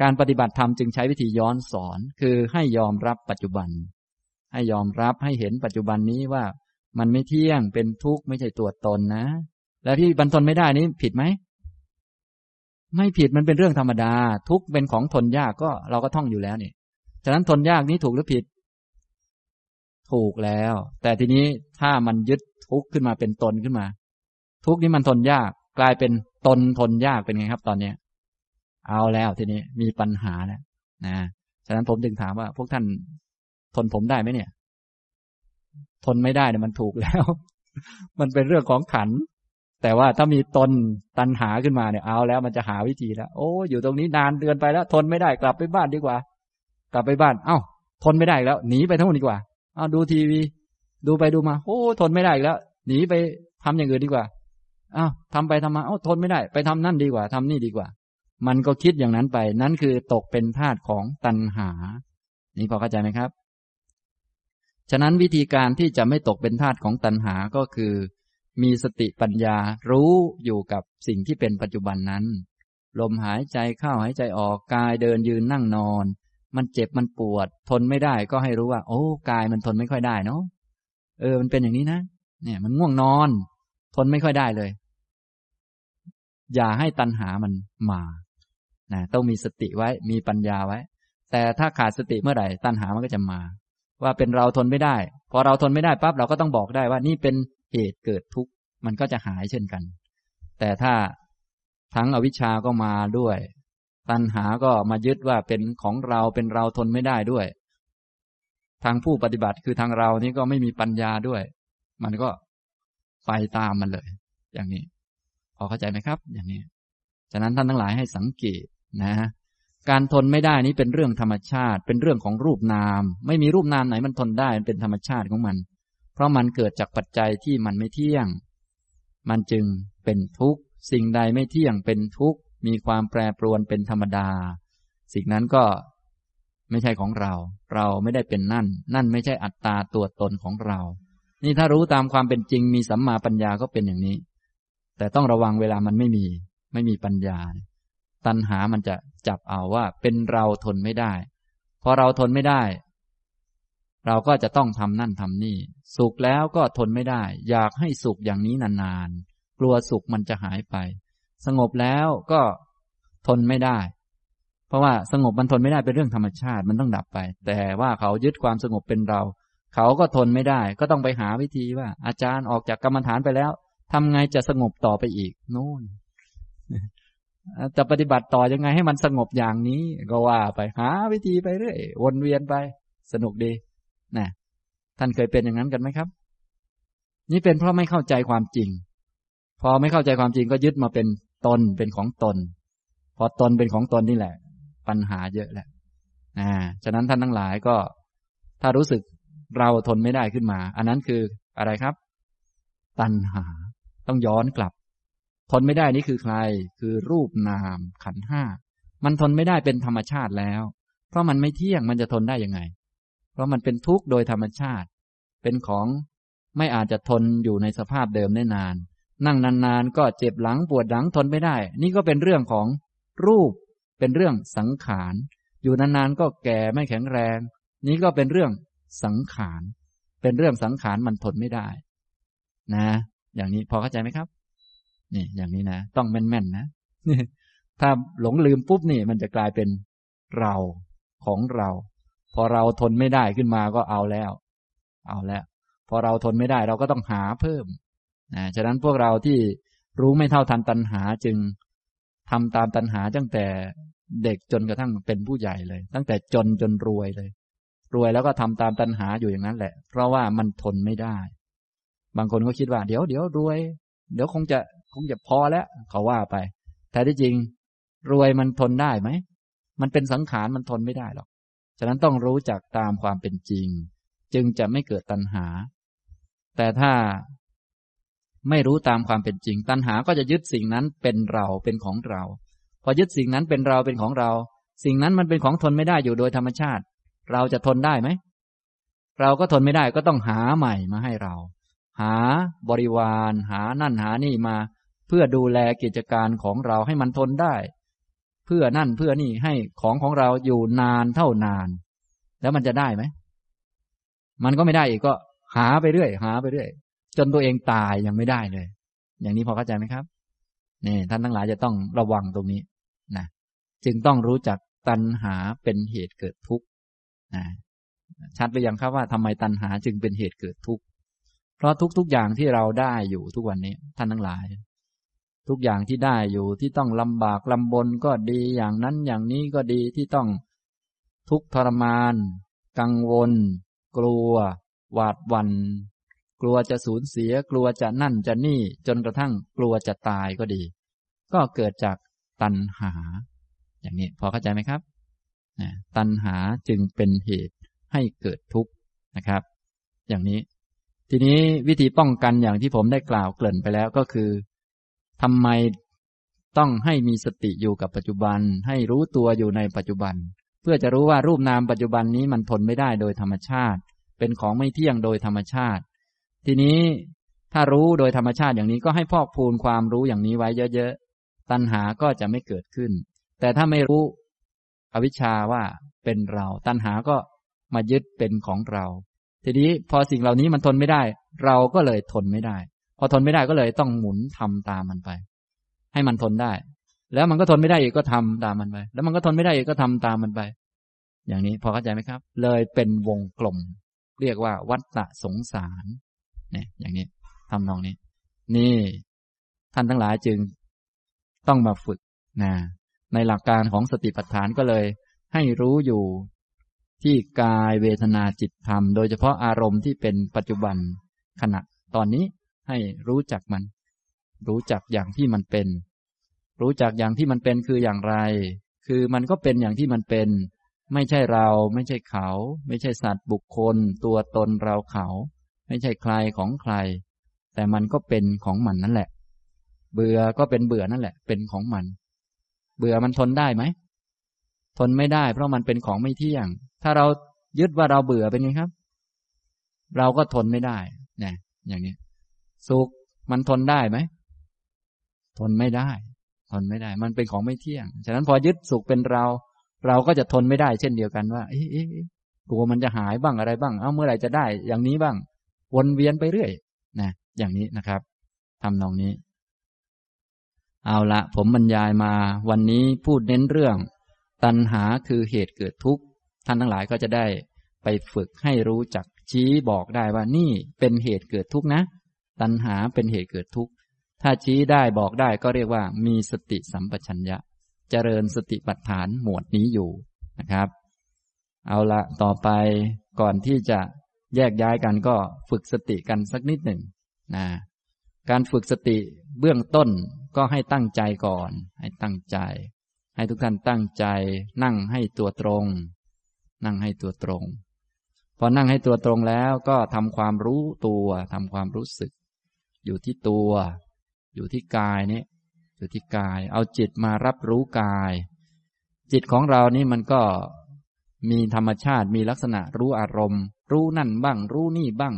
B: การปฏิบัติธรรมจึงใช้วิธีย้อนสอน คือให้ยอมรับปัจจุบัน ให้ยอมรับให้เห็นปัจจุบันนี้ว่า มันไม่เที่ยงเป็นทุกข์ไม่ใช่ตัวตนนะ แล้วที่บรรทนไม่ได้นี้ผิดไหมไม่ผิดมันเป็นเรื่องธรรมดา ทุกข์เป็นของทนยากก็เราก็ท่องอยู่แล้วนี่ฉะนั้นทนยากนี้ถูกหรือผิด ถูกแล้ว แต่ทีนี้ถ้ามันยึดทุกข์ขึ้นมาเป็นตนขึ้นมา ทุกข์นี้มันทนยาก กลายเป็นตนทนยากเป็นไงครับ ตอนเนี้ย เอาแล้วทีนี้มีปัญหาแล้วนะฉะนั้นผมจึงถามว่า พวกท่านทนผมได้ไหมเนี่ย ทนไม่ได้เนี่ยมันถูกแล้ว มันเป็นเรื่องของขัน แต่ว่าถ้ามีตนตันหาขึ้นมาเนี่ยเอาแล้วมันจะหาวิธีแล้วโอ้อยู่ตรงนี้นานเดือนไปแล้ว ทนไม่ได้กลับไปบ้านดีกว่า กลับไปบ้าน เอ้า ทนไม่ได้แล้วหนีไปทั้งหมดดีกว่า เอาดูทีวี ดูไปดูมาโอ้ทนไม่ได้แล้วหนีไปทำอย่างอื่นดีกว่าอ้าวทำไปทำมาเอ้ทนไม่ได้ ไปทำนั่นดีกว่าทำนี่ดีกว่า มันก็คิดอย่างนั้นไป นั่นคือตกเป็นทาสของตันหา นี่พอเข้าใจไหมครับ ฉะนั้นวิธีการที่จะไม่ตกเป็นทาสของตัณหาก็คือ มีสติปัญญารู้อยู่กับสิ่งที่เป็นปัจจุบันนั้น ลมหายใจเข้าหายใจออกกายเดินยืนนั่งนอน มันเจ็บมันปวด ทนไม่ได้ก็ให้รู้ว่า โอ้กายมันทนไม่ค่อยได้เนาะเออมันเป็นอย่างนี้นะ เนี่ย มันง่วงนอน ทนไม่ค่อยได้เลย อย่าให้ตัณหามันมา นะต้องมีสติไว้มีปัญญาไว้ แต่ถ้าขาดสติเมื่อไหร่ตัณหามันก็จะมา ว่าเป็นเราทนไม่ได้ พอเราทนไม่ได้ปั๊บเราก็ต้องบอกได้ว่านี่เป็นเหตุเกิดทุกข์มันก็จะหายเช่นกัน แต่ถ้าทั้งอวิชชาก็มาด้วย ตัณหาก็มายึดว่าเป็นของเราเป็นเราทนไม่ได้ด้วย ทางผู้ปฏิบัติคือทางเรานี่ก็ไม่มีปัญญาด้วย มันก็ไปตามมันเลย อย่างนี้ พอเข้าใจไหมครับ อย่างนี้ ฉะนั้นท่านทั้งหลายให้สังเกต นะ การทนไม่ได้นี้เป็นเรื่องธรรมชาติ เป็นเรื่องของรูปนาม ไม่มีรูปนามไหนมันทนได้มันเป็นธรรมชาติของมัน เพราะมันเกิดจากปัจจัยที่มันไม่เที่ยง มันจึงเป็นทุกข์สิ่งใดไม่เที่ยงเป็นทุกข์มีความแปรปรวนเป็นธรรมดา สิ่งนั้นก็ไม่ใช่ของเรา เราไม่ได้เป็นนั่น นั่นไม่ใช่อัตตาตัวตนของเรา นี่ถ้ารู้ตามความเป็นจริงมีสัมมาปัญญาก็เป็นอย่างนี้ แต่ต้องระวังเวลามันไม่มี ไม่มีปัญญา ตัณหามันจะจับเอาว่าเป็นเราทนไม่ได้ พอเราทนไม่ได้ เราก็จะต้องทำนั่นทำนี่ สุขแล้วก็ทนไม่ได้ อยากให้สุขอย่างนี้นานๆ กลัวสุขมันจะหายไป สงบแล้วก็ทนไม่ได้ เพราะว่าสงบมันทนไม่ได้เป็นเรื่องธรรมชาติมันต้องดับไป แต่ว่าเขายึดความสงบเป็นเรา เขาก็ทนไม่ได้ ก็ต้องไปหาวิธีว่า อาจารย์ออกจากกรรมฐานไปแล้วทำไงจะสงบต่อไปอีกโน่น จะปฏิบัติต่อยังไงให้มันสงบอย่างนี้ ก็ว่าไปหาวิธีไปเรื่อยวนเวียนไป สนุกดีนะท่านเคยเป็นอย่างนั้นกันไหมครับ นี่เป็นเพราะไม่เข้าใจความจริง พอไม่เข้าใจความจริงก็ยึดมาเป็นตนเป็นของตน พอตนเป็นของตนนี่แหละ ปัญหาเยอะแหละอ่าฉะนั้นท่านทั้งหลายก็ ถ้ารู้สึกเราทนไม่ได้ขึ้นมา อันนั้นคืออะไรครับ ตัณหา ต้องย้อนกลับ ทนไม่ได้นี่คือใคร คือรูปนามขันห้า มันทนไม่ได้เป็นธรรมชาติแล้ว เพราะมันไม่เที่ยงมันจะทนได้ยังไง เพราะมันเป็นทุกข์โดยธรรมชาติ เป็นของไม่อาจจะทนอยู่ในสภาพเดิมได้นาน นั่งนานๆก็เจ็บหลังปวดหลังทนไม่ได้ นี่ก็เป็นเรื่องของรูป เป็นเรื่องสังขาร อยู่นานๆก็แก่ไม่แข็งแรง นี่ก็เป็นเรื่องสังขาร เป็นเรื่องสังขารมันทนไม่ได้ นะ อย่างนี้พอเข้าใจไหมครับ นี่อย่างนี้นะ ต้องแม่นๆนะถ้าหลงลืมปุ๊บนี่ มันจะกลายเป็นเราของเรา พอเราทนไม่ได้ขึ้นมาก็เอาแล้ว เอาแล้ว พอเราทนไม่ได้เราก็ต้องหาเพิ่มนะฉะนั้นพวกเราที่รู้ไม่เท่าทันตัณหาจึงทำตามตัณหาตั้งแต่เด็กจนกระทั่งเป็นผู้ใหญ่เลย ตั้งแต่จนจนรวยเลย รวยแล้วก็ทำตามตัณหาอยู่อย่างนั้นแหละ เพราะว่ามันทนไม่ได้ บางคนก็คิดว่า เดี๋ยวเดี๋ยวรวย เดี๋ยวคงจะ คงจะพอแล้วเขาว่าไป แต่ที่จริง รวยมันทนได้ไหม มันเป็นสังขารมันทนไม่ได้หรอก ฉะนั้นต้องรู้จักตามความเป็นจริง จึงจะไม่เกิดตัณหา แต่ถ้าไม่รู้ตามความเป็นจริง ตัณหาก็จะยึดสิ่งนั้นเป็นเราเป็นของเรา พอยึดสิ่งนั้นเป็นเราเป็นของเรา สิ่งนั้นมันเป็นของทนไม่ได้อยู่โดยธรรมชาติ เราจะทนได้ไหม เราก็ทนไม่ได้ก็ต้องหาใหม่มาให้เรา หาบริวาร หานั่นหานี่มา เพื่อดูแลกิจการของเราให้มันทนได้ เพื่อนั่นเพื่อนี่ให้ของของเราอยู่นานเท่านาน แล้วมันจะได้ไหม มันก็ไม่ได้อีกก็หาไปเรื่อย หาไปเรื่อย จนตัวเองตายยังไม่ได้เลย อย่างนี้พอเข้าใจไหมครับนี่ท่านทั้งหลายจะต้องระวังตรงนี้นะจึงต้องรู้จักตัณหาเป็นเหตุเกิดทุกข์นะชัดไปยังครับว่าทำไมตัณหาจึงเป็นเหตุเกิดทุกข์เพราะทุกๆอย่างที่เราได้อยู่ทุกวันนี้ ท่านทั้งหลาย ทุกอย่างที่ได้อยู่ที่ต้องลำบากลำบนก็ดีอย่างนั้นอย่างนี้ก็ดีที่ต้อง ทุกทรมาน กังวล กลัว หวาดวัน่นกลัวจะสูญเสีย กลัวจะนั่นจะนี่ จนกระทั่งกลัวจะตายก็ดี ก็เกิดจากตัณหา อย่างนี้พอเข้าใจไหมครับตัณหาจึงเป็นเหตุให้เกิดทุกข์นะครับ อย่างนี้ ทีนี้วิธีป้องกันอย่างที่ผมได้กล่าวเกริ่นไปแล้วก็คือ ทำไมต้องให้มีสติอยู่กับปัจจุบัน ให้รู้ตัวอยู่ในปัจจุบัน เพื่อจะรู้ว่ารูปนามปัจจุบันนี้มันทนไม่ได้โดยธรรมชาติ เป็นของไม่เที่ยงโดยธรรมชาติ ทีนี้ถ้ารู้โดยธรรมชาติอย่างนี้ก็ให้พอกพูนความรู้อย่างนี้ไว้เยอะๆ ตัณหาก็จะไม่เกิดขึ้น แต่ถ้าไม่รู้อวิชชาว่าเป็นเรา ตัณหาก็มายึดเป็นของเรา ทีนี้พอสิ่งเหล่านี้มันทนไม่ได้ เราก็เลยทนไม่ได้ พอทนไม่ได้ก็เลยต้องหมุนทำตามมันไป ให้มันทนได้ แล้วมันก็ทนไม่ได้อีกก็ทำตามมันไป แล้วมันก็ทนไม่ได้อีกก็ทำตามมันไป อย่างนี้พอเข้าใจไหมครับ เลยเป็นวงกลม เรียกว่าวัฏฏะสงสารเนี่ยอย่างนี้ทำนองนี้ นี่ท่านทั้งหลายจึงต้องมาฝึกนะในหลักการของสติปัฏฐานก็เลย ให้รู้อยู่ที่กายเวทนาจิตธรรม โดยเฉพาะอารมณ์ที่เป็นปัจจุบันขณะตอนนี้ ให้รู้จักมัน รู้จักอย่างที่มันเป็น รู้จักอย่างที่มันเป็นคืออย่างไร คือมันก็เป็นอย่างที่มันเป็น ไม่ใช่เรา ไม่ใช่เขา ไม่ใช่สัตว์บุคคล ตัวตนเราเขา ไม่ใช่ใครของใคร แต่มันก็เป็นของมันนั่นแหละ เบื่อก็เป็นเบื่อนั่นแหละ เป็นของมัน เบื่อมันทนได้ไหมทนไม่ได้ เพราะมันเป็นของไม่เที่ยง ถ้าเรายึดว่าเราเบื่อเป็นไงครับ เราก็ทนไม่ได้เนี่ยอย่างนี้ สุขมันทนได้ไหม ทนไม่ได้ ทนไม่ได้ มันเป็นของไม่เที่ยง ฉะนั้นพอยึดสุขเป็นเรา เราก็จะทนไม่ได้เช่นเดียวกันว่า เอ๊ะกลัวมันจะหายบ้างอะไรบ้าง เอ้าเมื่อไหร่จะได้ อย่างนี้บ้าง วนเวียนไปเรื่อยนะอย่างนี้นะครับทำนองนี้ เอาละผมบรรยายมาวันนี้พูดเน้นเรื่อง ตัณหาคือเหตุเกิดทุกข์ท่านทั้งหลายก็จะได้ไปฝึกให้รู้จักชี้บอกได้ว่านี่เป็นเหตุเกิดทุกข์นะ ตัณหาเป็นเหตุเกิดทุกข์ ถ้าชี้ได้บอกได้ก็เรียกว่า มีสติสัมปชัญญะ เจริญสติปัฏฐานหมวดนี้อยู่นะครับ เอาละต่อไปก่อนที่จะแยกย้ายกันก็ฝึกสติกันสักนิดหนึ่งนะการฝึกสติเบื้องต้นก็ให้ตั้งใจก่อน ให้ตั้งใจ ให้ทุกท่านตั้งใจ นั่งให้ตัวตรง นั่งให้ตัวตรง พอนั่งให้ตัวตรงแล้วก็ทำความรู้ตัวทำความรู้สึก อยู่ที่ตัว อยู่ที่กายนี้อยู่ที่กาย เอาจิตมารับรู้กาย จิตของเรานี่มันก็มีธรรมชาติมีลักษณะรู้อารมณ์ รู้นั่นบ้าง รู้นี่บ้าง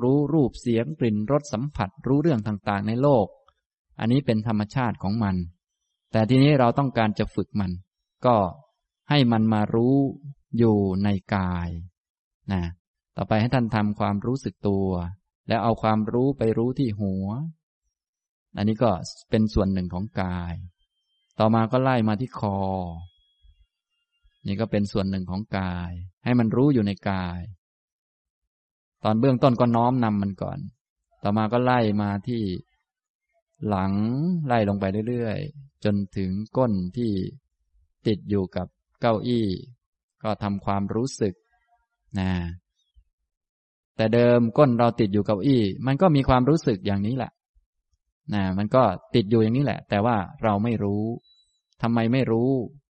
B: รู้รูปเสียงกลิ่นรสสัมผัส รู้เรื่องต่างๆ ในโลก อันนี้เป็นธรรมชาติของมัน แต่ทีนี้เราต้องการจะฝึกมัน ก็ให้มันมารู้อยู่ในกายนะต่อไปให้ท่านทำความรู้สึกตัว แล้วเอาความรู้ไปรู้ที่หัว อันนี้ก็เป็นส่วนหนึ่งของกาย ต่อมาก็ไล่มาที่คอ นี่ก็เป็นส่วนหนึ่งของกาย ให้มันรู้อยู่ในกาย ตอนเบื้องต้นก็น้อมนำมันก่อน ต่อมาก็ไล่มาที่หลังไล่ลงไปเรื่อยๆ จนถึงก้นที่ติดอยู่กับเก้าอี้ ก็ทำความรู้สึกนะ แต่เดิมก้นเราติดอยู่กับอี้ มันก็มีความรู้สึกอย่างนี้แหละนะมันก็ติดอยู่อย่างนี้แหละ แต่ว่าเราไม่รู้ทำไมไม่รู้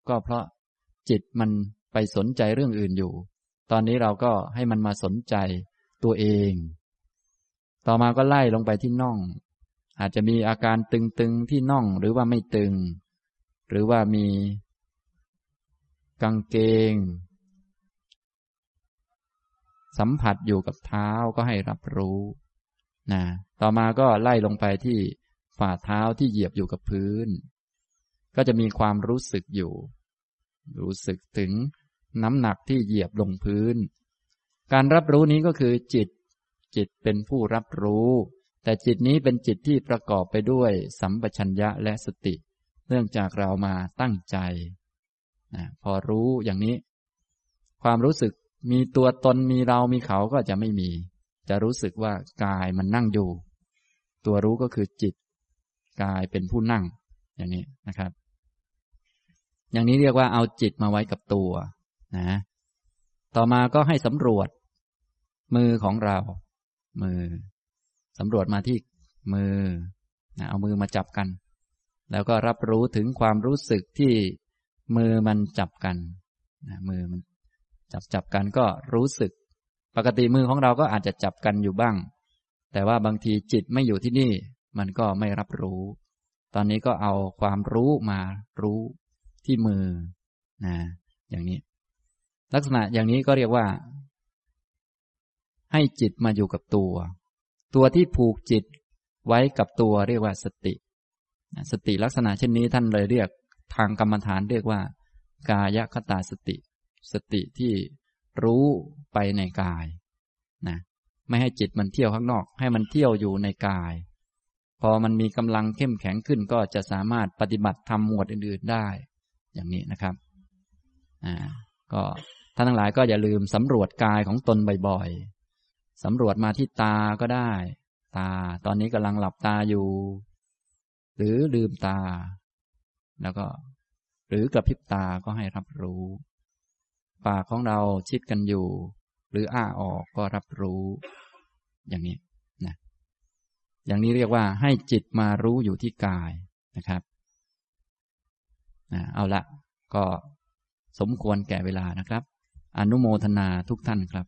B: ก็เพราะจิตมันไปสนใจเรื่องอื่นอยู่ ตอนนี้เราก็ให้มันมาสนใจตัวเอง ต่อมาก็ไล่ลงไปที่น่อง อาจจะมีอาการตึงๆที่น่องหรือว่าไม่ตึง หรือว่ามีกางเกง สัมผัสอยู่กับเท้าก็ให้รับรู้นะต่อมาก็ไล่ลงไปที่ฝ่าเท้าที่เหยียบอยู่กับพื้น ก็จะมีความรู้สึกอยู่ รู้สึกถึงน้ำหนักที่เหยียบลงพื้น การรับรู้นี้ก็คือจิต จิตเป็นผู้รับรู้ แต่จิตนี้เป็นจิตที่ประกอบไปด้วยสัมปชัญญะและสติ เนื่องจากเรามาตั้งใจนะพอรู้อย่างนี้ ความรู้สึก มีตัวตนมีเรามีเขาก็จะไม่มี จะรู้สึกว่ากายมันนั่งอยู่ ตัวรู้ก็คือจิต กายเป็นผู้นั่ง อย่างนี้นะครับ อย่างนี้เรียกว่าเอาจิตมาไว้กับตัวนะ ต่อมาก็ให้สำรวจ มือของเรา มือสำรวจมาที่มือนะเอามือมาจับกัน แล้วก็รับรู้ถึงความรู้สึกที่มือมันจับกันนะมือมัน จับจับกันก็รู้สึก ปกติมือของเราก็อาจจะจับกันอยู่บ้าง แต่ว่าบางทีจิตไม่อยู่ที่นี่ มันก็ไม่รับรู้ ตอนนี้ก็เอาความรู้มารู้ที่มือนะอย่างนี้ ลักษณะอย่างนี้ก็เรียกว่า ให้จิตมาอยู่กับตัว ตัวที่ผูกจิตไว้กับตัวเรียกว่าสติ สติลักษณะเช่นนี้ท่านเลยเรียก ทางกรรมฐานเรียกว่า กายคตาสติ สติที่รู้ไปในกายนะไม่ให้จิตมันเที่ยวข้างนอก ให้มันเที่ยวอยู่ในกาย พอมันมีกำลังเข้มแข็งขึ้นก็จะสามารถปฏิบัติทำหมวดอื่นๆได้ อย่างนี้นะครับอ่าก็ท่านทั้งหลายก็อย่าลืมสำรวจกายของตนบ่อยๆสำรวจมาที่ตาก็ได้ ตาตอนนี้กำลังหลับตาอยู่ หรือลืมตา แล้วก็ หรือกระพริบตาก็ให้รับรู้ ปากของเราชิดกันอยู่ หรืออ้าออกก็รับรู้ อย่างนี้นะอย่างนี้เรียกว่าให้จิตมารู้อยู่ที่กายนะครับเอาละก็สมควรแก่เวลานะครับ อนุโมทนาทุกท่านครับ